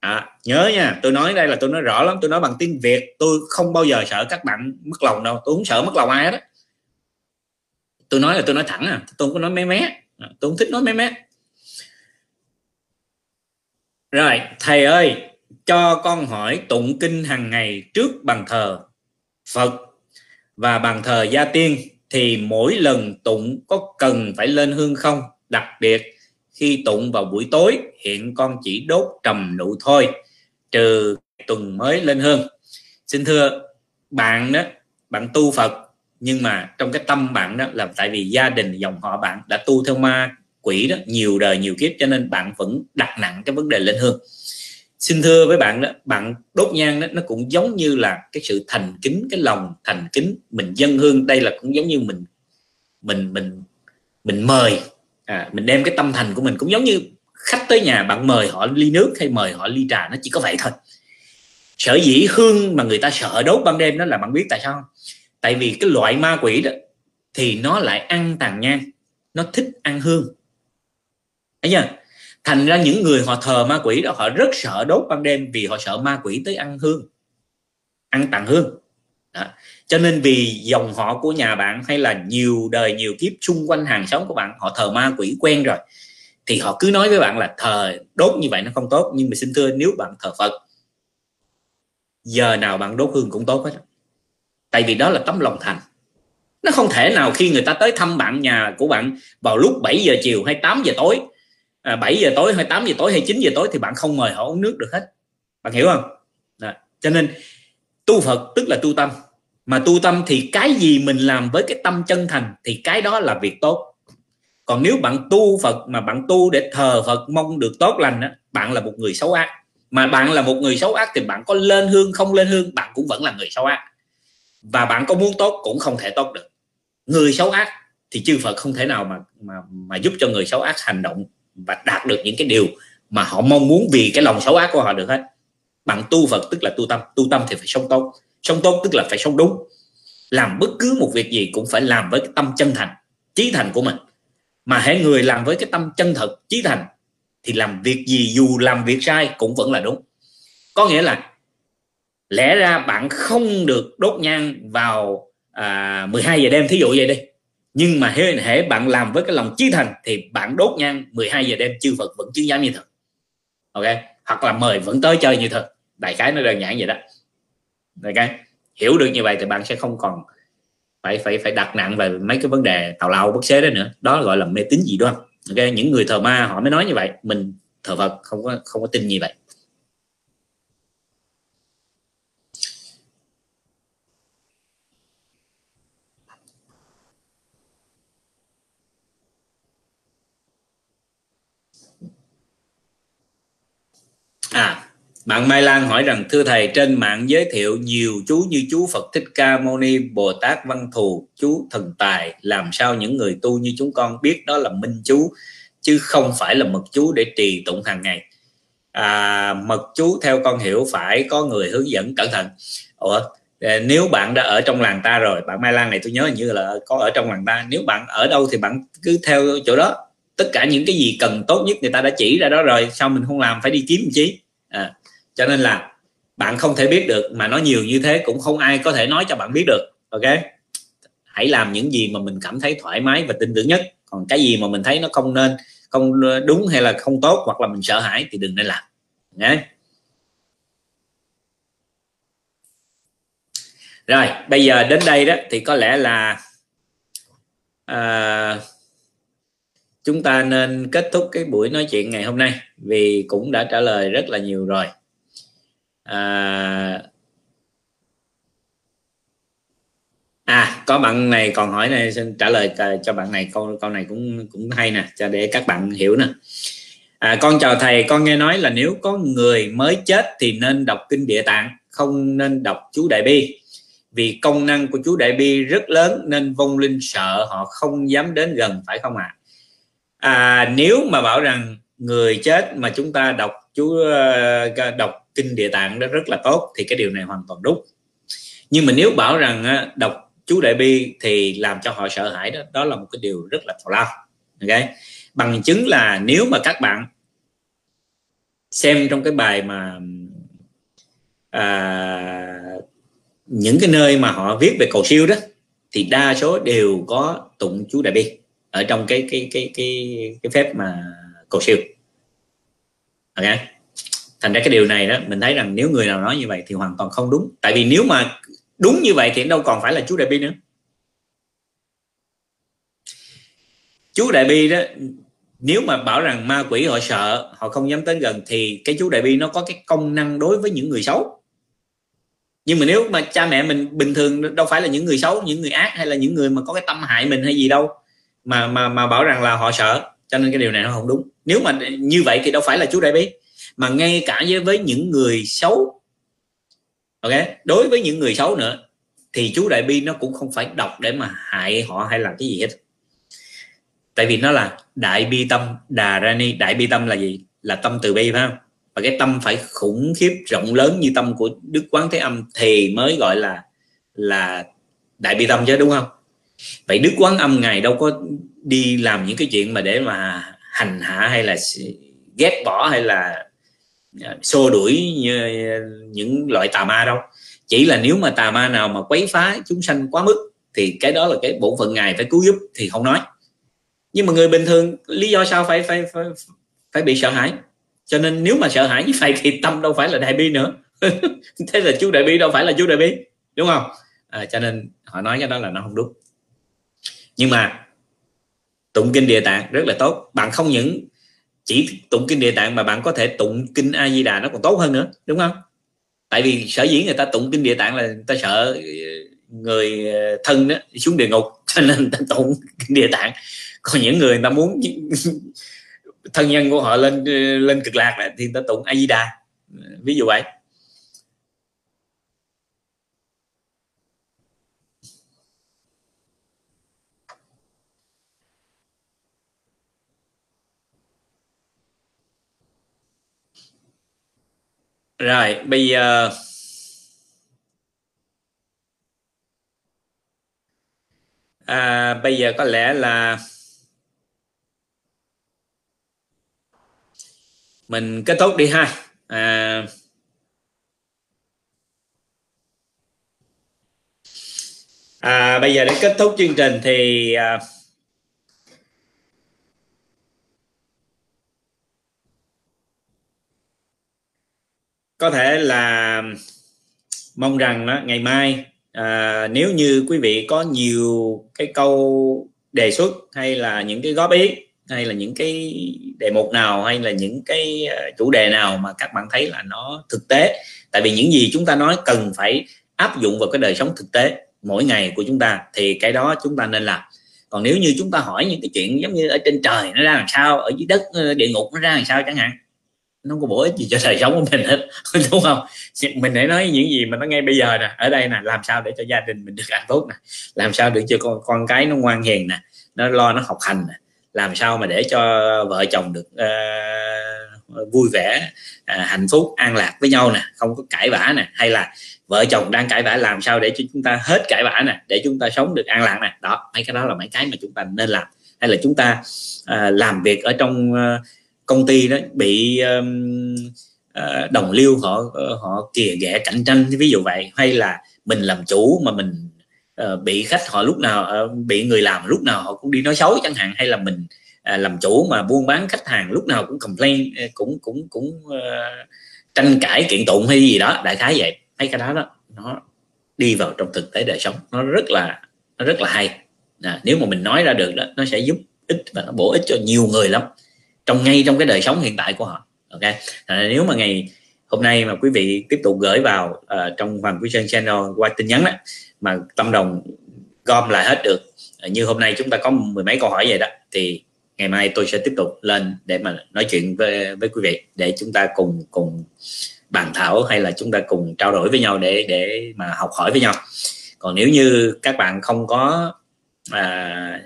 À, nhớ nha tôi nói đây là tôi nói rõ lắm tôi nói bằng tiếng việt tôi không bao giờ sợ các bạn mất lòng đâu tôi không sợ mất lòng ai đó tôi nói là tôi nói thẳng à tôi không có nói mé mé. À, tôi không thích nói mé mé. Rồi, thầy ơi, cho con hỏi tụng kinh hàng ngày trước bàn thờ phật và bàn thờ gia tiên thì mỗi lần tụng có cần phải lên hương không? Đặc biệt, khi tụng vào buổi tối, hiện con chỉ đốt trầm nụ thôi, trừ tuần mới lên hương. Xin thưa, bạn đó, bạn tu phật nhưng mà trong cái tâm bạn đó là tại vì gia đình dòng họ bạn đã tu theo ma quỷ đó nhiều đời nhiều kiếp cho nên bạn vẫn đặt nặng cái vấn đề lên hương. Xin thưa với bạn đó bạn đốt nhang đó nó cũng giống như là cái sự thành kính cái lòng thành kính mình dân hương. Đây là cũng giống như mình mình mình mình mời à, mình đem cái tâm thành của mình. Cũng giống như khách tới nhà bạn mời họ ly nước hay mời họ ly trà nó chỉ có vậy thôi. Sở dĩ hương mà người ta sợ đốt ban đêm đó là bạn biết tại sao không? Tại vì cái loại ma quỷ đó thì nó lại ăn tàn nhang, nó thích ăn hương. Thấy chưa? Thành ra những người họ thờ ma quỷ đó, họ rất sợ đốt ban đêm vì họ sợ ma quỷ tới ăn hương, ăn tàn hương. Đó. cho nên vì dòng họ của nhà bạn hay là nhiều đời, nhiều kiếp xung quanh hàng xóm của bạn, họ thờ ma quỷ quen rồi, thì họ cứ nói với bạn là thờ, đốt như vậy nó không tốt, nhưng mà xin thưa, nếu bạn thờ phật, giờ nào bạn đốt hương cũng tốt hết tại vì đó là tấm lòng thành. Nó không thể nào khi người ta tới thăm bạn nhà của bạn vào lúc 7 giờ chiều hay 8 giờ tối à, 7 giờ tối hay 8 giờ tối hay 9 giờ tối thì bạn không mời họ uống nước được hết. Bạn hiểu không? Đó. cho nên tu Phật tức là tu tâm. Mà tu tâm thì cái gì mình làm với cái tâm chân thành thì cái đó là việc tốt. Còn nếu bạn tu Phật mà bạn tu để thờ Phật mong được tốt lành đó, bạn là một người xấu ác. Mà bạn là một người xấu ác thì bạn có lên hương không lên hương bạn cũng vẫn là người xấu ác và bạn có muốn tốt cũng không thể tốt được. Người xấu ác thì chư Phật không thể nào mà mà mà giúp cho người xấu ác hành động và đạt được những cái điều mà họ mong muốn vì cái lòng xấu ác của họ được hết. Bạn tu Phật tức là tu tâm tu tâm thì phải sống tốt. Sống tốt tức là phải sống đúng. Làm bất cứ một việc gì cũng phải làm với cái tâm chân thành, trí thành của mình. Mà hãy người làm với cái tâm chân thật, trí thành thì làm việc gì dù làm việc sai cũng vẫn là đúng. Có nghĩa là lẽ ra bạn không được đốt nhang vào à, 12 giờ đêm thí dụ vậy đi. Nhưng mà hệ, hệ bạn làm với cái lòng chí thành thì bạn đốt nhang 12 giờ đêm chư Phật vẫn chứng giám như thật. Ok? Hoặc là mời vẫn tới chơi như thật. Đại khái nó đơn giản vậy đó. Ok? Hiểu được như vậy thì bạn sẽ không còn phải phải phải đặt nặng về mấy cái vấn đề tào lao bất xế đó nữa. Đó gọi là mê tín dị đoan. Ok? Những người thờ ma họ mới nói như vậy. Mình thờ phật không có không có tin như vậy. À bạn Mai Lan hỏi rằng thưa thầy trên mạng giới thiệu nhiều chú như chú Phật Thích Ca Mâu Ni, Bồ Tát Văn Thù, chú Thần Tài, làm sao những người tu như chúng con biết đó là minh chú chứ không phải là mật chú để trì tụng hàng ngày. À, mật chú theo con hiểu phải có người hướng dẫn cẩn thận. Ủa, à, nếu bạn đã ở trong làng ta rồi, bạn Mai Lan này tôi nhớ như là có ở trong làng ta, nếu bạn ở đâu thì bạn cứ theo chỗ đó. Tất cả những cái gì cần tốt nhất người ta đã chỉ ra đó rồi, sao mình không làm phải đi kiếm chí À, cho nên là bạn không thể biết được mà nó nhiều như thế cũng không ai có thể nói cho bạn biết được ok? Hãy làm những gì mà mình cảm thấy thoải mái và tin tưởng nhất. Còn cái gì mà mình thấy nó không nên không đúng hay là không tốt hoặc là mình sợ hãi thì đừng nên làm nhé rồi bây giờ đến đây đó thì có lẽ là uh, chúng ta nên kết thúc cái buổi nói chuyện ngày hôm nay vì cũng đã trả lời rất là nhiều rồi. À, à có bạn này còn hỏi này xin trả lời cho bạn này câu câu này cũng cũng hay nè cho để các bạn hiểu nè. À, con chào thầy con nghe nói là nếu có người mới chết thì nên đọc kinh địa tạng không nên đọc chú đại bi. Vì công năng của chú đại bi rất lớn nên vong linh sợ họ không dám đến gần phải không ạ? à? À, nếu mà bảo rằng người chết mà chúng ta đọc chú ờ, đọc kinh địa tạng đó rất là tốt thì cái điều này hoàn toàn đúng. Nhưng mà nếu bảo rằng ờ, đọc chú đại bi thì làm cho họ sợ hãi đó đó là một cái điều rất là thù lao. Ok? Bằng chứng là nếu mà các bạn xem trong cái bài mà à, những cái nơi mà họ viết về cầu siêu đó thì đa số đều có tụng chú đại bi ở trong cái cái cái cái cái phép mà cầu siêu. Ok? Thành ra cái điều này đó, mình thấy rằng nếu người nào nói như vậy thì hoàn toàn không đúng. Tại vì nếu mà đúng như vậy thì đâu còn phải là chú đại bi nữa. Chú đại bi đó, nếu mà bảo rằng ma quỷ họ sợ, họ không dám tới gần thì cái chú đại bi nó có cái công năng đối với những người xấu. Nhưng mà nếu mà cha mẹ mình bình thường, đâu phải là những người xấu, những người ác hay là những người mà có cái tâm hại mình hay gì đâu mà mà mà bảo rằng là họ sợ. Cho nên cái điều này nó không đúng. Nếu mà như vậy thì đâu phải là chú đại bi mà ngay cả với với những người xấu, ok, đối với những người xấu nữa, thì chú đại bi nó cũng không phải đọc để mà hại họ hay là cái gì hết. Tại vì nó là đại bi tâm, đà ra ni. Đại bi tâm là gì? Là tâm từ bi, phải không? Và cái tâm phải khủng khiếp, rộng lớn như tâm của đức quán thế âm thì mới gọi là là đại bi tâm chứ, đúng không? Vậy đức quán âm ngài đâu có đi làm những cái chuyện mà để mà hành hạ hay là ghét bỏ hay là à, xô đuổi như những loại tà ma đâu. Chỉ là nếu mà tà ma nào mà quấy phá chúng sanh quá mức thì cái đó là cái bổn phận ngài phải cứu giúp thì không nói. Nhưng mà người bình thường lý do sao phải phải phải, phải bị sợ hãi? Cho nên nếu mà sợ hãi như vậy thì tâm đâu phải là đại bi nữa. Thế là chú đại bi đâu phải là chú đại bi đúng không? À, cho nên họ nói cái đó là nó không đúng nhưng mà tụng kinh địa tạng rất là tốt. Bạn không những chỉ tụng kinh địa tạng mà bạn có thể tụng kinh a di đà nó còn tốt hơn nữa, đúng không? Tại vì sở dĩ người ta tụng kinh địa tạng là người ta sợ người ờ, thân đó xuống địa ngục, cho nên người ta tụng kinh địa tạng. Còn những người người ta muốn thân nhân của họ lên ờ, lên cực lạc thì người ta tụng a di đà ờ, ví dụ vậy. Rồi bây giờ à, bây giờ có lẽ là mình kết thúc đi ha. À, à, bây giờ để kết thúc chương trình thì à, có thể là mong rằng đó, ngày mai à, nếu như quý vị có nhiều cái câu đề xuất hay là những cái góp ý hay là những cái đề mục nào hay là những cái à, chủ đề nào mà các bạn thấy là nó thực tế tại vì những gì chúng ta nói cần phải áp dụng vào cái đời sống thực tế mỗi ngày của chúng ta thì cái đó chúng ta nên làm. Còn nếu như chúng ta hỏi những cái chuyện giống như ở trên trời nó ra làm sao ở dưới đất ờ, địa ngục nó ra làm sao chẳng hạn nó không có bổ ích gì cho đời sống của mình hết đúng không? Mình hãy nói những gì mà nó ngay bây giờ nè ở đây nè làm sao để cho gia đình mình được hạnh phúc nè làm sao để cho con con cái nó ngoan hiền nè nó lo nó học hành nè làm sao mà để cho vợ chồng được uh, vui vẻ uh, hạnh phúc an lạc với nhau nè không có cãi vã nè hay là vợ chồng đang cãi vã làm sao để cho chúng ta hết cãi vã nè để chúng ta sống được an lạc nè. Đó mấy cái đó là mấy cái mà chúng ta nên làm hay là chúng ta uh, làm việc ở trong uh, công ty đó bị um, uh, đồng lưu họ ờ, họ kìa ghẹ cạnh tranh. Ví dụ vậy hay là mình làm chủ mà mình uh, bị khách họ lúc nào uh, bị người làm lúc nào họ cũng đi nói xấu chẳng hạn hay là mình uh, làm chủ mà buôn bán khách hàng lúc nào cũng complain uh, cũng cũng cũng uh, tranh cãi kiện tụng hay gì đó đại khái vậy. Thấy cái đó đó nó đi vào trong thực tế đời sống. Nó rất là nó rất là hay. À, nếu mà mình nói ra được đó nó sẽ giúp ích và nó bổ ích cho nhiều người lắm trong ngay trong cái đời sống hiện tại của họ. Ok? À, nếu mà ngày hôm nay mà quý vị tiếp tục gửi vào uh, trong hoàng quý sơn channel qua tin nhắn đó mà tâm đồng gom lại hết được à, như hôm nay chúng ta có mười mấy câu hỏi vậy đó thì ngày mai tôi sẽ tiếp tục lên để mà nói chuyện với với quý vị để chúng ta cùng cùng bàn thảo hay là chúng ta cùng trao đổi với nhau để để mà học hỏi với nhau. Còn nếu như các bạn không có à,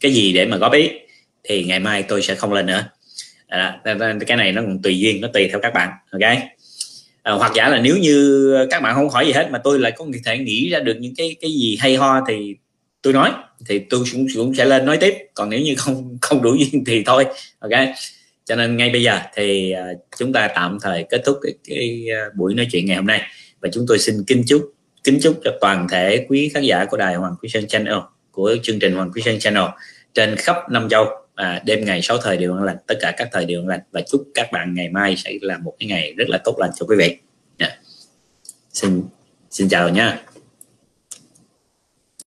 cái gì để mà góp ý thì ngày mai tôi sẽ không lên nữa. À, cái này nó còn tùy duyên nó tùy theo các bạn ok? À, hoặc giả là nếu như các bạn không hỏi gì hết mà tôi lại có thể nghĩ ra được những cái cái gì hay ho thì tôi nói thì tôi cũng, cũng sẽ lên nói tiếp. Còn nếu như không không đủ duyên thì thôi ok? Cho nên ngay bây giờ thì à, chúng ta tạm thời kết thúc cái, cái à, buổi nói chuyện ngày hôm nay. Và chúng tôi xin kính chúc kính chúc cho toàn thể quý khán giả của đài Hoàng Quý Sơn Channel của chương trình Hoàng Quý Sơn Channel trên khắp năm châu à, đêm ngày 6 thời đều an lành tất cả các thời đều an lành. Và chúc các bạn ngày mai sẽ là một cái ngày rất là tốt lành cho quý vị. Yeah. xin xin chào nha.